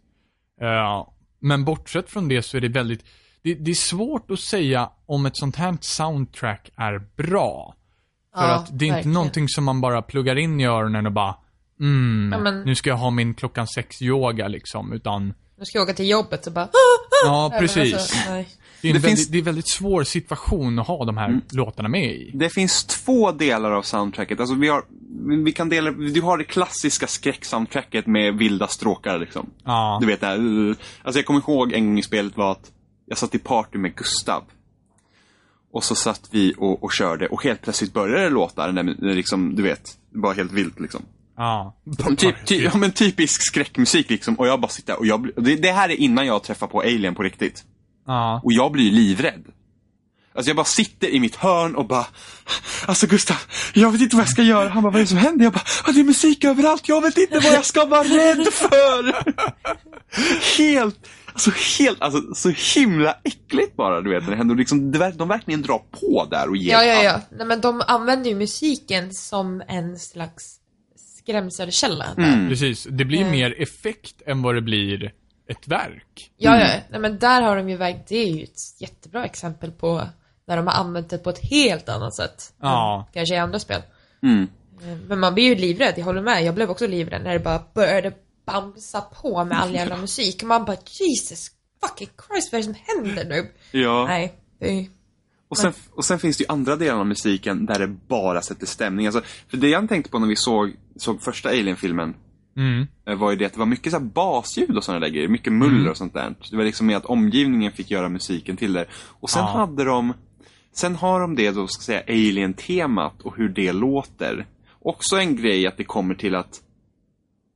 Eh, men bortsett från det så är det väldigt, det, det är svårt att säga om ett sånt här soundtrack är bra. För Ja, att det är inte verkligen. någonting som man bara pluggar in i öronen och bara, mm, Ja, men- nu ska jag ha min klockan sex yoga liksom, utan, Nu ska jag åka till jobbet och bara... ja men precis. alltså. Det, är Det väldigt, finns- det är en väldigt svår situation att ha de här låtarna med i. Det finns två delar av soundtracket. Alltså vi har, vi kan dela, du har det klassiska skräcksoundtracket med vilda stråkar liksom. Du vet det här, alltså jag kommer ihåg en gång i spelet var att jag satt i party med Gustav. Och så satt vi och, och körde och helt plötsligt började det låta, när, liksom, du vet, var helt vilt liksom. Ja. Typ, ty, ja, men typisk skräckmusik liksom. Och jag bara sitter och jag, det, det här är innan jag träffar på Alien på riktigt. Ja. Och jag blir livrädd. Alltså jag bara sitter i mitt hörn och bara Alltså Gustav, jag vet inte vad jag ska göra. Han bara, vad är det som händer? Jag bara, "Ah, det är musik överallt. Jag vet inte vad jag ska vara rädd för. helt, alltså helt, alltså så himla äckligt bara du vet när det händer. Liksom, de verkligen drar på där och ger Ja, ja, allt. ja. Nej, men de använder ju musiken som en slags skrämselkälla. Mm. Precis. Det blir Eh. mer effekt än vad det blir ett verk. Ja, Mm. ja. Nej, men där har de ju verkligen, det är ju ett jättebra exempel på när de har använt det på ett helt annat sätt. Ja. Kanske i andra spel. Mm. Eh, Men man blir ju livrädd, jag håller med. Jag blev också livrädd när det bara började bamsa på med all jävla musik. Och man bara Jesus fucking Christ, vad är det som händer nu? Ja. Nej, det är Och sen, och sen finns det ju andra delar av musiken där det bara sätter stämning. Alltså, för det jag tänkte på när vi såg, såg första Alien-filmen Mm. eh, var ju det att det var mycket så här basljud och sådana där grejer. Mycket muller och sånt där. Det var liksom med att omgivningen fick göra musiken till det. Och sen Ja. hade de Sen har de det då, ska säga, Alien-temat och hur det låter. Också en grej att det kommer till att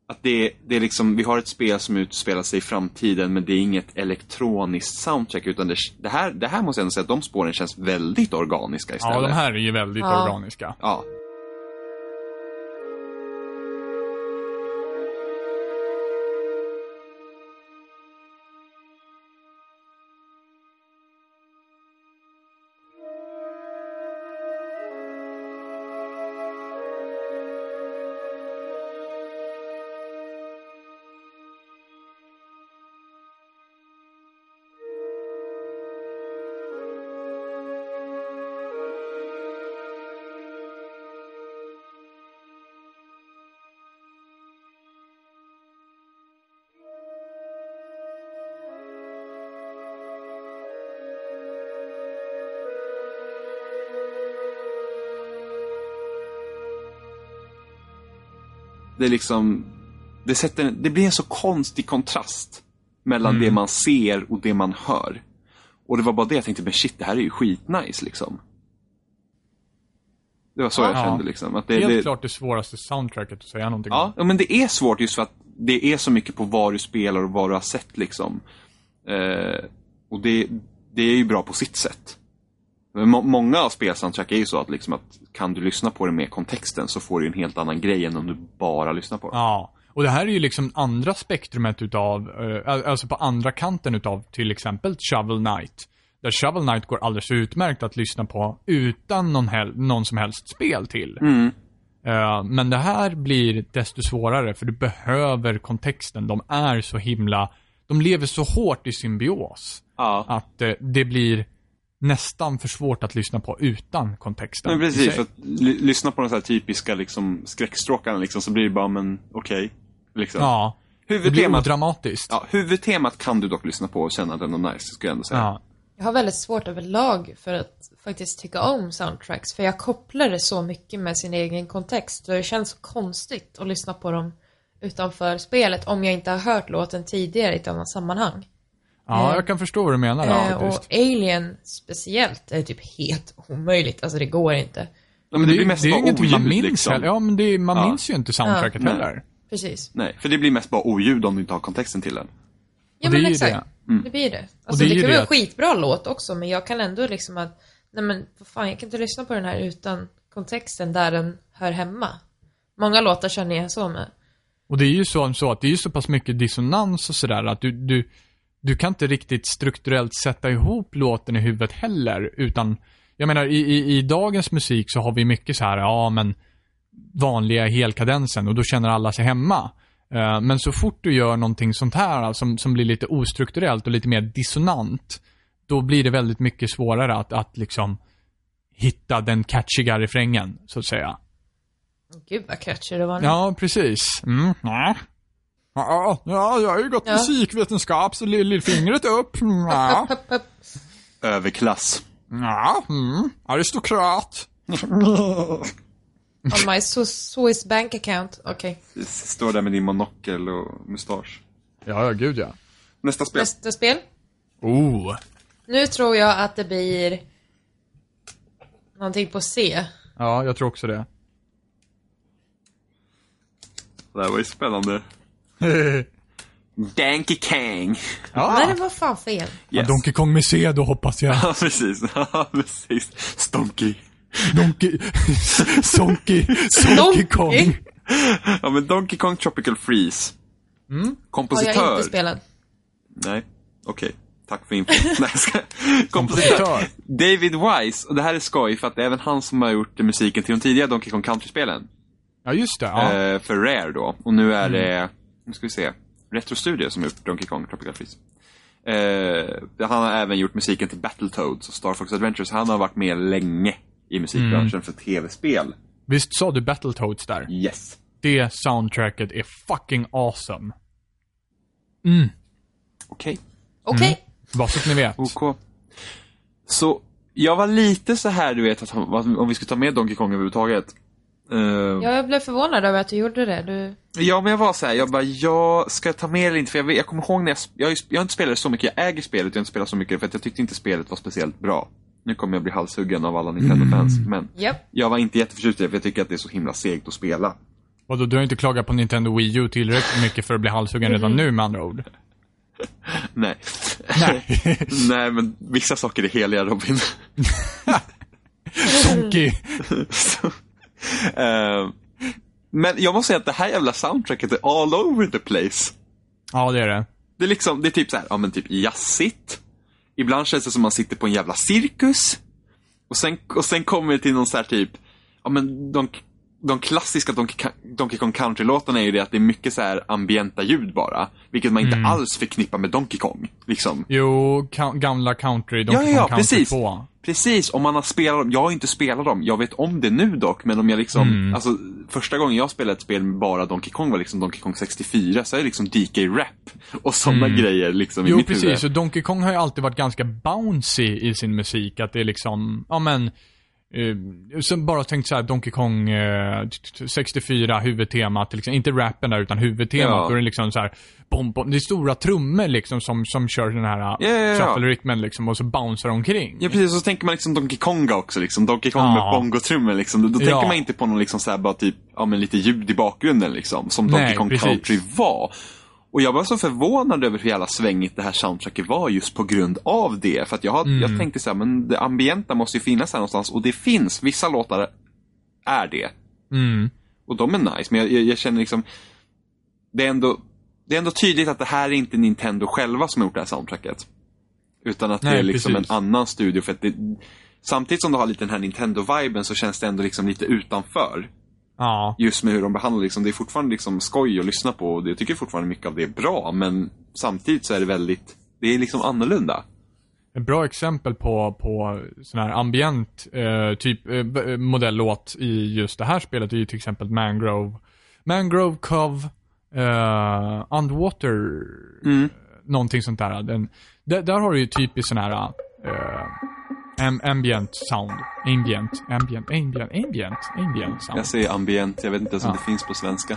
att det, det är liksom, vi har ett spel som utspelar sig i framtiden men det är inget elektroniskt soundtrack utan det, det, här, det här måste jag ändå säga att de spåren känns väldigt organiska istället. Ja, de här är ju väldigt Ja. organiska. Ja. Det liksom, det, sätter, det blir en så konstig kontrast mellan det man ser och det man hör. Och det var bara det jag tänkte, men shit, det här är ju skitnice liksom. Det var så jag Ja. kände liksom. Att det, Helt det, klart det svåraste soundtracket att säga någonting om. Ja, ja, men det är svårt just för att det är så mycket på vad du spelar och vad du har sett liksom. Eh, och det, det är ju bra på sitt sätt. Må, många av spelsoundtrack är ju så att, liksom att kan du lyssna på det med kontexten så får du en helt annan grej än om du bara lyssnar på det. Ja, och det här är ju liksom andra spektrumet utav, eh, alltså på andra kanten utav till exempel Shovel Knight. Där Shovel Knight går alldeles utmärkt att lyssna på utan någon, hel- någon som helst spel till. Mm. Eh, men det här blir desto svårare för du behöver kontexten. De är så himla, de lever så hårt i symbios. Ja. Att eh, det blir nästan för svårt att lyssna på utan kontexten. Men precis, för att ly- lyssna på de så här typiska liksom, skräckstråkarna liksom, så blir det bara, men okej. liksom. Ja, det blir Huvudtemat, odramatiskt. ja, huvudtemat kan du dock lyssna på och känna det är något nice, skulle jag ändå säga. Ja. Jag har väldigt svårt överlag för att faktiskt tycka om soundtracks. För jag kopplar det så mycket med sin egen kontext. Och det känns så konstigt att lyssna på dem utanför spelet om jag inte har hört låten tidigare i ett annat sammanhang. Ja, jag kan förstå vad du menar ja, Eh, och Alien speciellt är typ helt omöjligt. Alltså det går inte. Ja, men det, blir mest det är bara ingenting man minns liksom. heller. Ja, men det är, man Ja. minns ju inte soundtracket Ja. heller. Precis. Nej, för det blir mest bara oljud om du inte har kontexten till den. Ja det är men exakt. det. Det blir det. Alltså det det, är ju kan det vara en att- skitbra låt också men jag kan ändå liksom att Nej men vad fan jag kan inte lyssna på den här utan kontexten där den hör hemma. Många låtar känner jag så med. Och det är ju så, så att det är ju så pass mycket dissonans och sådär att du, du, du kan inte riktigt strukturellt sätta ihop låten i huvudet heller, utan jag menar i, i, i dagens musik så har vi mycket så här, ja men vanliga helkadensen och då känner alla sig hemma. Eh, Men så fort du gör någonting sånt här som, som blir lite ostrukturellt och lite mer dissonant, då blir det väldigt mycket svårare att, att liksom hitta den catchiga refrängen, så att säga. Gud vad catchy det var nu. Ja, precis. Mm. Ja. Ja, ja, jag har ju gått Ja. musikvetenskap, så lill- lillfingret upp. Mm, Ja. Överklass. ja mm. aristokrat. On my Swiss, bank account. Okej. Står där med din monokel och mustasch. Ja, ja, gud ja. Nästa spel. Nästa spel. Oh. Nu tror jag att det blir någonting på C. Ja, jag tror också det. Det här var ju spännande. Donkey Kang. ja, Nej, det var fan fel. ja, Donkey Kong med C då hoppas jag. Ja, precis. Ja, precis. Stonky. Donkey... Sonky... Sonky Kong. Ja, men Donkey Kong Tropical Freeze. Mm. Har Kompositör. jag inte spelat. Nej, okej. Tack för info. Nej, ska... Kompositör. David Wise, och det här är skoj för att det är även han som har gjort musiken till de tidiga Donkey Kong Country-spelen. Ja, just det. Ja. Eh, för Rare då. Och nu är det, nu ska vi se, Retro Studio som har gjort Donkey Kong Tropical Freeze. Eh, han har även gjort musiken till Battletoads och Star Fox Adventures. Han har varit med länge i musikbranschen för tv-spel. Visst sa du Battletoads där? Yes. Det soundtracket är fucking awesome. Mm. Okej. Okej. Bara så att ni vet. OK. Så jag var lite så här, du vet, att om om vi skulle ta med Donkey Kong överhuvudtaget. Ja, jag blev förvånad över att du gjorde det. Du... Ja, men jag var så här, jag bara, jag ska jag ta med eller inte? För jag, jag kommer ihåg när jag, jag, jag har inte spelat så mycket, jag äger spelet, jag har inte spelat så mycket för att jag tyckte inte spelet var speciellt bra. Nu kommer jag bli halshuggen av alla Nintendo-fans, men Japp. jag var inte jätteförtjust i det för jag tycker att det är så himla segt att spela. Vadå, du har inte klagat på Nintendo Wii U tillräckligt mycket för att bli halshuggen redan nu med andra ord? Nej. Nej. Nej, men vissa saker är heliga Robin. Donkey. Eh, men jag måste säga att det här jävla soundtracket är all over the place. Ja, det är det. Det är liksom, det är typ så här, ja men typ jazzigt. Ibland känns det som man sitter på en jävla cirkus. Och sen, och sen kommer det till någon så här typ, ja men de, de klassiska Donkey, Kong Country-låtarna är ju det att det är mycket så här ambienta ljud bara. Vilket man inte alls förknippar med Donkey Kong. Liksom. Jo, gamla country, Ja, Donkey ja, ja, Kong Country precis. 2. Precis, om man har spelat dem. Jag har inte spelat dem. Jag vet om det nu dock, men om jag liksom... Mm. Alltså, första gången jag spelade ett spel med bara Donkey Kong var liksom Donkey Kong 64, så är det liksom DK Rap och sådana grejer liksom i Mm. Jo, precis. huvud. Och Donkey Kong har ju alltid varit ganska bouncy i sin musik. Att det är liksom, ja men, eh, sen bara tänkt så här, Donkey Kong eh, t- t- 64, huvudtemat, till exempel. Inte rappen där, utan huvudtemat. Ja. Då är det liksom så här, bom, bom. Det är stora trummor liksom som, som kör den här Ja, ja, shuffle-rytmen liksom och så bouncear omkring. Ja precis, och så tänker man liksom Donkey Konga också liksom. Donkey Kong Ja. med bongotrummor liksom. Då, då tänker man inte på någon liksom så här bara typ, ja men lite ljud i bakgrunden liksom. Som Donkey Nej, Kong precis. Country var. Och jag var så förvånad över hur jävla svängigt det här soundtracket var just på grund av det. För att jag, Mm. har, jag tänkte så här, men det ambienta måste ju finnas här någonstans. Och det finns, vissa låtar är det. Mm. Och de är nice, men jag, jag, jag känner liksom, det är, ändå, det är ändå tydligt att det här är inte Nintendo själva som har gjort det här soundtracket. Utan att det Nej, är liksom precis. en annan studio. För det, samtidigt som du har lite den här Nintendo-viben så känns det ändå liksom lite utanför. Ja. Just med hur de behandlar liksom, det är fortfarande liksom skoj att lyssna på och jag tycker fortfarande mycket av det är bra. Men samtidigt så är det väldigt, det är liksom annorlunda. Ett bra exempel på, på sån här ambient eh, typ eh, eh, modellåt i just det här spelet är ju till exempel Mangrove. Mangrove Cove, eh, Underwater, Mm. någonting sånt där. Den, där, där har du ju typiskt sån här eh, am, ambient sound. Ambient, ambient, ambient, ambient, ambient sound. Jag säger ambient, jag vet inte ens om Ja. det finns på svenska.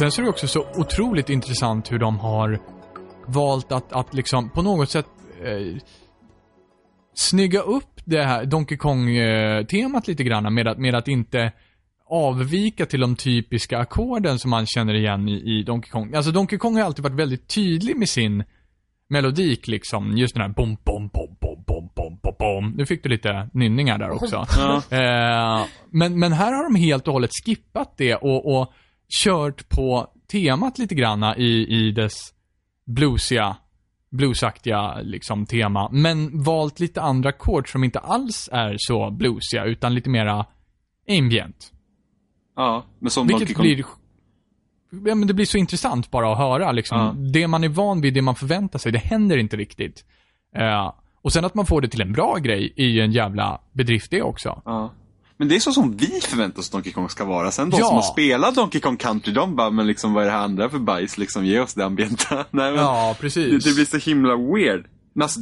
Sen så är det också så otroligt intressant hur de har valt att, att liksom på något sätt eh, snygga upp det här Donkey Kong-temat lite grann med att, med att inte avvika till de typiska ackorden som man känner igen i, i Donkey Kong. Alltså Donkey Kong har alltid varit väldigt tydlig med sin melodik liksom. Just den här bom, bom, bom, bom, bom, bom, bom, bom. Nu fick du lite nynningar där också. Ja. Eh, men, men här har de helt och hållet skippat det och, och kört på temat lite granna i, i dess bluesiga, bluesaktiga liksom tema. Men valt lite andra ackord som inte alls är så bluesiga utan lite mera ambient. Ja, men som Donkey Vilket Kong. blir Ja, men det blir så intressant bara att höra liksom. Ja. Det man är van vid, det man förväntar sig, det händer inte riktigt. Eh, och sen att man får det till en bra grej ju en jävla bedrift det också. Ja. Men det är så som vi förväntar oss Donkey Kong ska vara. Sen de Ja. som har spelat Donkey Kong Country, de bara, men liksom vad är det här andra för bajs? Liksom, ge oss det ambienta. Nej, men, Ja, det, precis. det blir så himla weird. Men alltså,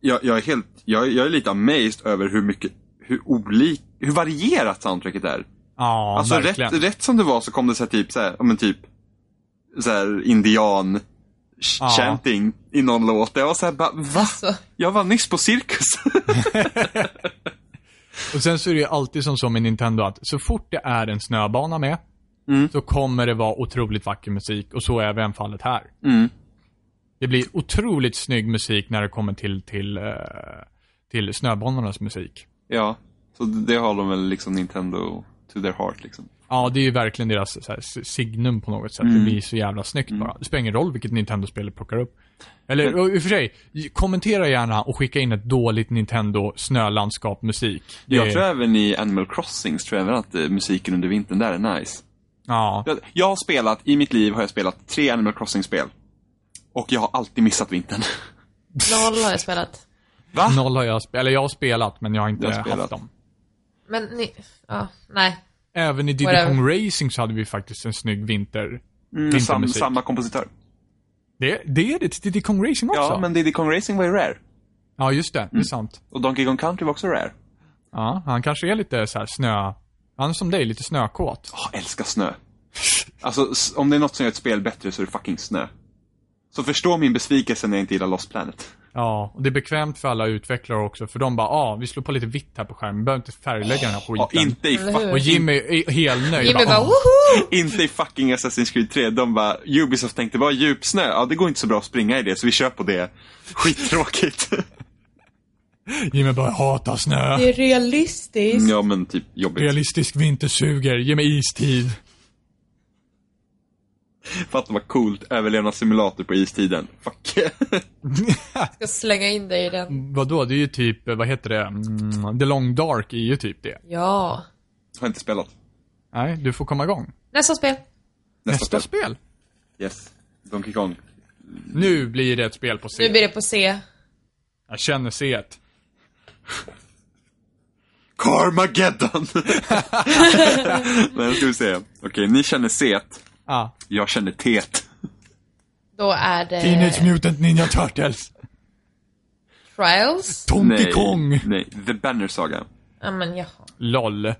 jag, jag är helt, jag, jag är lite amazed över hur mycket, hur olik, hur varierat soundtracket är. Ja, alltså verkligen. rätt, rätt som det var så kom det så här typ, så här, men typ, så här indian sh- Ja. chanting i någon låt. Jag var så här, bara, va? Alltså, Jag var nyss på cirkus. Och sen så är det ju alltid som så med Nintendo att så fort det är en snöbana med, Mm. så kommer det vara otroligt vacker musik. Och så är även fallet här. Mm. Det blir otroligt snygg musik när det kommer till, till, eh, till snöbanornas musik. Ja, så det har de väl liksom Nintendo to their heart liksom. Ja, det är ju verkligen deras här, signum på något sätt. Mm. Det blir så jävla snyggt bara. Det spelar ingen roll vilket Nintendo-spel du plockar upp. Eller och i och för sig, kommentera gärna och skicka in ett dåligt Nintendo snölandskap musik. Det Jag är- tror även i Animal Crossings tror jag även att eh, musiken under vintern där är nice. Ja. Jag, jag har spelat, i mitt liv har jag spelat tre Animal Crossing-spel. Och jag har alltid missat vintern. noll har jag spelat. Va? Noll har jag spelat, eller jag har spelat men jag har inte Jag har haft spelat. dem. Men ni, ja, nej. Även i Diddy. Kong Racing så hade vi faktiskt en snygg vinter, Mm, sam, samma kompositör. Det, det är det till Diddy Kong Racing också? Ja, men Diddy Kong Racing var ju rare. Ja, just det. Det är sant. Och Donkey Kong Country var också rare. Ja, han kanske är lite så här snö... Han är som dig, lite snökåt. Åh, älskar snö. Alltså, om det är något som gör ett spel bättre så är det fucking snö. Så förstå min besvikelse när jag inte gillar Lost Planet. Ja, och det är bekvämt för alla utvecklare också, för de bara ah, vi slår på lite vitt här på skärmen, vi behöver inte färglägga den här Ja, skiten. inte, i Eller fuck, hur? Och Jimmy är helnöjd. Jimmy bara woho! inte i fucking Assassin's Creed 3. De bara, Ubisoft tänkte, vad är djupsnö? Ja, det går inte så bra att springa i det, så vi kör på det. Skittråkigt. Jimmy bara, hatar snö. Det är realistiskt. ja, men typ jobbigt. Realistisk vinter suger, ge mig istid. Fatta vad coolt, överlevnadssimulator på istiden. Fuck. Ska slänga in dig i den. Vadå, det är ju typ, vad heter det? Mm, The Long Dark är ju typ det. Ja. har inte spelat. Nej, du får komma igång. Nästa spel. Nästa, Nästa spel. spel. Yes. Donkey Kong. Nu blir det ett spel på Nu C. blir det på C. Jag känner C. Carmageddon! Men ska vi se. Okej, ni känner set. Ja. Jag känner tet. Då är det Teenage Mutant Ninja Turtles. Trials. Donkey Kong. Nej, The Banner Saga. Ja, men jaha. LOL.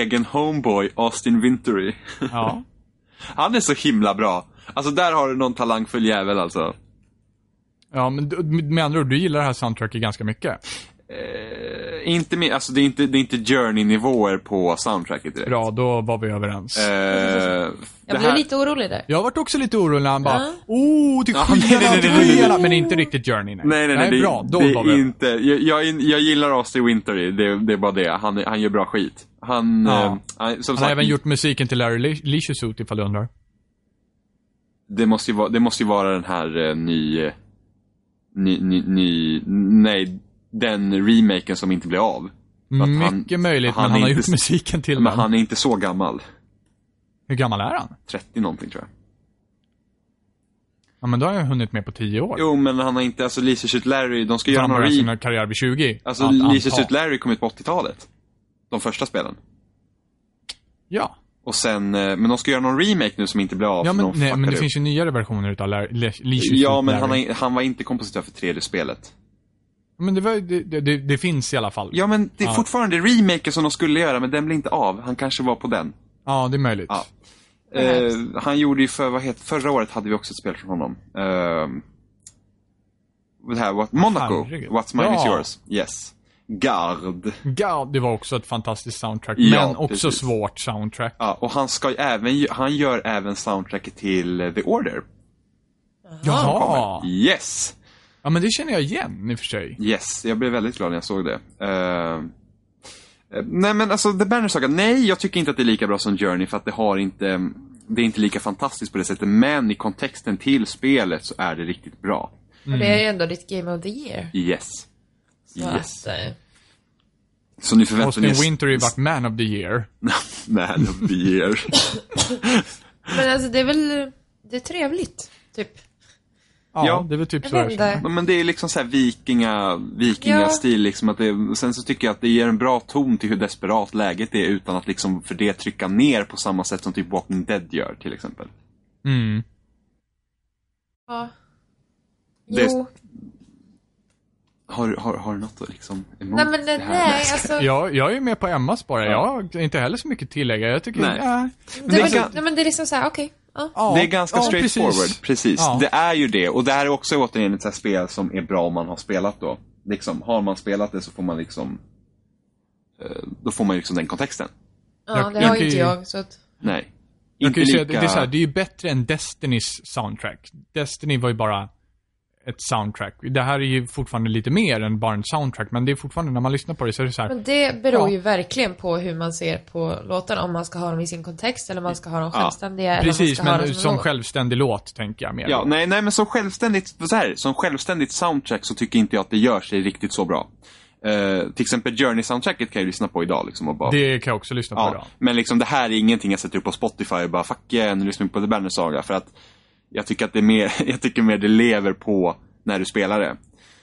Egen homeboy Austin Wintory. Ja. Han är så himla bra. Alltså där har du någon talangfull jävel alltså. Ja, men med andra ord, du gillar det här soundtracket ganska mycket. Inte mer, alltså det är inte, det är inte Journey-nivåer på soundtracket direkt. Bra, då var vi överens. Eh, Jag blev här- lite orolig där. Jag varit också lite orolig när han bara Ja. Oh, till nej, nej, nej, nej, nej, nej. skyarna. Men inte riktigt Journey, nej. Nej, nej, nej. det, bra, då det var är vi inte, jag, jag, jag gillar Austin Wintory, det, det är bara det. Han, han gör bra skit. Han, Ja. eh, han som Han har sagt, även gjort musiken till Larry Le- Leisure Suit ifall du undrar. det, måste ju vara, det måste ju vara den här eh, ny, eh, ny, ny, ny, nej, den remaken som inte blev av. För att han- Mycket möjligt, han men han har inte gjort musiken till Men den. han är inte så gammal. Hur gammal är han? 30 någonting tror jag. Ja, men då har jag hunnit med på 10 år. Jo, men han har inte, alltså Lisa Shoot Larry, de ska göra han börjar re... sin karriär vid 20. Alltså Lisa. Shoot Larry kom ut på 80-talet. De första spelen. Ja. Och sen, eh, men de ska göra någon remake nu som inte blir av. Ja, men, nej, men det upp. finns ju nyare versioner utav Larry, Le- Leisure Ja, men han, Larry. han var inte kompositör för tredje spelet. Men det, var, det, det, det, det finns i alla fall. Ja, men det är Ja. fortfarande remaken som de skulle göra, men den blir inte av. Han kanske var på den. Ja, det är möjligt. Ja. Eh, han gjorde ju för, vad heter, förra året hade vi också ett spel från honom. Eh, det här, what, Monaco. Herregud. What's mine is Ja. yours. Yes. Gard. Ja, det var också ett fantastiskt soundtrack. Ja, men också precis. svårt soundtrack. Ja, och han ska ju även, han gör även soundtracket till The Order. Jaha! Yes! Ja, men det känner jag igen i och för sig. Yes, jag blev väldigt glad när jag såg det. Eh, nej men alltså, The Banner Saga, nej jag tycker inte att det är lika bra som Journey för att det har inte, det är inte lika fantastiskt på det sättet. Men i kontexten till spelet så är det riktigt bra. Och det är ju ändå ditt Game of the Year. Yes. Så Yes. att, eh, Så nu förväntar Austin ni er Wintory vart Man of the Year. Man of the year. Men alltså det är väl, det är trevligt, typ. Ja, Ja. det är väl typ så. Ja, men det är liksom så här vikinga, vikingastil liksom. Att det, sen så tycker jag att det ger en bra ton till hur desperat läget är utan att liksom för det trycka ner på samma sätt som typ Walking Dead gör till exempel. Mm. Ja. Det- Jo. Har, har, har du något att liksom emot Nej men det, det här? nej, alltså. Jag, jag är med på Emmas spara. Ja. Jag har inte heller så mycket tillägga. Jag tycker, Nej. ja. det, det är ga- nej, men det är liksom såhär, okej. ja. Ja, Det är ganska ja, straightforward, precis. precis. Ja. Det är ju det. Och det här är också återigen ett spel som är bra om man har spelat då. Liksom, har man spelat det så får man liksom eh, Då får man ju liksom den kontexten. Ja, Jag- det jag har ju inte jag, så att... Nej. Jag Inte kan ju säga, lika... det, är så här, det är ju bättre än Destinys soundtrack. Destiny var ju bara ett soundtrack. Det här är ju fortfarande lite mer än bara en soundtrack, men det är fortfarande, när man lyssnar på det så är det så här, Men det beror Ja. ju verkligen på hur man ser på låtarna. Om man ska ha dem i sin kontext eller om man ska ha dem Ja, precis, självständiga. eller om man ska ha men som låt. självständig låt tänker jag mer. Ja, nej, nej men som självständigt, så här, som självständigt soundtrack så tycker inte jag att det gör sig riktigt så bra. Eh, till exempel Journey-soundtracket kan jag lyssna på idag liksom och bara... Det kan jag också lyssna på ja, idag. men liksom det här är ingenting jag sätter upp på Spotify och bara fuck yeah, nu lyssnar vi på The Banner Saga. För att jag tycker att det mer, jag tycker mer det lever på när du spelar det.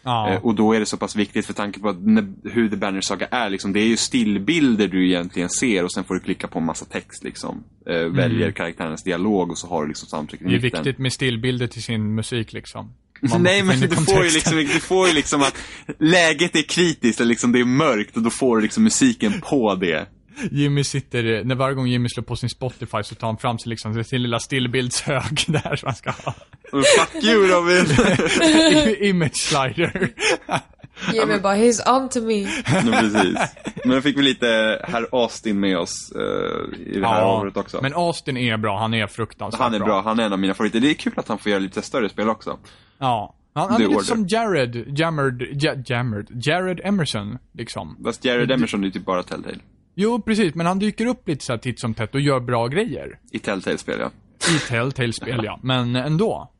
Ja. Eh, och då är det så pass viktigt för tanke på att hur The Banner Saga är. Liksom, det är ju stillbilder du egentligen ser och sen får du klicka på en massa text. Liksom. Eh, Väljer karaktärens dialog och så har du liksom Mm. det är viktigt med stillbilder till sin musik liksom. Nej men du får, ju liksom, du får ju liksom att läget är kritiskt, eller liksom det är mörkt och då får du liksom musiken på det. Jimmy sitter, när varje gång Jimmy slår på sin Spotify så tar han fram sig liksom sin lilla stillbildshög där som han ska ha. Och Fuck you Robin! Image slider. Jimmy bara, he's on to me. no, precis. Men då fick vi lite herr Austin med oss eh, i det här året också. men Austin är bra, han är fruktansvärt han är bra, han är en av mina favoriter. Det är kul att han får göra lite större spel också. Ja. Han, han är lite Order. som Jared, Jammered, ja, Jammered, Jared Emerson, liksom. Fast Jared Emerson är ju typ bara Telltale. Jo, precis, men han dyker upp lite så här titt som tätt och gör bra grejer. I Telltale-spel ja. I Telltale-spel, ja. Men ändå.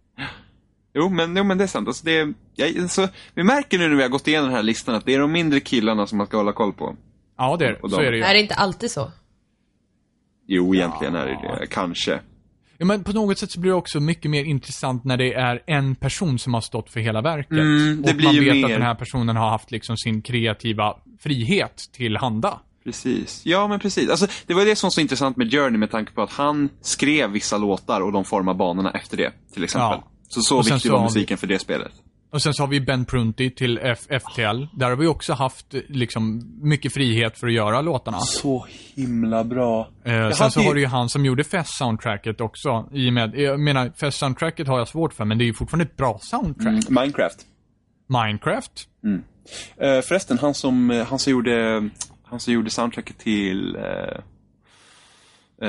Jo men, jo, men det är sant. Alltså, det är, jag, så, vi märker nu när vi har gått igenom den här listan att det är de mindre killarna som man ska hålla koll på. Ja, det är Och Så är det ju. Är det inte alltid så? Jo, egentligen är det det. Kanske. Ja, men på något sätt så blir det också mycket mer intressant när det är en person som har stått för hela verket. Mm, det och blir man ju vet mer- att den här personen har haft liksom sin kreativa frihet till handa. Precis. Ja, men precis. Alltså, det var det som var så intressant med Journey med tanke på att han skrev vissa låtar och de formar banorna efter det, till exempel. Ja. Så så viktig så var har vi- musiken för det spelet. Och sen så har vi Ben Prunty till F FTL. Där har vi också haft liksom mycket frihet för att göra låtarna. Så himla bra. Eh, Jag sen så hade ju- har du ju han som gjorde Fest-soundtracket också. I och med, jag menar, Fest-soundtracket har jag svårt för, men det är ju fortfarande ett bra soundtrack. Minecraft. Minecraft. Eh, förresten, han som, eh, han som gjorde, han som gjorde soundtracket till eh,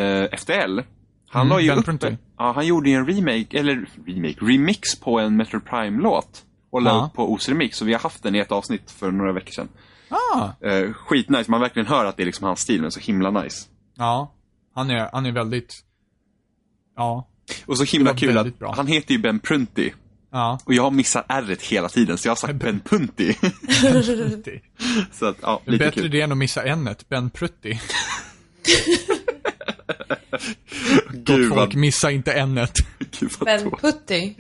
eh, FTL. Han Mm, la ju upp, Prunty. ja, han gjorde ju en remake, eller remake, remix på en Metroid Prime-låt. Och la Ja. upp på OS Remix, och vi har haft den i ett avsnitt för några veckor sedan. Ah! Eh, skitnice, man verkligen hör att det är liksom hans stil, men så himla nice. Ja. Han är, han är väldigt... Ja. Och så himla kul att bra. han heter ju Ben Prunty. Ja. Och jag har missat r hela tiden, så jag har sagt Ben Punty. så att, ja, lite Bättre kul. det än att missa n Ben Prutty. Gud Gud, folk vad, missa inte n Ben. Ben Putty.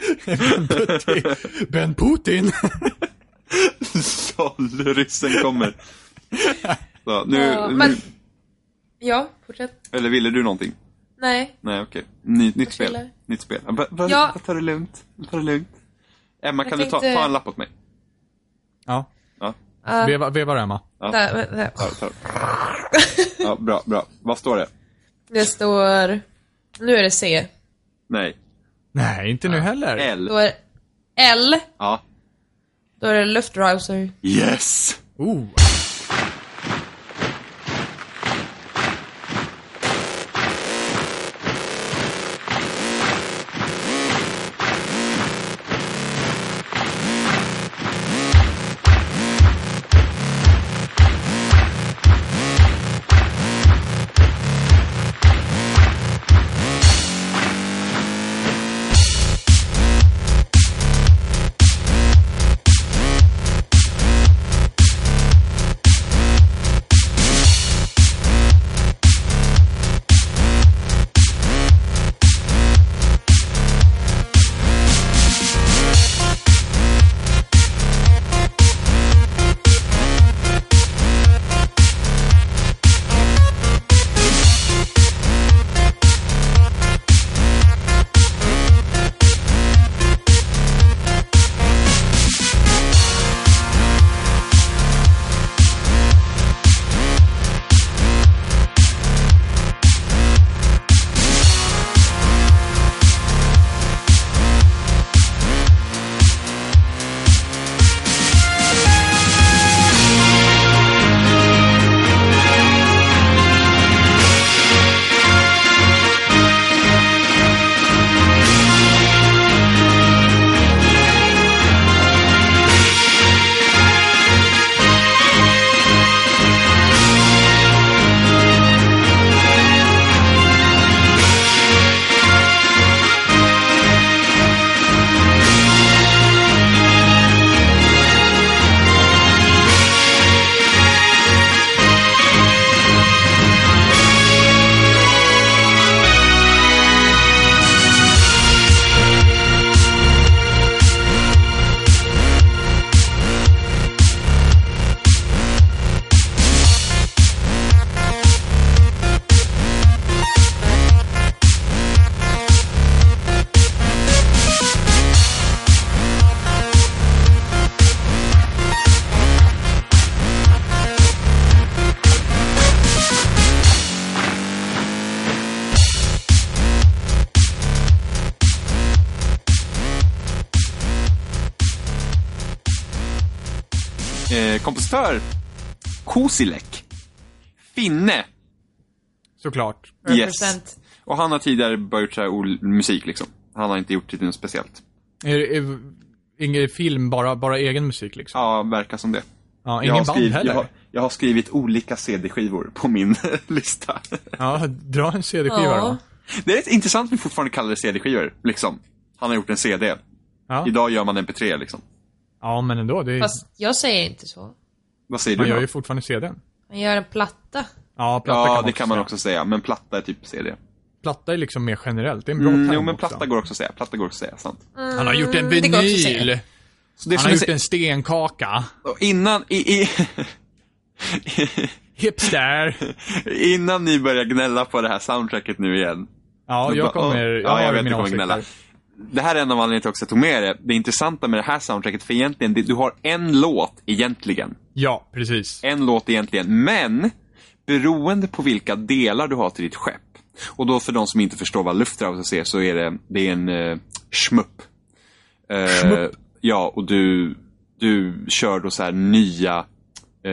Ben Putin. Så, ryssen kommer. Så, nu, Ja, nu, men- Ja, fortsätt. Eller ville du någonting? Nej. Nej, okej. Ny, nytt spel. Nytt spel. Va, Ja. ta det lugnt. Ta det lugnt. Emma, Jag kan du ta, tänkte- ta en lapp åt mig? Ja. Ja, Uh, Veva, veva Emma. där, där. ta, ta. ja bra, bra. Vad står det? Det står... Nu är det C. Nej. Nej, inte nu heller. L. Då är L. Ja. Då är det luftrouser. Yes! Oh. Kompositör. Kosilek. Finne. Såklart. Represent. Och han har tidigare börjat köra ol- musik liksom. Han har inte gjort det till något speciellt. Är, är, ingen film, bara, bara egen musik liksom? Ja, verkar som det. Ja, Jag ingen har, band skrivit, heller? jag, har, jag har skrivit olika CD-skivor på min lista. Ja, dra en CD-skiva Ja. då. Det är intressant att vi fortfarande kallar det CD-skivor, liksom. Han har gjort en CD. Ja. Idag gör man MP3, liksom. ja, men ändå. Det är, Fast jag säger inte så. Vad säger man du gör då? ju fortfarande CDn. Man gör en platta. Ja, platta Ja, kan man det också kan man säga. också säga. Men platta är typ CD. Platta är liksom mer generellt. Det är en bra Mm, term jo, men också. platta går också att säga. Platta går också att säga, sant. Han har gjort en Mm, också vinyl. Så det är Han har jag gjort en stenkaka. och innan, i, i, Hipster. innan ni börjar gnälla på det här soundtracket nu igen. Ja, jag bara, kommer, jag ja, jag har vet du kommer gnälla. Det här är en av anledningarna till också att jag tog med det. Det intressanta med det här soundtracket, för egentligen, det, du har en låt egentligen. Ja, precis. En låt egentligen, men beroende på vilka delar du har till ditt skepp. Och då för de som inte förstår vad Luftrausers är så är det, det är en uh, schmupp. Eh, ja, och du, du kör då så här nya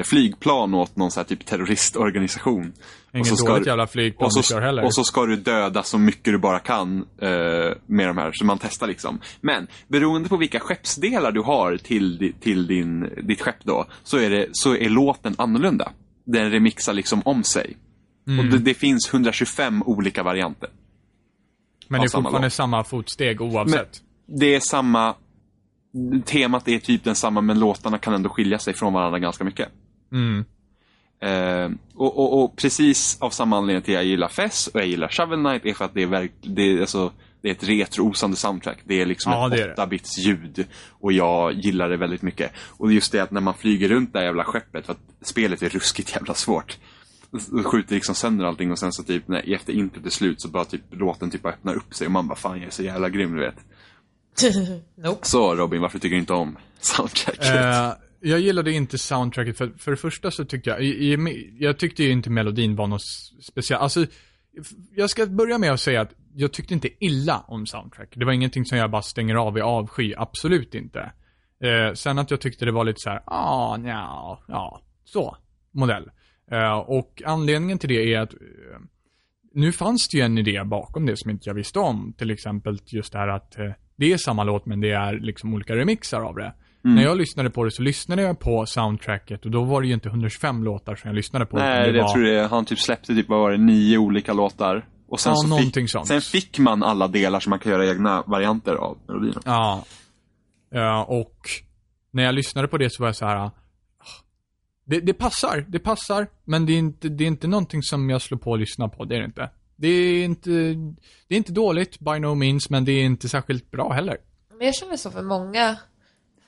flygplan åt någon så här typ terroristorganisation. Ingen och så ska dåligt du- jävla flygplan och så, kör heller. och så ska du döda så mycket du bara kan eh, med de här, så man testar liksom. Men beroende på vilka skeppsdelar du har till, till din, ditt skepp då, så är, det, så är låten annorlunda. Den remixar liksom om sig. Mm. Och det, det finns 125 olika varianter. Men det är fortfarande låt. samma fotsteg oavsett. Det är samma, temat är typ densamma men låtarna kan ändå skilja sig från varandra ganska mycket. Mm. Eh, och, och, och precis av samma anledning till att jag gillar Fess och jag gillar Shovel Knight är för att det är, verk, det är, alltså, det är ett retroosande soundtrack. Det är liksom Ja, det är ett det. 8-bits ljud och jag gillar det väldigt mycket. Och just det att när man flyger runt det här jävla skeppet, för att spelet är ruskigt jävla svårt. Skjuter liksom sönder allting och sen så typ när, efter introt är slut så bara typ låten typ öppnar upp sig och man bara fan jag är så jävla grym du vet. nope. Så Robin, varför tycker du inte om soundtracket? Eh, jag gillade inte soundtracket för, för det första så tyckte jag, i, i, jag tyckte ju inte melodin var något speciellt. Alltså, jag ska börja med att säga att jag tyckte inte illa om soundtrack. Det var ingenting som jag bara stänger av i avsky, absolut inte. Eh, sen att jag tyckte det var lite så här, ah, nja, ja, så, modell. Eh, och anledningen till det är att eh, nu fanns det ju en idé bakom det som inte jag visste om. Till exempel just det här att eh, det är samma låt men det är liksom olika remixar av det. Mm. När jag lyssnade på det så lyssnade jag på soundtracket och då var det ju inte 125 låtar som jag lyssnade på. Nej, det jag var, tror det, han typ släppte typ, vad var det, nio olika låtar. Och sen, Ja, så någonting fick, sånt. sen fick man alla delar så man kan göra egna varianter av melodierna. Ja. Ja, och när jag lyssnade på det så var jag så här. ah, Det, det passar, det passar, men det är, inte, det är inte någonting som jag slår på och lyssnar på, det är det inte. Det är inte, det är inte dåligt by no means, men det är inte särskilt bra heller. Men jag känner så för många,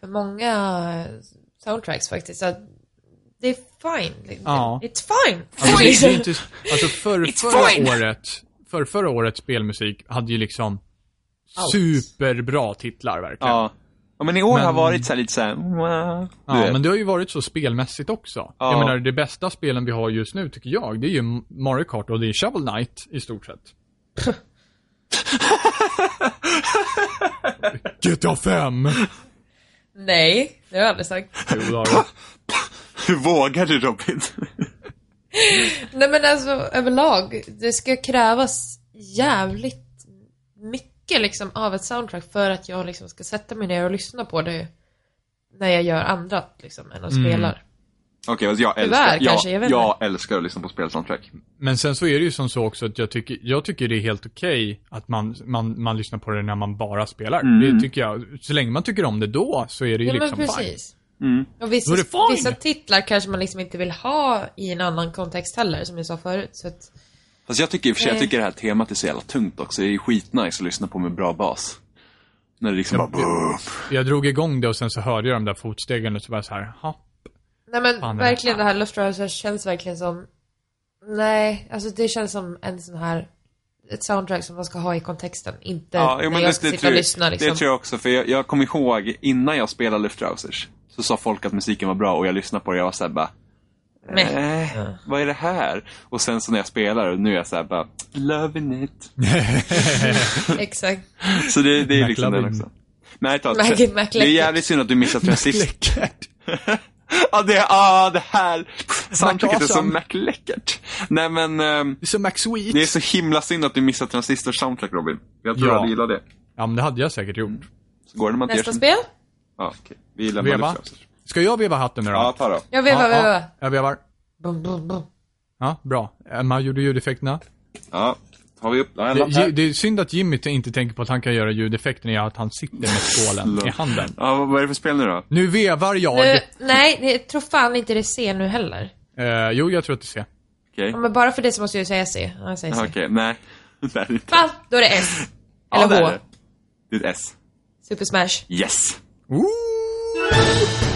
för många soundtracks faktiskt. Att det är fine. Det- Ja. It's fine. Alltså, det, det är inte, alltså för, It's förra fine. året, för förra årets spelmusik hade ju liksom Allt. superbra titlar verkligen. Ja. ja, men i år Men- har varit så här lite så här, Ja, vet. men det har ju varit så spelmässigt också. Ja. Jag menar, det bästa spelen vi har just nu tycker jag, det är ju Mario Kart och det är Shovel Knight i stort sett. GTA 5! Nej, det har jag aldrig sagt. Hur vågar du Robin? Nej men alltså överlag, det ska krävas jävligt mycket liksom av ett soundtrack för att jag liksom ska sätta mig ner och lyssna på det när jag gör andra liksom än att Mm. spelar. Okej, alltså jag Tyvärr, älskar, kanske, jag jag, jag älskar att lyssna på spelsoundtrack. Men sen så är det ju som så också att jag tycker, jag tycker det är helt okej att man, man, man lyssnar på det när man bara spelar. Mm. Det tycker jag. Så länge man tycker om det då, så är det ju Ja men liksom fine. precis. Mm. Och vissa, fine. vissa titlar kanske man liksom inte vill ha i en annan kontext heller, som jag sa förut. Så att, Fast jag tycker i och för sig, jag Nej. tycker det här temat är så jävla tungt också. Det är skitnice att lyssna på med bra bas. När det liksom Ja, bara... boom. Jag drog igång det och sen så hörde jag de där fotstegen och så var jag så här, ha. Nej men Fan, det verkligen det här Luftraiser känns verkligen som... Nej, alltså det känns som en sån här... Ett soundtrack som man ska ha i kontexten, inte Ja, jo, när men jag det, ska det, sitta tror, och lyssna liksom. det tror jag också. För jag, jag kommer ihåg, innan jag spelade Luftrausers, så sa folk att musiken var bra och jag lyssnade på det och jag var såhär bara... Nej. Eh, vad är det här? Och sen så när jag spelar, nu är jag såhär bara, loving it. Exakt. Så det, det är liksom den också. Nej, ta, Mac- det är jävligt synd att du missat transistor. Ja, det, ah, det här soundtracket är så awesome. McLäckert. Nej men, ehm, Det är som Max Sweet. det är så himla synd att du missat Transistor soundtrack Robin. Jag tror Ja. du hade gillat det. Ja, men det hade jag säkert gjort. Så går det man Nästa spel? Ja, okej. Vi lämnar Veva? Ska jag veva hatten nu då? Ja, ta då. Jag vevar, ja, vevar. ja, jag vevar. Bum, bum, bum. Ja, bra. Emma gjorde ljudeffekterna. Ja, tar vi upp. En Det, det är synd att Jimmy inte tänker på att han kan göra ljudeffekten i att han sitter med skålen i handen. Ja, vad är det för spel nu då? Nu vevar jag. Nu, nej, jag tror fan inte det ser nu heller. Eh, jo, jag tror att det ser. Okej. Ja, men bara för det så måste jag säga C. Ja, jag säger Ja, C. Okej, nej. Det är det inte. Va? Då är det S. Ja, Eller det är H. det. Det är ett S. Super Smash. Yes. Ooh.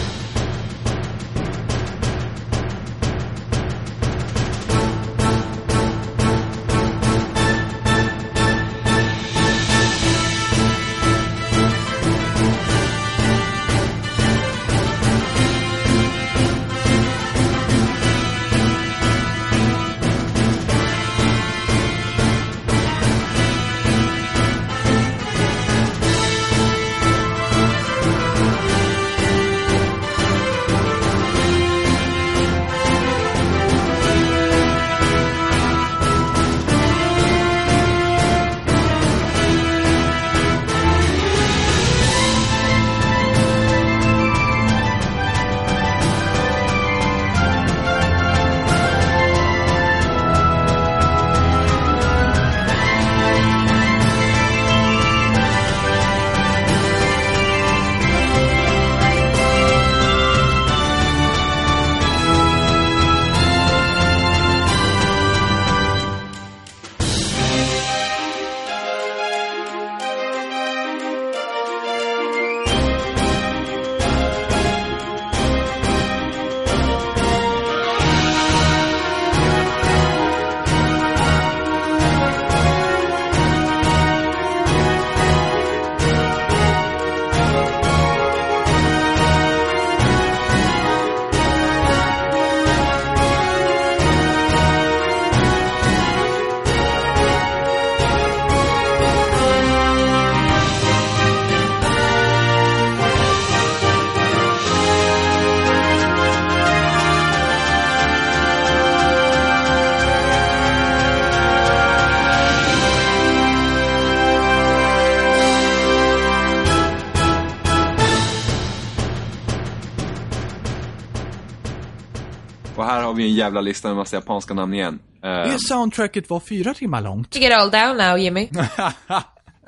Och här har vi en jävla lista med massa japanska namn igen. Eh, Det soundtracket var fyra timmar långt. Get all down now Jimmy.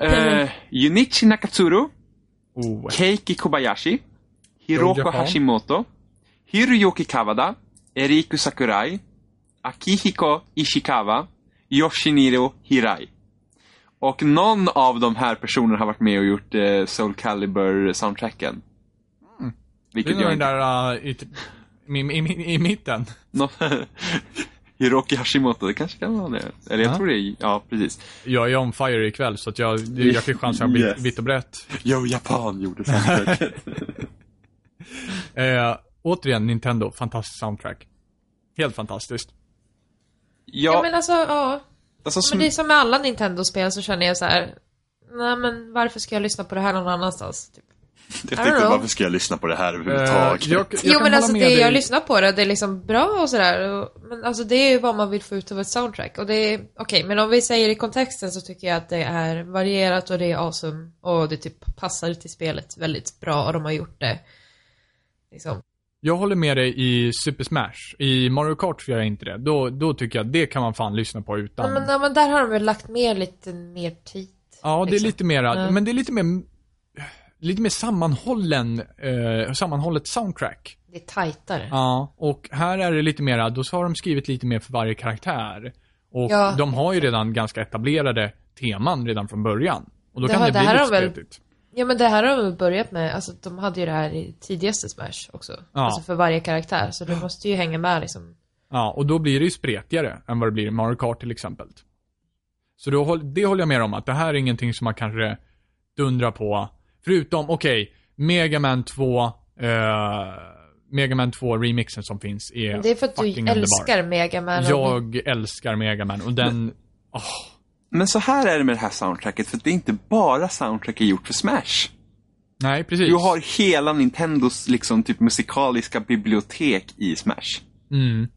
eh, Junichi Nakatsuru, Oh. Keiki Kobayashi, Hiroko. Hashimoto, Hiroyuki Kawada, Eriku Sakurai, Akihiko Ishikawa, Yoshiniro Hirai. Och någon av de här personerna har varit med och gjort eh, Soul Calibur-soundtracken. Det Vilket är nog jag den inte... där uh, i, i, i mitten. Hiroki Hashimoto, det kanske kan vara det. Eller jag Ja. tror det är... Ja, precis. Jag är on fire ikväll så att jag, jag fick chansen att bli Yes. vitt och brett. Yo, Japan gjorde soundtracket. Eh, återigen, Nintendo, fantastiskt soundtrack. Helt fantastiskt. Ja ja, men alltså, ja. alltså som... Men det är som med alla Nintendo-spel så känner jag så här. Nej men varför ska jag lyssna på det här någon annanstans? Typ. Jag tänkte, varför ska jag lyssna på det här överhuvudtaget? jag, jag Jo kan men hålla alltså med det, dig. jag lyssnar på det, det är liksom bra och sådär. Men alltså det är ju vad man vill få ut av ett soundtrack. Och det är, okej, men om vi säger i kontexten så tycker jag att det är varierat och det är awesome. Och det typ passar till spelet väldigt bra och de har gjort det. Liksom. Jag håller med dig i Super Smash. I Mario Kart gör jag inte det. Då, då tycker jag att det kan man fan lyssna på utan... Ja, men, ja, men där har de väl lagt mer lite mer tid. Ja, det är liksom. lite mera, Ja. men det är lite mer, lite mer sammanhållen, eh, sammanhållet soundtrack. Det är tajtare. Ja, och här är det lite mera, då har de skrivit lite mer för varje karaktär. Och Ja. de har ju redan ganska etablerade teman redan från början. Och då Det kan har- det det bli lite väl- spretigt. Ja men det här har de börjat med, alltså de hade ju det här i tidigaste Smash också. Ja. Alltså för varje karaktär, så du måste ju hänga med liksom. Ja, och då blir det ju spretigare än vad det blir i Mario Kart till exempel. Så då, det håller jag med om, att det här är ingenting som man kanske dundrar på. Förutom, okej, Mega Man 2, eh, Mega Man 2 remixen som finns är Men det är för att du underbar. älskar Mega Man. och- Jag älskar Mega Man och den, Men så här är det med det här soundtracket, för det är inte bara soundtracket gjort för Smash. nej precis. Du har hela Nintendos liksom typ musikaliska bibliotek i Smash. Mm.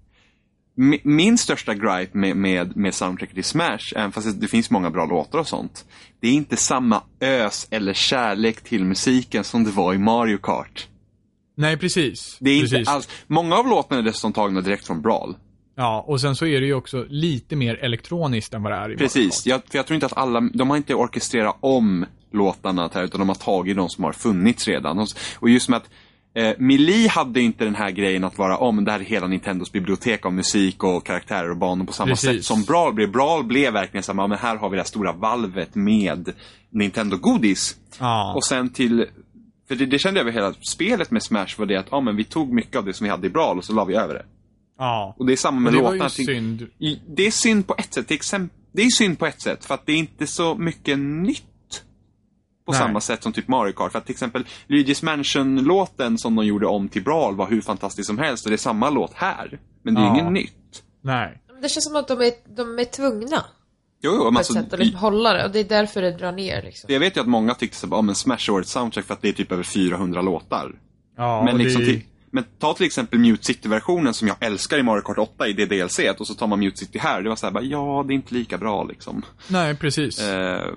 Mi- Min största gripe med, med, med soundtracket i Smash, även fast det finns många bra låtar och sånt, det är inte samma ös eller kärlek till musiken som det var i Mario Kart. Nej, precis. Det är precis. inte alls, många av låtarna är dessutom tagna direkt från Brawl. Ja, och sen så är det ju också lite mer elektroniskt än vad det är i Mario Precis, jag, för jag tror inte att alla, de har inte orkestrerat om låtarna här, utan de har tagit de som har funnits redan. Och, och just med att eh, Mili hade inte den här grejen att vara om, det här är hela Nintendos bibliotek av musik och karaktärer och banor på samma Precis. sätt som Brawl blev. Brawl blev verkligen samma, men här har vi det här stora valvet med Nintendo-godis. Ja. Och sen till, för det, det kände jag över hela spelet med Smash var det att, ja men vi tog mycket av det som vi hade i Brawl och så la vi över det. ja. Och det är samma med det var låtarna. ju synd. Det är synd på ett sätt. Till exempel, det är synd på ett sätt för att det är inte så mycket nytt. På Nej. samma sätt som typ Mario Kart. För att till exempel Luigi's Mansion-låten som de gjorde om till Brawl var hur fantastisk som helst. Och det är samma låt här. Men det är Ja. inget nytt. Nej. Det känns som att de är, de är tvungna Jo, jo, men alltså, sätt att liksom hålla det. Och det är därför det drar ner liksom. jag vet ju att många tyckte så, ja men Smash är årets soundtrack för att det är typ över 400 låtar. Ja, men, liksom det... till, men ta till exempel Mute City-versionen som jag älskar i Mario Kart 8 i det DLC och så tar man Mute City här. Det var så här, bara, ja, det är inte lika bra liksom. Nej, precis. Eh,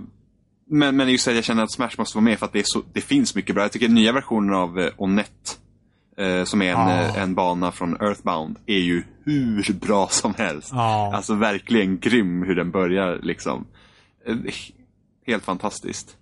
men, men just att jag känner att Smash måste vara med för att det, så, det finns mycket bra. Jag tycker nya versionen av eh, Onett, eh, som är en, eh, en bana från Earthbound, är ju hur bra som helst. Ja. Alltså verkligen grym hur den börjar liksom. Eh, helt fantastiskt.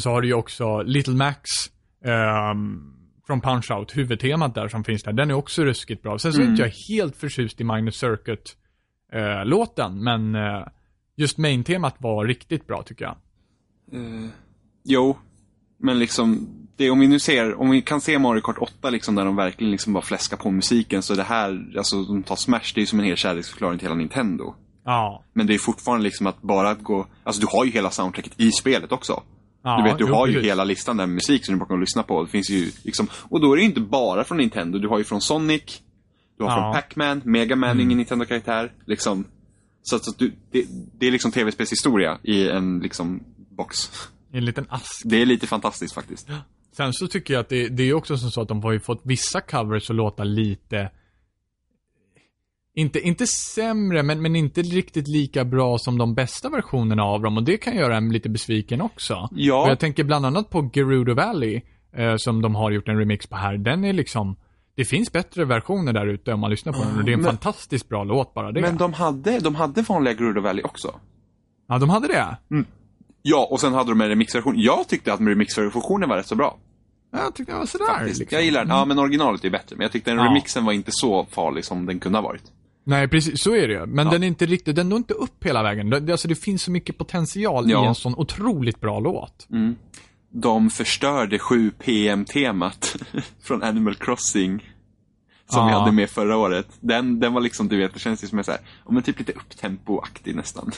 Sen så har du ju också Little Max ehm, från Punch-Out, huvudtemat där som finns där. Den är också ruskigt bra. Sen så är inte jag helt förtjust i Magnus Circuit-låten, men eh, just main-temat var riktigt bra tycker jag. Jo, men liksom, det, om vi nu ser, om vi kan se Mario Kart 8 liksom där de verkligen liksom bara fläskar på musiken så det här, alltså de tar Smash, det är ju som en hel kärleksförklaring till hela Nintendo. Ja. Men det är fortfarande liksom att bara att gå, alltså du har ju hela soundtracket i spelet också. Ja du vet, du jo, har ju precis. hela listan där med musik som du bara kan lyssna på. Det finns ju liksom, och då är det ju inte bara från Nintendo, du har ju från Sonic, du har Ja. Mm. från Pac-Man, Mega Man är ingen Nintendo-karaktär, liksom. Så så att du, det, det är liksom tv-spelshistoria i en liksom box. I en liten ask. Det är lite fantastiskt faktiskt. Sen så tycker jag att det, det är också som så att de har ju fått vissa covers att låta lite inte, inte sämre, men, men inte riktigt lika bra som de bästa versionerna av dem. Och det kan göra en lite besviken också. Ja. Och jag tänker bland annat på Gerudo Valley, eh, som de har gjort en remix på här. Den är liksom, det finns bättre versioner där ute om man lyssnar på den. Och det är en men- fantastiskt bra låt bara det. Men de hade, de hade vanliga Gerudo Valley också. Ja, de hade det. Ja, och sen hade de en remixversion. Jag tyckte att remixversionen var rätt så bra. Jag tyckte det var sådär. Liksom. Jag gillar den. Ja, men originalet är bättre. Men jag tyckte den Ja. remixen var inte så farlig som den kunde ha varit. Nej, precis. Så är det ju. Men Ja. den är inte riktigt, den når inte upp hela vägen. Det, alltså det finns så mycket potential Ja. i en sån otroligt bra låt. De förstörde 7 PM-temat från Animal Crossing. Som vi hade med förra året. Den, den var liksom, du vet, det känns ju som en så här, men typ lite upptempo-aktig nästan.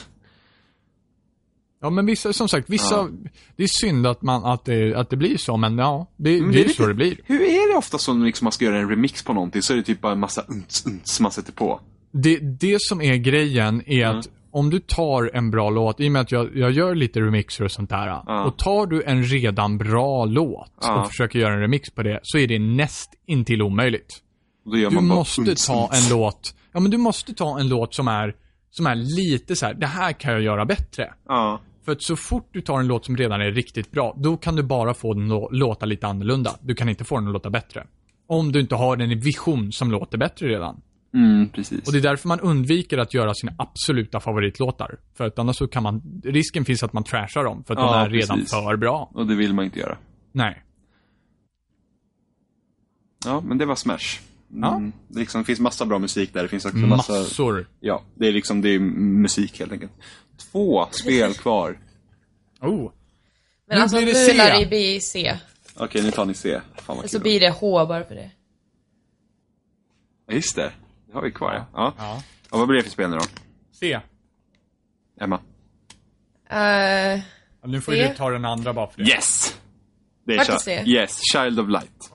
Ja, men vissa, som sagt, vissa, Ja. det är synd att man, att det, att det blir så, men ja, det, Men det är lite- så det blir. Hur är det ofta som liksom man ska göra en remix på någonting så är det typ bara en massa unts, unts man sätter på. Det, det som är grejen är att om du tar en bra låt, i och med att jag, jag gör lite remixer och sånt där. Ja. Och tar du en redan bra låt Ja. och försöker göra en remix på det, så är det näst intill omöjligt. Du bara måste unts, ta en låt, ja men du måste ta en låt som är, som är lite så här: det här kan jag göra bättre. Ja. För att så fort du tar en låt som redan är riktigt bra, då kan du bara få den att låta lite annorlunda. Du kan inte få den att låta bättre. Om du inte har en vision som låter bättre redan. Mm, precis. Och det är därför man undviker att göra sina absoluta favoritlåtar. För att annars så kan man, risken finns att man trashar dem, för att Ja, de är redan precis. för bra. Och det vill man inte göra. Nej. Ja, men det var Smash. Ja. Mm, det liksom, finns massa bra musik där. Det finns också massa... Massor. Ja, det är liksom det är musik helt enkelt. Två spel kvar. Oh. Men Nu alltså blir nu det C. lär det bli C. Okej, nu tar ni C. Fan vad Så kul. blir det H bara för det. Ja, just det. Det har vi kvar ja. ja. Ja. Och vad blir det för spel nu då? C. Emma? Uh, nu får C. du ta den andra bara för det. Yes! Det är? Yes, Child of Light.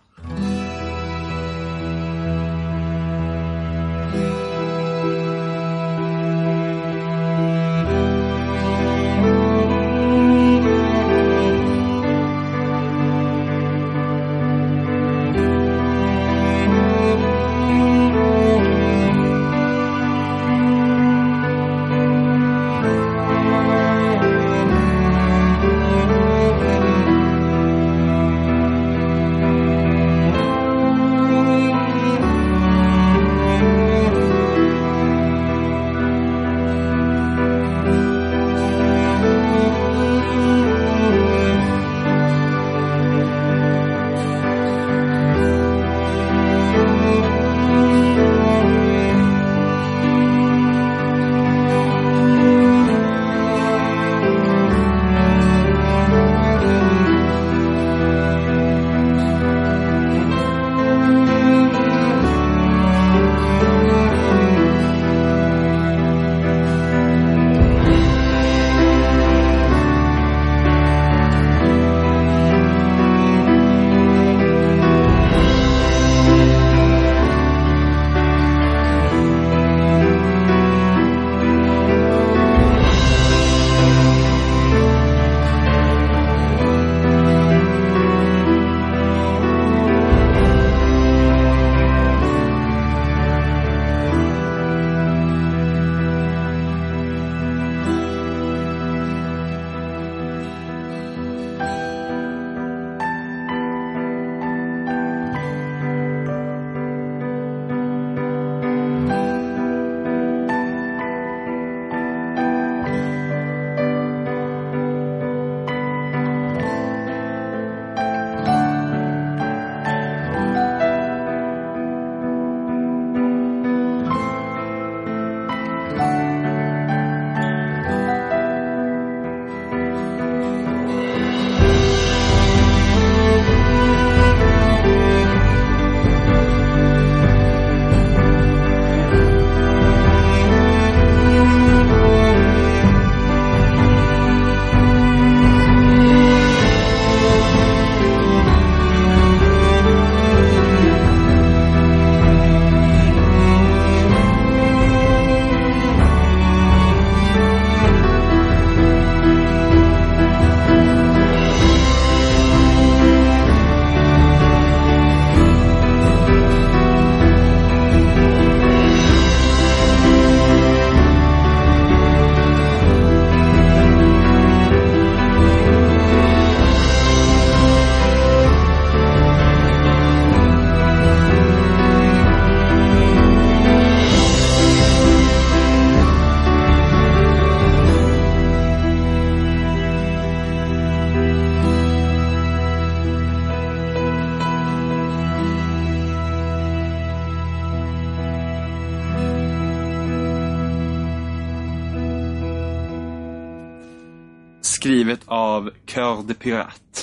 Pirate.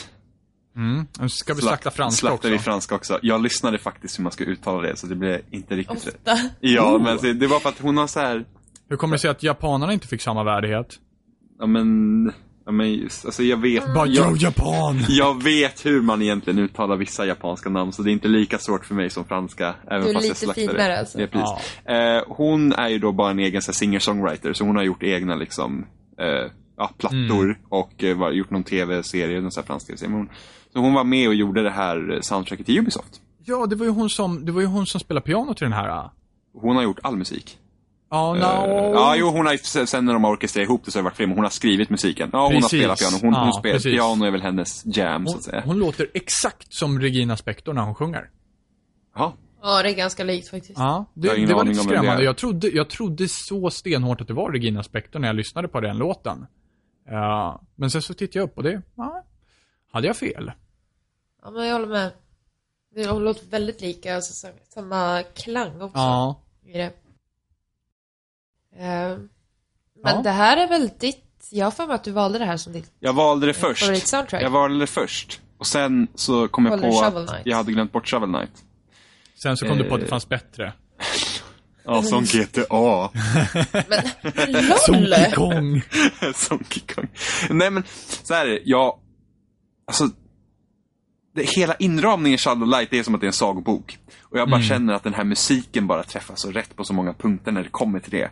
Mm. Nu Ska vi slakta franska Slaktar också? vi franska också. Jag lyssnade faktiskt hur man ska uttala det, så det blev inte riktigt rätt. Ofta. Ja, men det, var för att hon har så här, Hur kommer det sig att japanerna inte fick samma värdighet? ja men, ja men just, alltså jag vet. Bara jag, Japan! jag vet hur man egentligen uttalar vissa japanska namn, så det är inte lika svårt för mig som franska. Även Du är lite finare, alltså. Ja, precis. Eh, hon är ju då bara en egen singer-songwriter, så hon har gjort egna liksom, eh, ja, plattor Mm. och eh, var, gjort någon tv-serie, någon sån här fransk tv-serie. Så hon var med och gjorde det här eh, soundtracket till Ubisoft. Ja, det var ju hon som, det var ju hon som spelade piano till den här. ah. Hon har gjort all musik. Ja, Eh, no. Ja, jo, hon har sen när de har orkestrerat ihop det så har det varit fler, men hon har skrivit musiken. Ja, hon har spelat piano. Hon, Ja, hon spelar, precis. piano är väl hennes jam, så hon, att säga. hon låter exakt som Regina Spektor när hon sjunger. Jaha. Ja, det är ganska likt faktiskt. Ja, det, det var lite skrämmande. Jag trodde, jag trodde så stenhårt att det var Regina Spektor när jag lyssnade på den låten. Ja, men sen så tittade jag upp och det, ja, hade jag fel? Ja, men jag håller med. Det låter väldigt lika, alltså, så- samma klang också Ja. i det. Eh, Men Ja. det här är väl ditt, jag har för mig att du valde det här som ditt Jag valde det först. Jag valde det först. Och sen så kom jag på att jag hade glömt bort Shovel Knight. Sen så kom du på att det Eh. fanns bättre. Ja, som GTA. Men LOL! Kong! som Kong. Nej men, så här är det. Jag... Alltså... Det, hela inramningen i Shadow Light det är som att det är en sagobok. Och jag bara känner att den här musiken bara träffar så rätt på så många punkter när det kommer till det.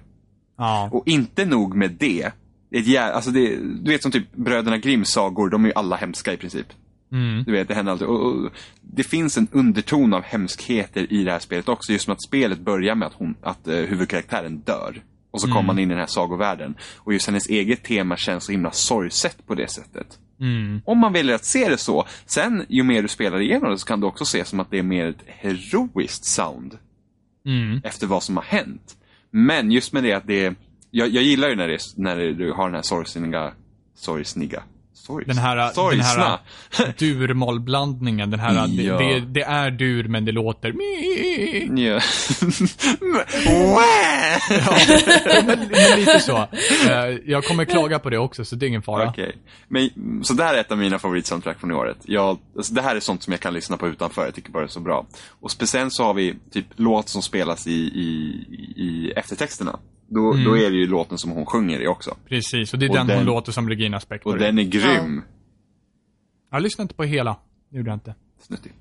Ja. Och inte nog med det. det, är ett jä... alltså det du vet som typ Bröderna Grimms sagor, de är ju alla hemska i princip. Mm. Du vet, det händer alltid. Och, och, det finns en underton av hemskheter i det här spelet också. Just som att spelet börjar med att, hon, att uh, huvudkaraktären dör. Och så kommer man in i den här sagovärlden. Och just hennes eget tema känns så himla sorgset på det sättet. Mm. Om man väljer att se det så. Sen, ju mer du spelar igenom det så kan du också se som att det är mer ett heroiskt sound. Mm. Efter vad som har hänt. Men just med det att det är... Jag, jag gillar ju när, det, är- när du har den här sorgsniga... Sorgsniga? Sorgs, Den här, den sorgsna. här dur-mollblandningen, den här, Ja. det, det, det är dur men det låter. Ja. Wah! men, men lite så. Eh, jag kommer klaga på det också, så det är ingen fara. Okej. Men, så det här är ett av mina favoritsoundtrack från i året. Jag, alltså det här är sånt som jag kan lyssna på utanför. Jag tycker bara det är så bra. Och speciellt så har vi typ låt som spelas i, i, i eftertexterna. Då, då är det ju låten som hon sjunger i också. Precis, och det är Och den, den- hon låter som Regina Spektor. Och den är grym. Jag lyssnade inte på hela. Det gjorde jag inte. Snuttig.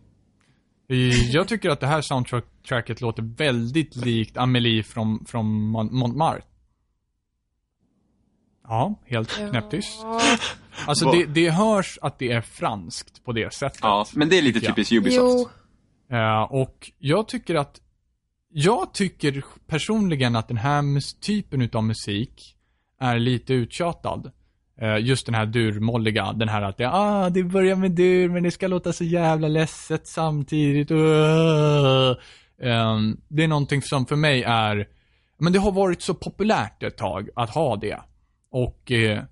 Jag tycker att det här soundtracket låter väldigt likt Amelie från, från Mon- Montmartre. Ja, helt knäpptyst. Ja. Alltså det, det hörs att det är franskt på det sättet. Ja, men det är lite typiskt Ubisoft. Jo, Eh, och jag tycker att jag tycker personligen att den här typen utav musik är lite uttjatad. Eh, just den här durmolliga, den här att det, ah, det börjar med dur men det ska låta så jävla ledset samtidigt. Uh. Ehm, det är någonting som för mig är, men det har varit så populärt ett tag att ha det. Och eh,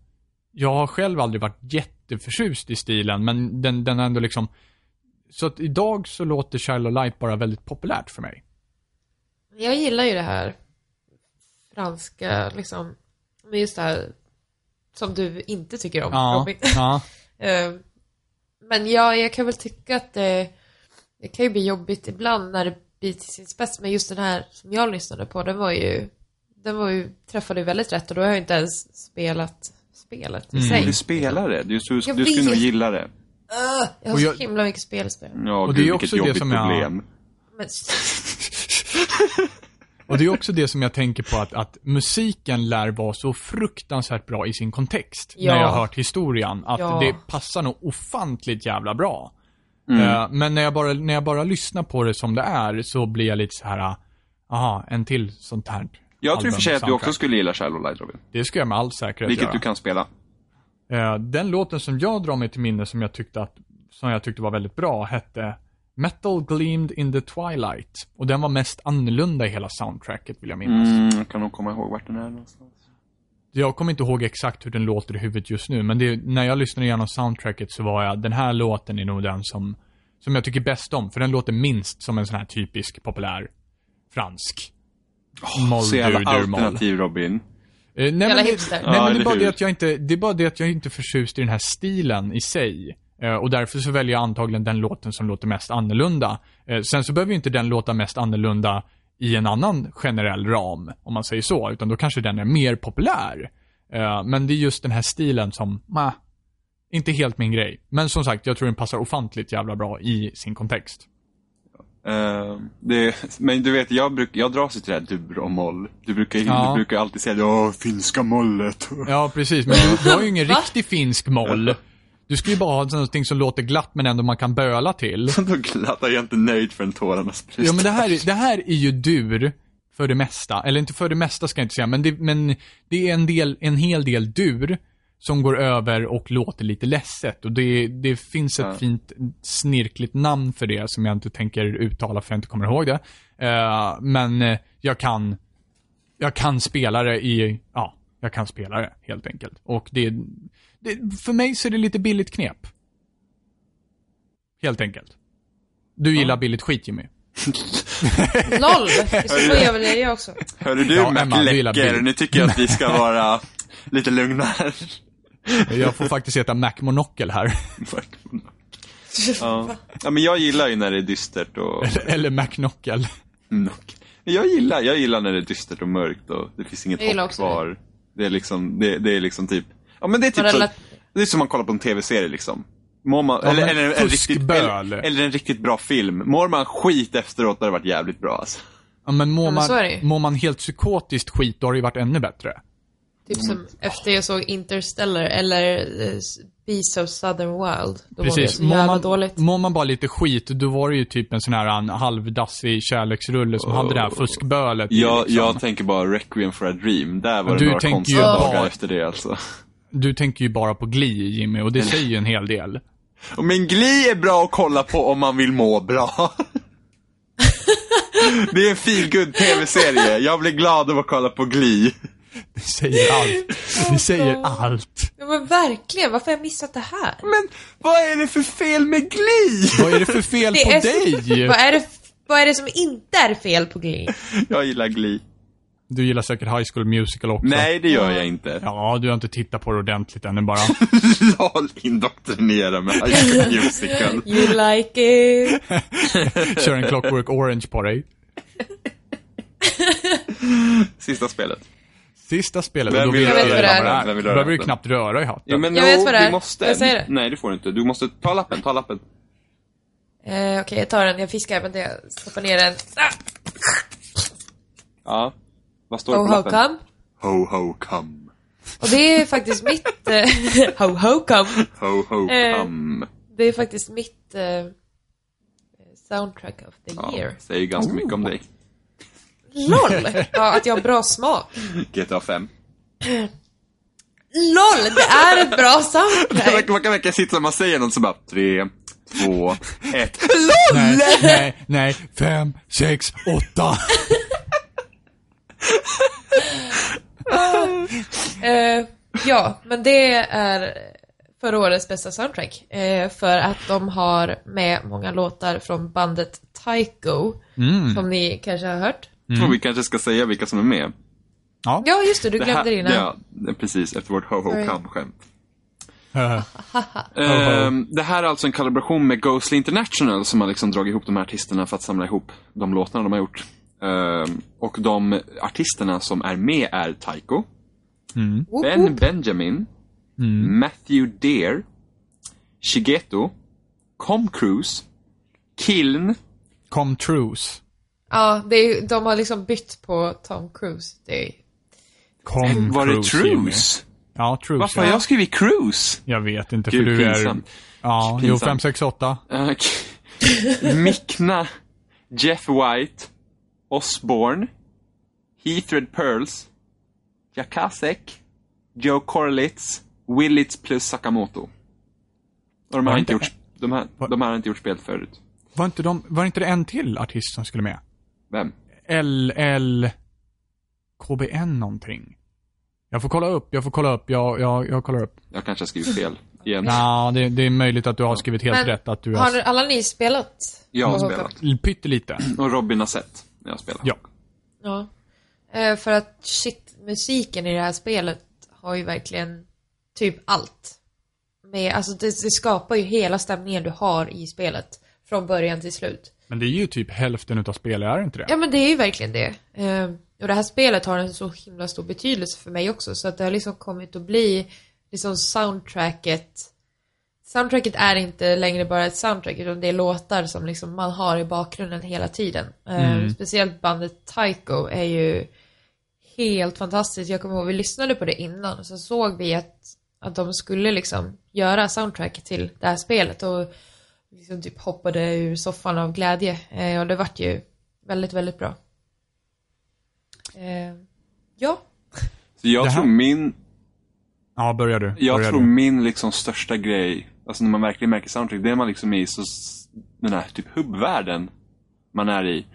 jag har själv aldrig varit jätteförtjust i stilen, men den, den är ändå liksom så att idag så låter Child of Light bara väldigt populärt för mig jag gillar ju det här franska, liksom, men just det här som du inte tycker om, Ja, Robin. ja. Eh, Men ja, jag kan väl tycka att det, det kan ju bli jobbigt ibland när det blir till sin spets. Men just den här som jag lyssnade på, den var ju, den var ju, träffade ju väldigt rätt och då har jag inte ens spelat spelet i Mm. sig. Du spelar det. Du, du, Jag du skulle nog gilla det. Ugh, jag har Och så jag- himla mycket spelspel. Ja, Och gud, det är vilket också det som jag- problem. Men, Och det är också det som jag tänker på att, att musiken lär vara så fruktansvärt bra i sin kontext. Ja. När jag har hört historien. Att Ja. det passar nog ofantligt jävla bra. Mm. Eh, men när jag, bara, när jag bara lyssnar på det som det är så blir jag lite så här, aha, en till sånt här Jag tror i för sig att du också skulle gilla Shallow Light, Robin. Det ska jag med all säkerhet Vilket göra. du kan spela. Eh, den låten som jag drar mig till minne som jag tyckte att, som jag tyckte var väldigt bra hette Metal Gleamed in the Twilight. Och den var mest annorlunda i hela soundtracket vill jag minnas. Mm, jag kan nog komma ihåg vart den är någonstans. Jag kommer inte ihåg exakt hur den låter i huvudet just nu, men det, när jag lyssnade igenom soundtracket så var jag, den här låten är nog den som, som jag tycker bäst om, för den låter minst som en sån här typisk populär fransk. moll, Så jävla alternativ, Robin. Eh, nej, men nej, men det är bara det att jag inte, det är bara det att jag inte är förtjust i den här stilen i sig. Eh, och därför så väljer jag antagligen den låten som låter mest annorlunda. Eh, sen så behöver ju inte den låta mest annorlunda i en annan generell ram, om man säger så, utan då kanske den är mer populär. Eh, men det är just den här stilen som, ma, inte helt min grej. Men som sagt, jag tror den passar ofantligt jävla bra i sin kontext. Eh, det, men du vet, jag, bruk, jag dras ju till det här dur och moll. Du brukar, Ja. du brukar alltid säga Åh, finska mollet. Ja, precis. Men du, du har ju ingen riktig finsk moll. Du ska ju bara ha någonting som låter glatt men ändå man kan böla till. Då glattar jag inte nöjd förrän tårarna sprutar. Ja, men det här, är- det här är ju dur för det mesta. Eller inte för det mesta ska jag inte säga, men det, men det är en, del, en hel del dur som går över och låter lite ledset. Och det, det finns ett Ja. fint snirkligt namn för det som jag inte tänker uttala för jag inte kommer ihåg det. Eh, men jag kan, jag kan spela det i, ja, jag kan spela det helt enkelt. Och det, det för mig så är det lite billigt knep. Helt enkelt. Du gillar billigt skit Jimmy. LOL! I så gör väl det jag också. Hörru du, Ja, ja, Emma, du gillar McLecker, bild. nu tycker jag att vi ska vara lite lugna här. Jag får faktiskt heta Mac Monocle här. ja. ja, men jag gillar ju när det är dystert och... Eller Mac Knuckle. Nock. Jag gillar, jag gillar när det är dystert och mörkt och det finns inget hopp kvar. Det är liksom, det, det är liksom typ, ja men det är typ så, det är som man kollar på en tv-serie liksom. Mår man, Ja, eller, eller, en riktigt, eller, eller en riktigt bra film. Mår man skit efteråt har det varit jävligt bra alltså. Ja, men mår, Ja, men det man, mår man helt psykotiskt skit, då har det ju varit ännu bättre. Typ som efter jag såg Interstellar eller uh, Beast of Southern Wild. Då var det Precis. Mår man, dåligt. mår man bara lite skit, då var det ju typ en sån här en halvdassig kärleksrulle som hade det här fuskbölet i, Jag, liksom. jag tänker bara Requiem for a Dream. Där var det Du några tänker konstiga dagar bara- efter det alltså. Du tänker ju bara på Glee, Jimmy, och det säger ju en hel del. Men Glee är bra att kolla på om man vill må bra. det är en feel good tv-serie. Jag blir glad av att kolla på Glee. Det säger allt. Det säger allt. Ja men verkligen, varför har jag missat det här? Men vad är det för fel med Glee? Vad är det för fel Det på är dig? Vad är, det, vad är det som inte är fel på Glee? Jag gillar Glee. Du gillar säkert High School Musical också. Nej, det gör jag inte. Ja, du har inte tittat på det ordentligt ännu bara. LOL, indoktrinera med High School Musical. You like it? Kör en Clockwork Orange på dig. Sista spelet. Sista spelet, Vem vill vet röra du vad det Vem vill röra behöver du hatten? knappt röra i hatten. Ja, men Jag vet jo, vad det är. vi måste. Jag säger det. Nej, det får du inte. Du måste ta lappen, ta lappen. Eh, Okej, jag tar den. Jag fiskar. Vänta, jag stoppar ner den. Ah! Ja. Vad står det Ho på ho lappen? come. Ho ho come. Och det är faktiskt mitt... Eh, ho ho come. Ho ho Eh. come. Det är faktiskt mitt eh, soundtrack of the Ja, year. säger ganska mycket om dig. LOL! Ja, att jag har bra smak. GTA 5. LOL! Det är ett bra soundtrack! man kan verkligen sitta och man säger något så bara tre, två, ett. Nej, nej, nej. Fem, sex, åtta. Eh, ja, men det är förra årets bästa soundtrack. Eh, för att de har med många låtar från bandet Tycho. Mm. Som ni kanske har hört. Jag tror vi kanske ska säga vilka som är med. Ja. Ja, just det, du glömde det innan. Ja, precis. Efter vårt ho ho Sorry. come-skämt. Eh, det här är alltså en kollaboration med Ghostly International som har liksom dragit ihop de här artisterna för att samla ihop de låtarna de har gjort. Ehm, och de artisterna som är med är Tycho, Mm. Ben. Benjamin, Matthew Deere, Shigeto, Com Cruise, Kiln, Come trues. Ja, det är, de har liksom bytt på Tom Cruise. Det är, Come var det Cruise, Jimmy. Trues? Ja, trues. Varför har ja. jag skrivit Cruise? Jag vet inte, för Gud, du är... pinsamt. Ja, jo, fem, sex, åtta. Uh, Mikna, Jeff White, Osborne, Heathred Pearls, Jakasek, Joe Korlitz, Willits plus Sakamoto. Och de Var har, inte gjort, de, här, de här har inte gjort spel förut. Var inte, de, var inte det en till artist som skulle med? Vem? LL... KBN någonting. Jag får kolla upp, jag får kolla upp, jag, jag, jag kollar upp. Jag kanske har skrivit fel igen. Ja, det, det är möjligt att du har skrivit helt Men rätt. Att du har har... alla ni spelat? Jag har spelat. Pyttelite. Och Robin har sett när jag spelar. Ja. Ja. Eh, för att shit, musiken i det här spelet har ju verkligen typ allt. Med, alltså det, det skapar ju hela stämningen du har i spelet. Från början till slut. Men det är ju typ hälften utav spelet, är det inte det? Ja men det är ju verkligen det. Eh, och det här spelet har en så himla stor betydelse för mig också. Så att det har liksom kommit att bli liksom soundtracket. Soundtracket är inte längre bara ett soundtrack utan det är låtar som liksom man har i bakgrunden hela tiden. Eh, Mm. Speciellt bandet Tycho är ju helt fantastiskt. Jag kommer ihåg vi lyssnade på det innan och så såg vi att, att de skulle liksom göra soundtrack till det här spelet och liksom typ hoppade ur soffan av glädje. Eh, och det vart ju väldigt, väldigt bra. Eh, ja. Så jag tror min, Ja, börjar du. jag börjar tror du. min liksom största grej, alltså när man verkligen märker soundtrack, det är man liksom är i så, den här typ hubbvärlden man är i.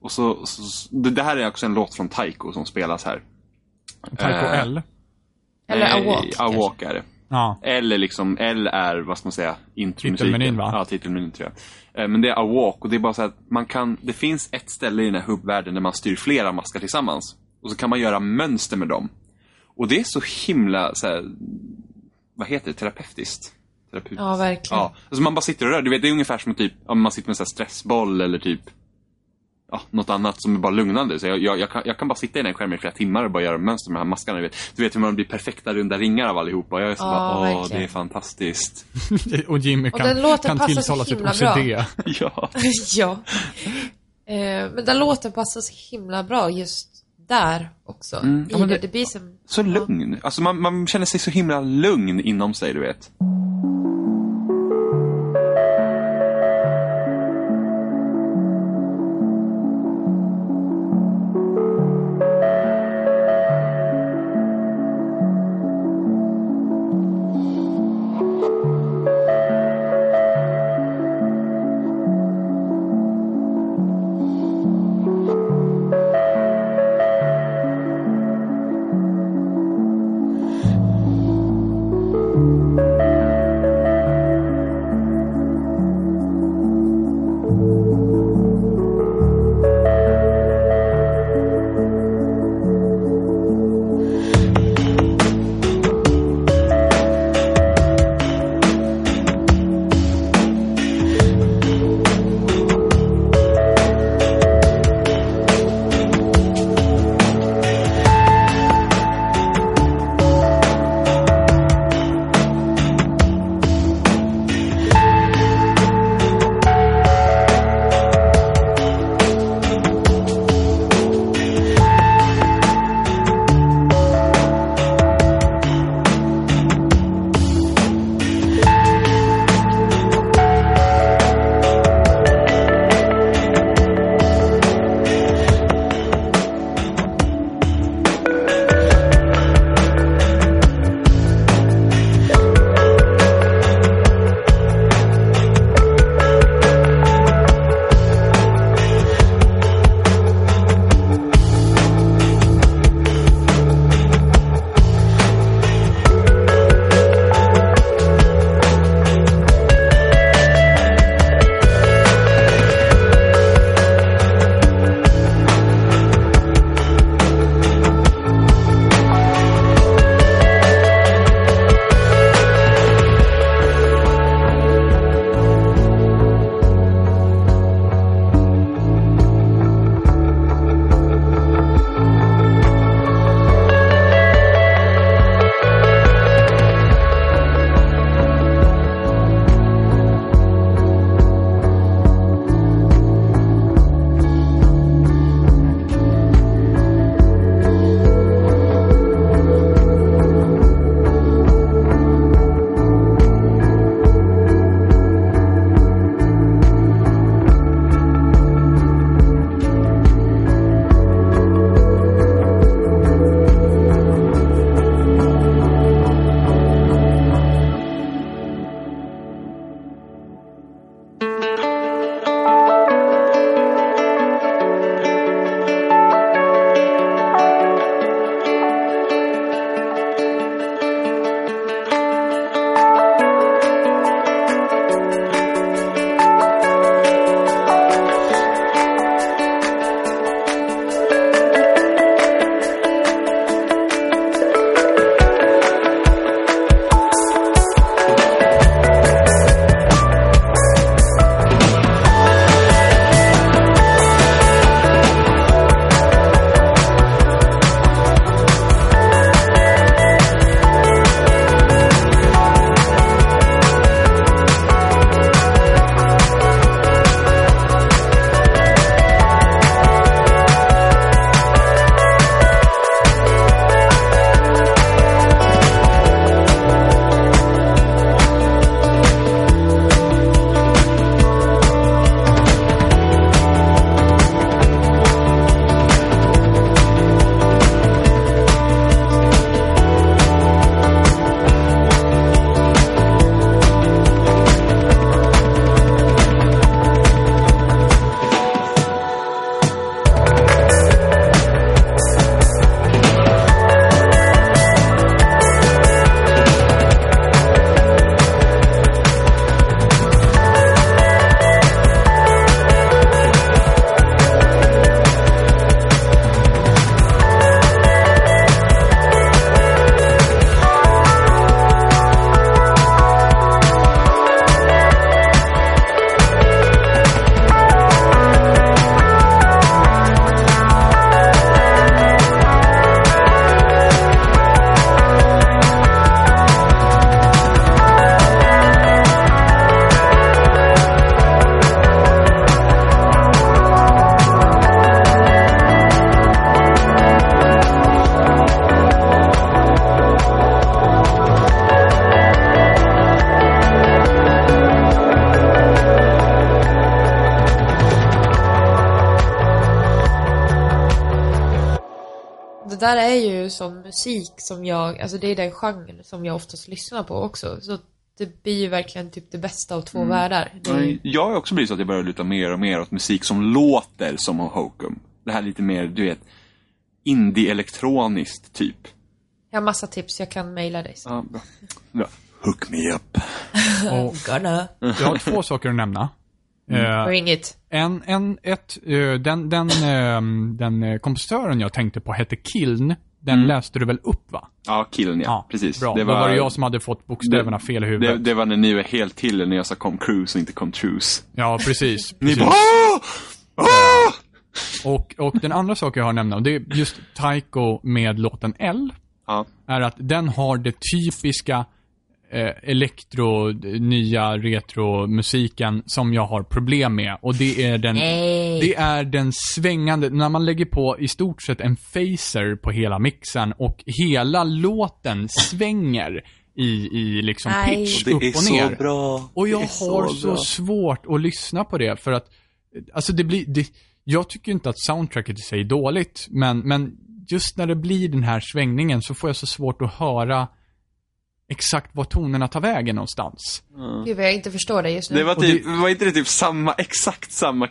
Och så, så det, det här är också en låt från Taiko som spelas här. Taiko Eh, L. Eller Awak, kanske. Awak är det. Ja. Eller liksom, L är, vad ska man säga, intromusiken. Titelmenyn, va? Ja, titelmenyn tror jag. Eh, Men det är a walk och det är bara så att man kan, det finns ett ställe i den här hubbvärlden där man styr flera maskar tillsammans. Och så kan man göra mönster med dem. Och det är så himla, så här, vad heter det, terapeutiskt? Terapeut. Ja, verkligen. Ja, alltså man bara sitter och rör. Du vet, det är ungefär som typ, om man sitter med en stressboll eller typ Ja, något annat som är bara lugnande. Så jag, jag, jag, kan, jag kan bara sitta i den skärmen i flera timmar och bara göra mönster med de här maskarna. Du vet, du vet hur man blir perfekta runda ringar av allihopa. Jag är så Ja, bara, åh, verkligen. det är fantastiskt. och Jimmy Och kan, den låten kan tilltala sitt OCD. ja. ja. Eh, men den låten passar så himla bra just där också. Mm. Ja, det- det blir som... Så Ja. lugn. Alltså man, man känner sig så himla lugn inom sig, du vet. Det där är ju sån musik som jag, alltså det är den genren som jag oftast lyssnar på också. Så det blir ju verkligen typ det bästa av två världar. Det är, Jag har också blivit så att jag börjar luta mer och mer åt musik som låter som Hokum. Det här lite mer, du vet, indie-elektroniskt typ. jag har massa tips, jag kan mejla dig. Ja, bra. bra. Hook me up. Och Gonna jag har två saker att nämna. Eh, bring it. En, en, ett, eh, den, den, ehm, den eh, kompositören jag tänkte på hette Kiln. Den läste du väl upp va? Ja, killen ja. Precis. Bra, det var, då var det jag som hade fått bokstäverna fel i det, huvudet. det var när ni var helt till när jag sa kom cruise och inte kom truce. Ja, precis. Ni precis. bara "Åh! Åh!" Och, och den andra saken jag har och det är just Taiko med låten L. Ja. är att den har det typiska eh, elektro, nya retro-musiken som jag har problem med. Och det är den, Nej. det är den svängande, när man lägger på i stort sett en phaser på hela mixen och hela låten svänger i, i liksom Nej. pitch Det upp är och så ner. bra. Och jag har så så svårt att lyssna på det för att, alltså det blir, det, jag tycker inte att soundtracket i sig är dåligt, men, men just när det blir den här svängningen så får jag så svårt att höra exakt var tonerna tar vägen någonstans. Gud vad jag inte förstår dig just nu. Det var, typ, det- var inte det typ samma, exakt samma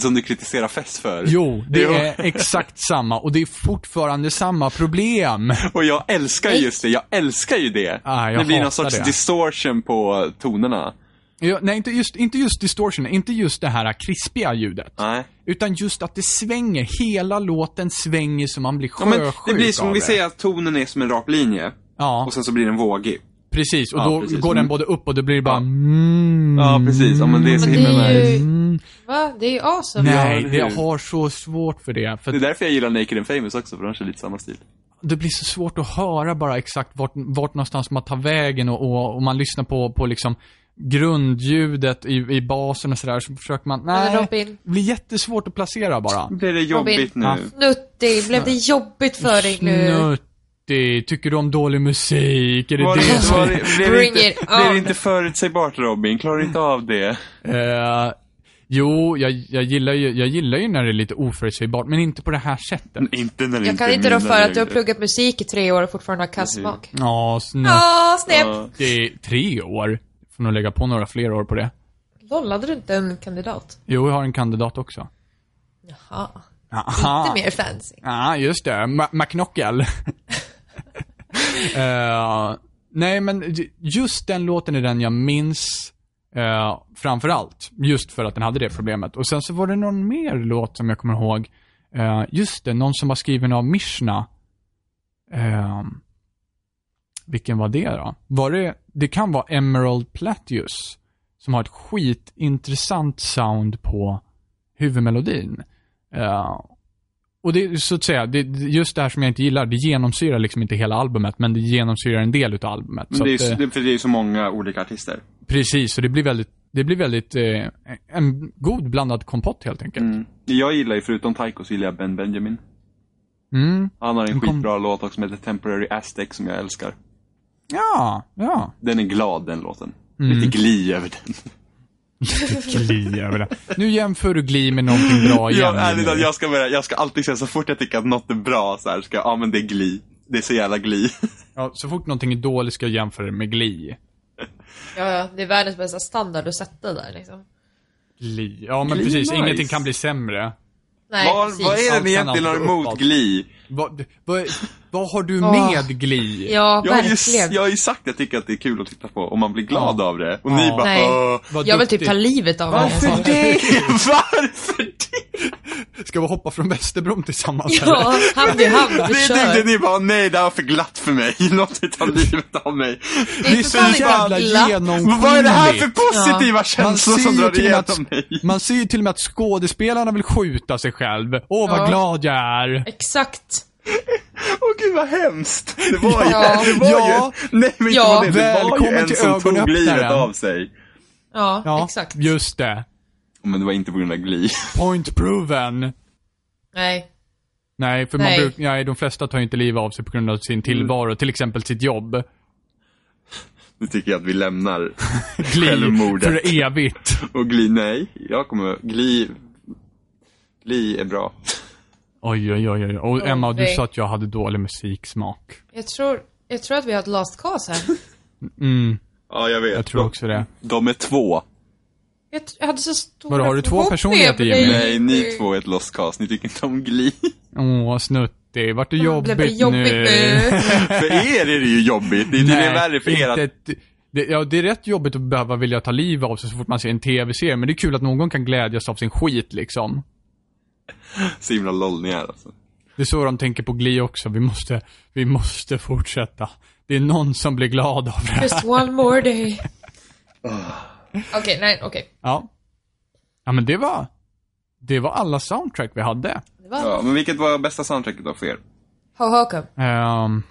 som du kritiserar Fest för? Jo, det Jo. är exakt samma och det är fortfarande samma problem. Och jag älskar just det, jag älskar ju det. Ah, jag det blir någon sorts det. distortion på tonerna. Ja, nej, inte just, inte just distortion, inte just det här krispiga ljudet. Nej. Utan just att det svänger, hela låten svänger så man blir Ja, men sjösjuk det blir som, vi det. säger att tonen är som en rak linje. Ja. Och sen så blir den vågig. Precis, och Ja, då precis. går den Mm. både upp och då blir det bara Ja. mm, Ja, precis. Ja, men det är så Men himla det är ju- nice. mm. Va? Det är ju awesome. Nej, det hur? har så svårt för det. För Det är därför jag gillar Naked and Famous också, för de kör lite samma stil. det blir så svårt att höra bara exakt vart, vart någonstans man tar vägen och, och, och man lyssnar på, på liksom grundljudet i, i basen och sådär, så försöker man, nej, Robin, det blir jättesvårt att placera bara. Blir det jobbigt Robin. nu? Ja. Nutti, blev det jobbigt för dig nu? Snuttig, tycker du om dålig musik? Är det Var det det, som... var det, blev, inte, it blev inte förutsägbart Robin? Klarar du inte av det? Eh, jo, jag, jag, gillar ju, jag gillar ju när det är lite oförutsägbart, men inte på det här sättet. Inte när det Jag kan inte rå för att du har pluggat musik i tre år och fortfarande har kastsmak. Ja, snett. Ja, snäpp! Det är tre år. Får nog lägga på några fler år på det. Lol, hade du inte en kandidat? Jo, jag har en kandidat också. Jaha. Aha. Lite mer fancy. Ja, just det. Ma- McKnockel uh, nej, men just den låten är den jag minns eh, uh, framför allt. Just för att den hade det problemet. Och sen så var det någon mer låt som jag kommer ihåg. Uh, just det, någon som var skriven av Mishna. Uh, vilken var det då? Var det, det kan vara Emerald Platius. Som har ett skitintressant sound på huvudmelodin. Uh, och det är så att säga, det, just det här som jag inte gillar, det genomsyrar liksom inte hela albumet, men det genomsyrar en del utav albumet. Men det är, att, ju- eh, det, för det är så många olika artister. precis, och det blir väldigt, det blir väldigt, eh, en god blandad kompott helt enkelt. Mm. Jag gillar ju, förutom Taiko, så gillar jag Ben Benjamin. Mm. Han har en En kom- skitbra låt också som heter Temporary Aztec som jag älskar. Ja, ja. Den är glad den låten. Mm. Lite gli över den. Gli. Nu jämför du Gli med någonting bra igen. Ja, ärligt jag ska, börja, jag ska alltid säga så fort jag tycker att något är bra så här, ska jag, ja men det är gli. Det är så jävla gli. Ja, så fort någonting är dåligt ska jag jämföra det med Gli. Ja, ja, det är världens bästa standard att sätta där liksom. Gli. Ja, men Gli precis. nice. Ingenting kan bli sämre. Nej, vad, vad är det Allt ni kan egentligen har emot gli? Vad, vad, vad har du med Gli? Ja, Jag har, ju, verkligen. jag har ju sagt att jag tycker att det är kul att titta på och man blir glad Ja. av det. Och Ja. ni bara Nej. Jag vill typ ta livet av. Varför det? Varför? Ska vi hoppa från Västerbron tillsammans Ja, hand i hand, vi Det tyckte kör. ni bara, nej det här var för glatt för mig. Låt mig ta livet av mig. Det är Det är för så fan inte jävla glatt. genomskinligt. Vad är det här för positiva Man känslor ser som ju drar till och med att- igenom mig? Man ser ju till och med att skådespelarna vill skjuta sig själv. Åh, vad Ja. glad jag är. Exakt. Åh gud vad hemskt. Det var ju, Ja. det var Ja. ju, nej men inte Ja. var det, det var ju Välkommen en till som tog ögonöppnaren. livet av sig. Ja, Ja, exakt. just det. Men det var inte på grund av gli. Point proven. Nej. Nej, för man Nej. bruk, nej, de flesta tar ju inte liv av sig på grund av sin tillvaro, till exempel sitt jobb. Nu tycker jag att vi lämnar Gli självmordet. för evigt. Och gli, nej. Jag kommer, gli, gli är bra. Oj, oj, oj, oj. Och Emma, du sa att jag hade dålig musiksmak. Jag tror, jag tror att vi har ett last cause här. Mm, Ja, jag vet. jag tror också det. De är två. Jag, hade så stora Vadå, har du två personligheter, Jimmy? dig. Nej, ni två är ett lost cast. Ni tycker inte om Glee. Åh, snuttig. Vart det Det jobbigt, blir jobbigt nu? nu. för er är det ju jobbigt. Det är tydligen värre för er att... ett, det, ja, det är rätt jobbigt att behöva vilja ta liv av sig så fort man ser en tv-serie, men det är kul att någon kan glädjas av sin skit liksom. Så himla loll ni är alltså. Det är så de tänker på Glee också. Vi måste, vi måste fortsätta. Det är någon som blir glad av det här. Just one more day. Okej, nej, okej. Ja. Ja, men det var, det var alla soundtrack vi hade. Det var Ja, men vilket var bästa soundtracket då för er? Ho Hokum. Ehm,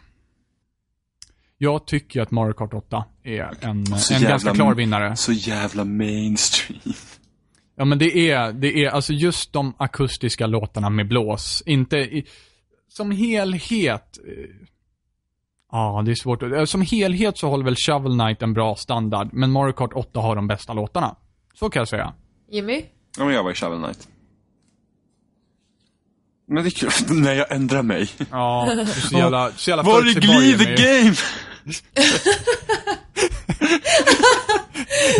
jag tycker att Mario Kart 8 är en, Så en jävla- ganska klar vinnare. Så jävla mainstream. Ja men det är, det är alltså just de akustiska låtarna med blås. Inte i, som helhet. Ja, det är svårt. eh, Som helhet så håller väl Shovel Knight en bra standard, men Mario Kart 8 har de bästa låtarna. Så kan jag säga. Jimmy? Ja, men jag var i Shovel Knight. Men det är kul när jag ändrar mig. Ja, det är så jävla, så jävla Var är Glee the Jimmy. game?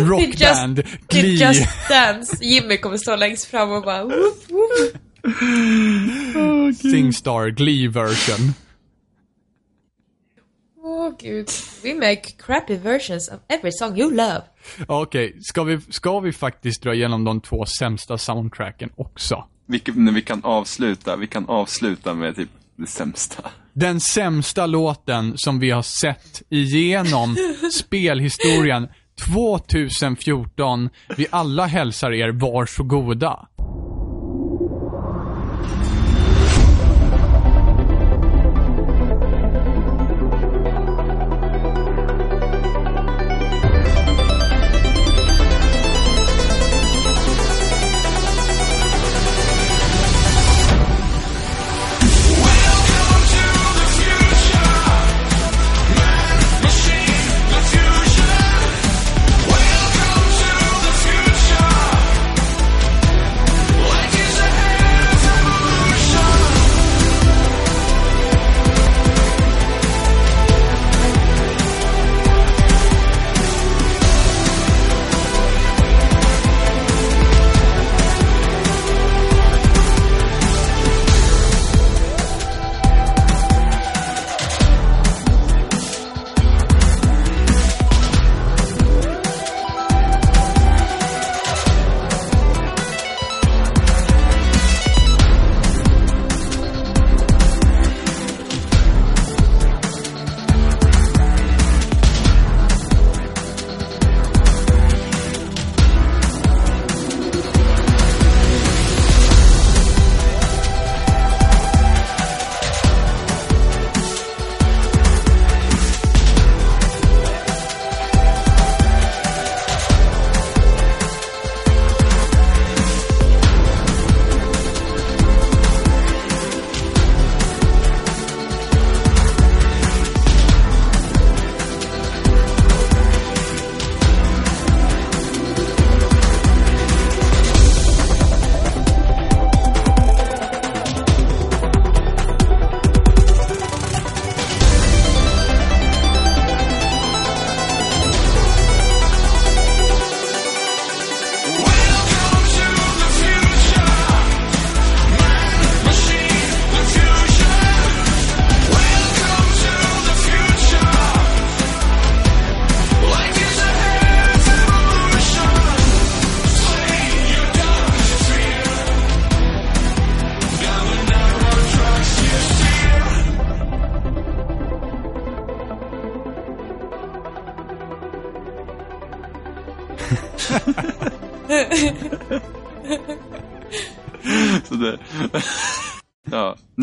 Rockband, Glee. Just Dance. Jimmy kommer stå längst fram och bara whoop, whoop. Singstar, Glee version. Åh gud. We make crappy versions of every song you love. Okej, ska, vi, ska vi faktiskt dra igenom de två sämsta soundtracken också? Vilket, vi kan avsluta, vi kan avsluta med typ det sämsta. Den sämsta låten som vi har sett igenom spelhistorien 2014. Vi alla hälsar er varsågoda.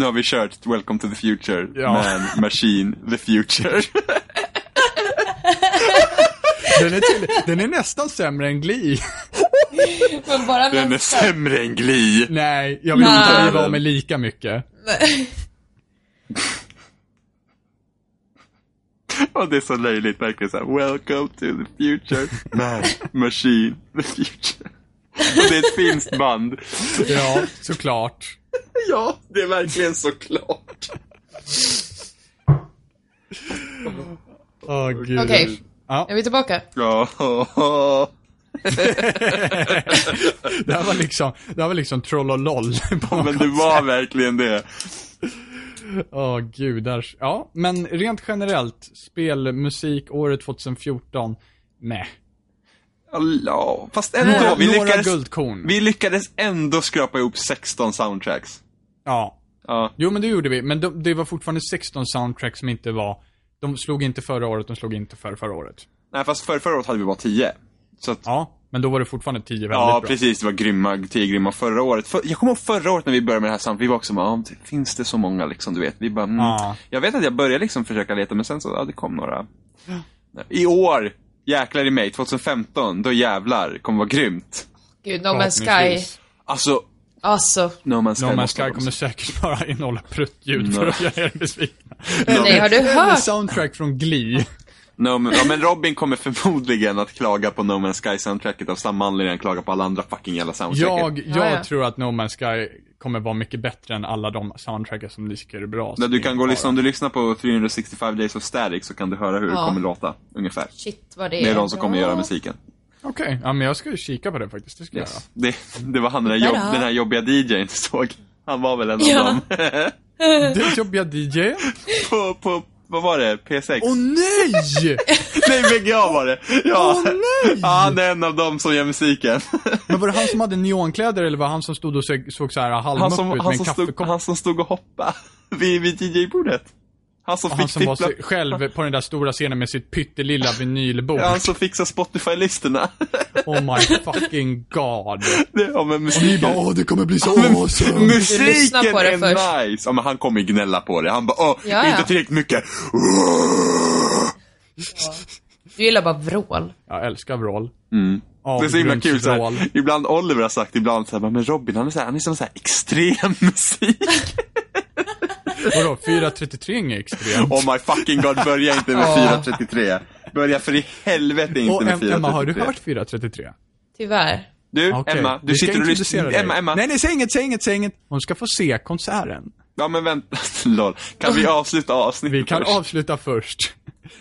Nu har vi kört Welcome to the Future, Ja. Man, Machine, the Future. Den är, till, den är nästan sämre än Glee. Men bara Den är nästa. sämre än Glee. Nej, jag vill Nej. inte driva av mig lika mycket. Och det är så löjligt verkligen såhär, Welcome to the future, Man, Machine, the Future. Och det är ett finskt band. Ja, såklart. Ja, det är verkligen såklart. Åh gud. Okej. Ja, Är vi tillbaka? Ja. det här var liksom, det här var liksom troll och loll på något Men det var verkligen det. Åh gudars. Ja, men rent generellt, spelmusik året 2014, nej. Ja, fast ändå. Några, vi, lyckades, guldkorn. vi lyckades ändå skrapa ihop 16 soundtracks. Ja. Ja. Jo men det gjorde vi, men de, det var fortfarande 16 soundtracks som inte var, de slog inte förra året, de slog inte för förra året. Nej, fast för, förra året hade vi bara 10. Så att, Ja, men då var det fortfarande 10 väldigt ja, bra. precis. Det var grymma, 10 grymma förra året. För, jag kommer ihåg förra året när vi började med det här samt, vi var också bara, ja, finns det så många liksom, du vet? Vi bara, mm. Ja. Jag vet att jag började liksom försöka leta, men sen så, ja, det kom några. I år, jäklar i mig, 2015, då jävlar, kommer vara grymt. Gud, No Man's Sky. Alltså, Alltså. No Man's Sky No Man's måste Sky vara- kommer säkert bara innehålla pruttljud för Nej. att göra er besvikna. Nej, har du Eller hört? soundtrack från Glee. No, men, ja, men Robin kommer förmodligen att klaga på No Man's Sky-soundtracket av samma anledning han klagar på alla andra fucking jävla soundtracket. Jag, jag Ja, ja. tror att No Man's Sky kommer vara mycket bättre än alla de soundtrackar som ni tycker är bra. När du kan gå och lyssna, om du lyssnar på 365 Days of Static så kan du höra hur det Ja. kommer låta, ungefär. Shit vad det är. Det är de som kommer göra musiken. Okej, ja men jag ska ju kika på det faktiskt. Det ska jag Yes. Det, det var han den, jobb, den här jobbiga DJn såg. Han var väl en av Ja. dem. göra. Det jobbiga DJ. på, på, vad var det? P6? Åh nej! Nej, VGA var det. Ja. Åh, nej! ja, han är en av dem som gör musiken. Men var det han som hade neonkläder eller var det han som stod och såg, såg så här Han halvmupp ut med han en som, stod, kaffekopp? han som stod och hoppade vid, vid DJ-bordet. Han som Och fick han som var själv på den där stora scenen med sitt pyttelilla vinylbord. Ja, Han som fixar Spotify-listorna. Oh my fucking god. Det- ja, men Ni musiken, bara, åh det kommer bli så men awesome. Musiken lyssnar på det är först. nice. Ja, men han kommer gnälla på det. Han bara, åh, Ja, ja. inte tillräckligt mycket. Du gillar bara vrål. Jag älskar vrål. Mm. Det är så himla kul så Avgrundsvrål. här, Ibland Oliver har sagt, ibland så här, men Robin han är så här, han är som så här extrem musik. Vadå, 433 är inget extremt. Oh my fucking god, börja inte med 433. Börja för i helvete inte Och med Em- 433. Emma, har du hört 433? Tyvärr. Du, Okej. Emma, du sitter och lyssnar. Emma, Emma. Nej, nej, säg inget, säg inget, säg inget. Hon ska få se konserten. Ja men vänta, lol. Kan vi avsluta avsnittet Vi kan först? avsluta först.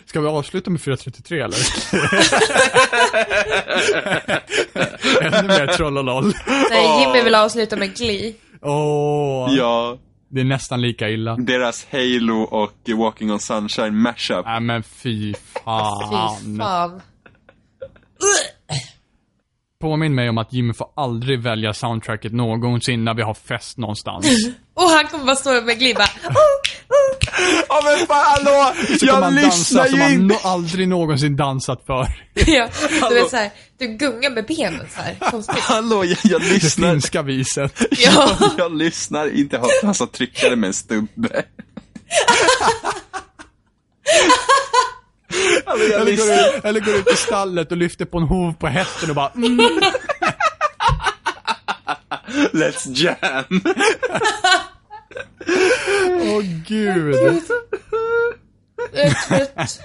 Ska vi avsluta med 433 eller? Ännu mer troll och loll. Nej, Jimmy vill avsluta med Glee. Åh, Ja, det är nästan lika illa. deras Halo och Walking on Sunshine mashup. Nej men fy Fy fan. fan. Påminn mig om att Jimmy får aldrig välja soundtracket någonsin när vi har fest någonstans. Och han kommer bara stå med oh, oh. Ja men fan hallå! Så Jag han lyssnar som ju han inte! no aldrig någonsin dansat för. Ja, du vet såhär, du gungar med benen såhär, konstigt. Hallå, jag, jag Det lyssnar. finska viset. Ja. Jag, jag lyssnar inte han sa tryckare med en stubbe. Alltså, jag Eller går, ut, eller går ut i stallet och lyfter på en hov på hästen och bara mm. Let's jam! Åh gud. Jag är trött.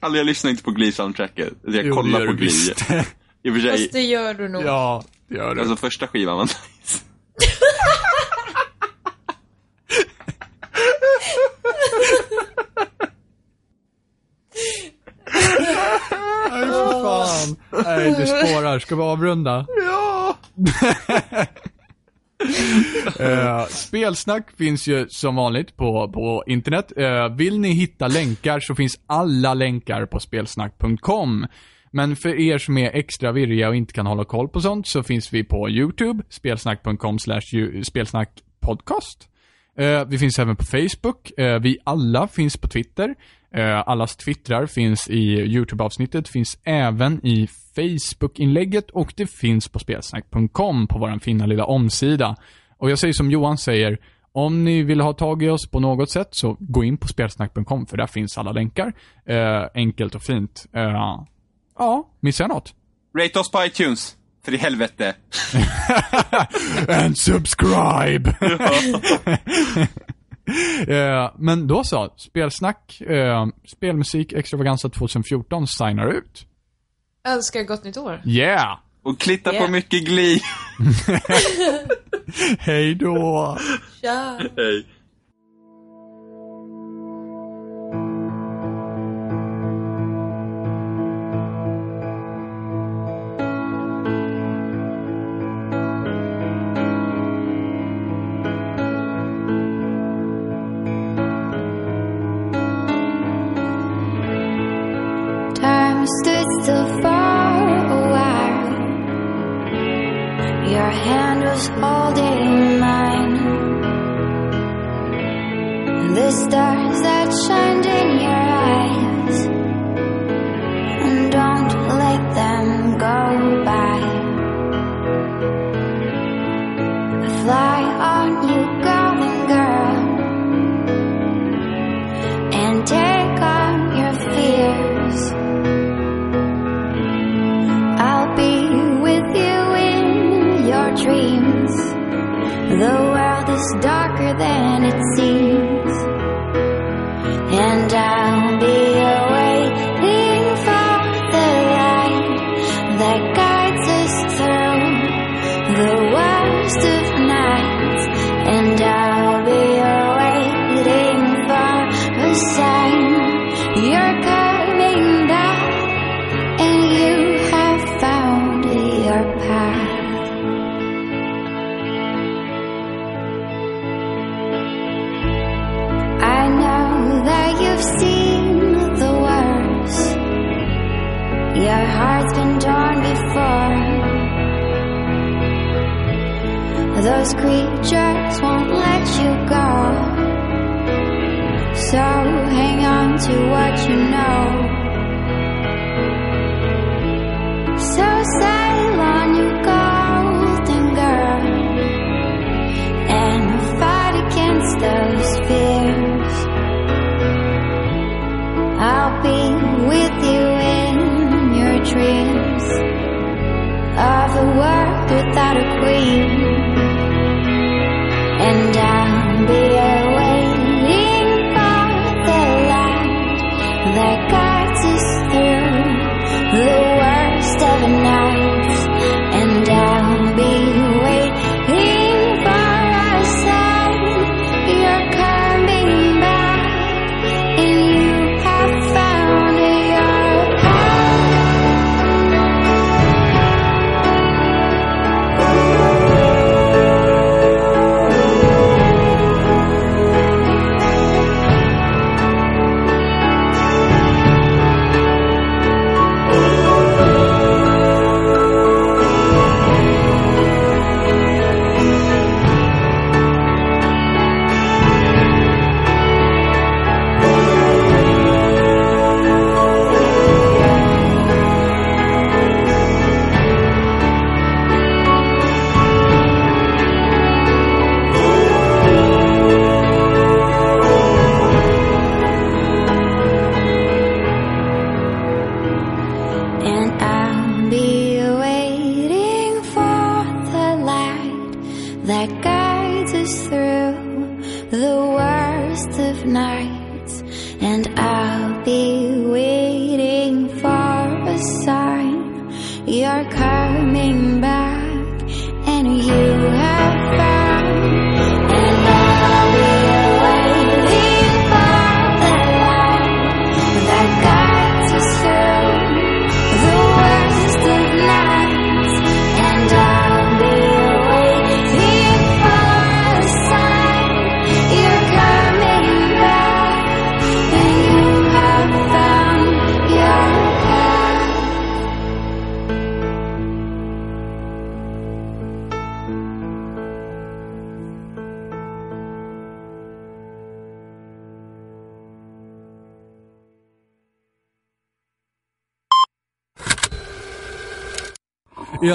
Alltså, jag lyssnar inte på Glee-soundtracket. Jag Jo, det kollar gör på Glee. visst. I och för sig, Fast det gör du nog. Ja, det gör du. alltså första skivan var nice. Nej, för fan. Nej, det spårar. Ska vi avrunda? Ja! Eh, spelsnack finns ju som vanligt på, på internet. Uh, vill ni hitta länkar så finns alla länkar på spelsnack.com. Men för er som är extra virriga och inte kan hålla koll på sånt så finns vi på YouTube, spelsnack.com spelsnackpodcast. Uh, eh, vi finns även på Facebook. Vi alla finns på Twitter. Eh, allas twittrar finns i YouTube-avsnittet, finns även i Facebook-inlägget och det finns på spelsnack.com på vår fina lilla omsida. Och jag säger som Johan säger, om ni vill ha tag i oss på något sätt så gå in på spelsnack.com för där finns alla länkar. Eh, enkelt och fint. Eh, ja, missar jag något? Rate oss på iTunes. För i helvete. And subscribe! Eh, men då så, Spelsnack, eh, Spelmusik Extravaganza 2014 signar ut. Önskar gott nytt år. Yeah! Och klitta yeah. på mycket gli. Hej då! Tja! Hej. to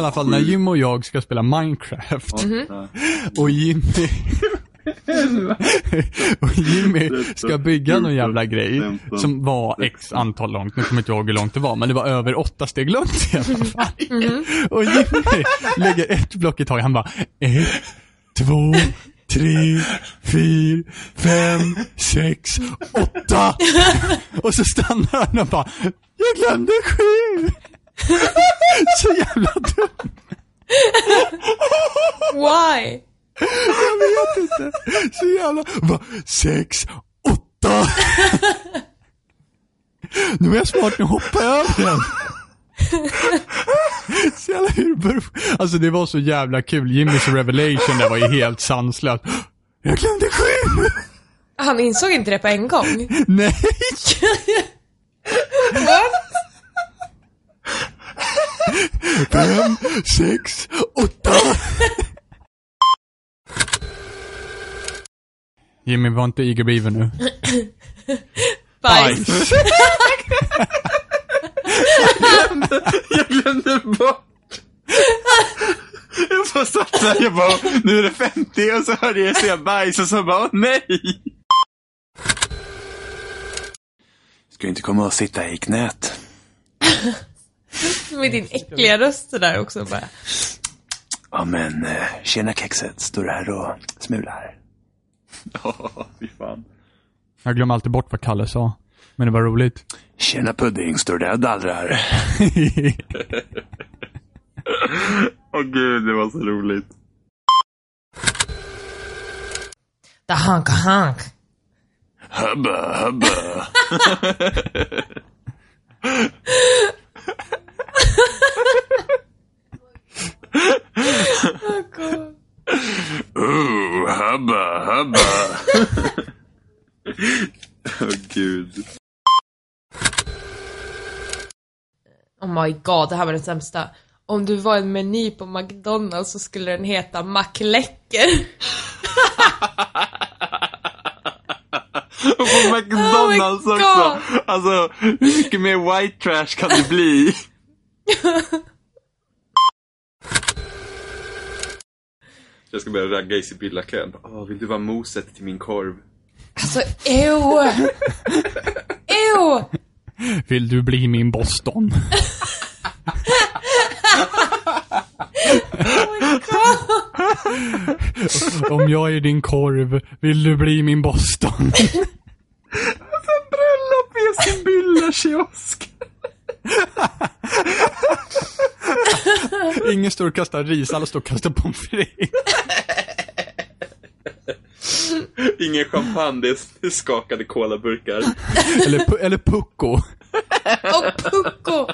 alla fall när Jim och jag ska spela Minecraft. Mm -hmm. Och Jimmy... och Jimmy ska bygga någon jävla grej som var x antal långt, nu kommer jag inte ihåg hur långt det var, men det var över åtta steg långt i alla mhm. fall. Mm -hmm. Och Jimmy lägger ett block i taget, han bara ett, två, tre, fyra, fem, sex, åtta! Och så stannar han och bara, jag glömde sju! Så jävla dumt. Why? Jag vet inte. Så jävla... Va? Sex, åtta. Nu är jag smart, nu hoppar jag över den. Så jävla huvud. Alltså det var så jävla kul. Jimmys revelation där var ju helt sanslöst. Jag glömde sju! Han insåg inte det på en gång. Nej! What? Fem, sex, åtta. Jimmy, var inte Eager Beaver nu. Bajs. Jag glömde bort. Jag bara satt där, jag bara, nu är det 50 och så hörde jag säga bajs och så bara, åh nej. Ska inte komma och sitta i knät. Med din äckliga röst där också bara. Ja men, eh, tjena kexet, står du här och smular? Ja, fy fan. Jag glömmer alltid bort vad Kalle sa. Men det var roligt. Tjena pudding, står där och dallrar? Åh gud, det var så roligt. The honk honk. Hubba, hubba. Oh, God. Ooh, hubba, hubba. Åh gud. Oh my god, det här var det sämsta. Om du var en meny på McDonalds så skulle den heta McLäcker. Och på McDonalds Oh också. God. Alltså, hur mycket mer white trash kan det bli? Jag ska börja ragga i Sibylla-kön. Åh, vill du vara moset till min korv? Alltså, ew! Ew! Vill du bli min Boston? Om jag är din korv, vill du bli min Boston? Bröllop i Sibylla kiosk. Ingen står och kastar ris, alla står och kastar pommes frites. Ingen champagne, det är skakade colaburkar. Eller, eller pucko. Och pucko!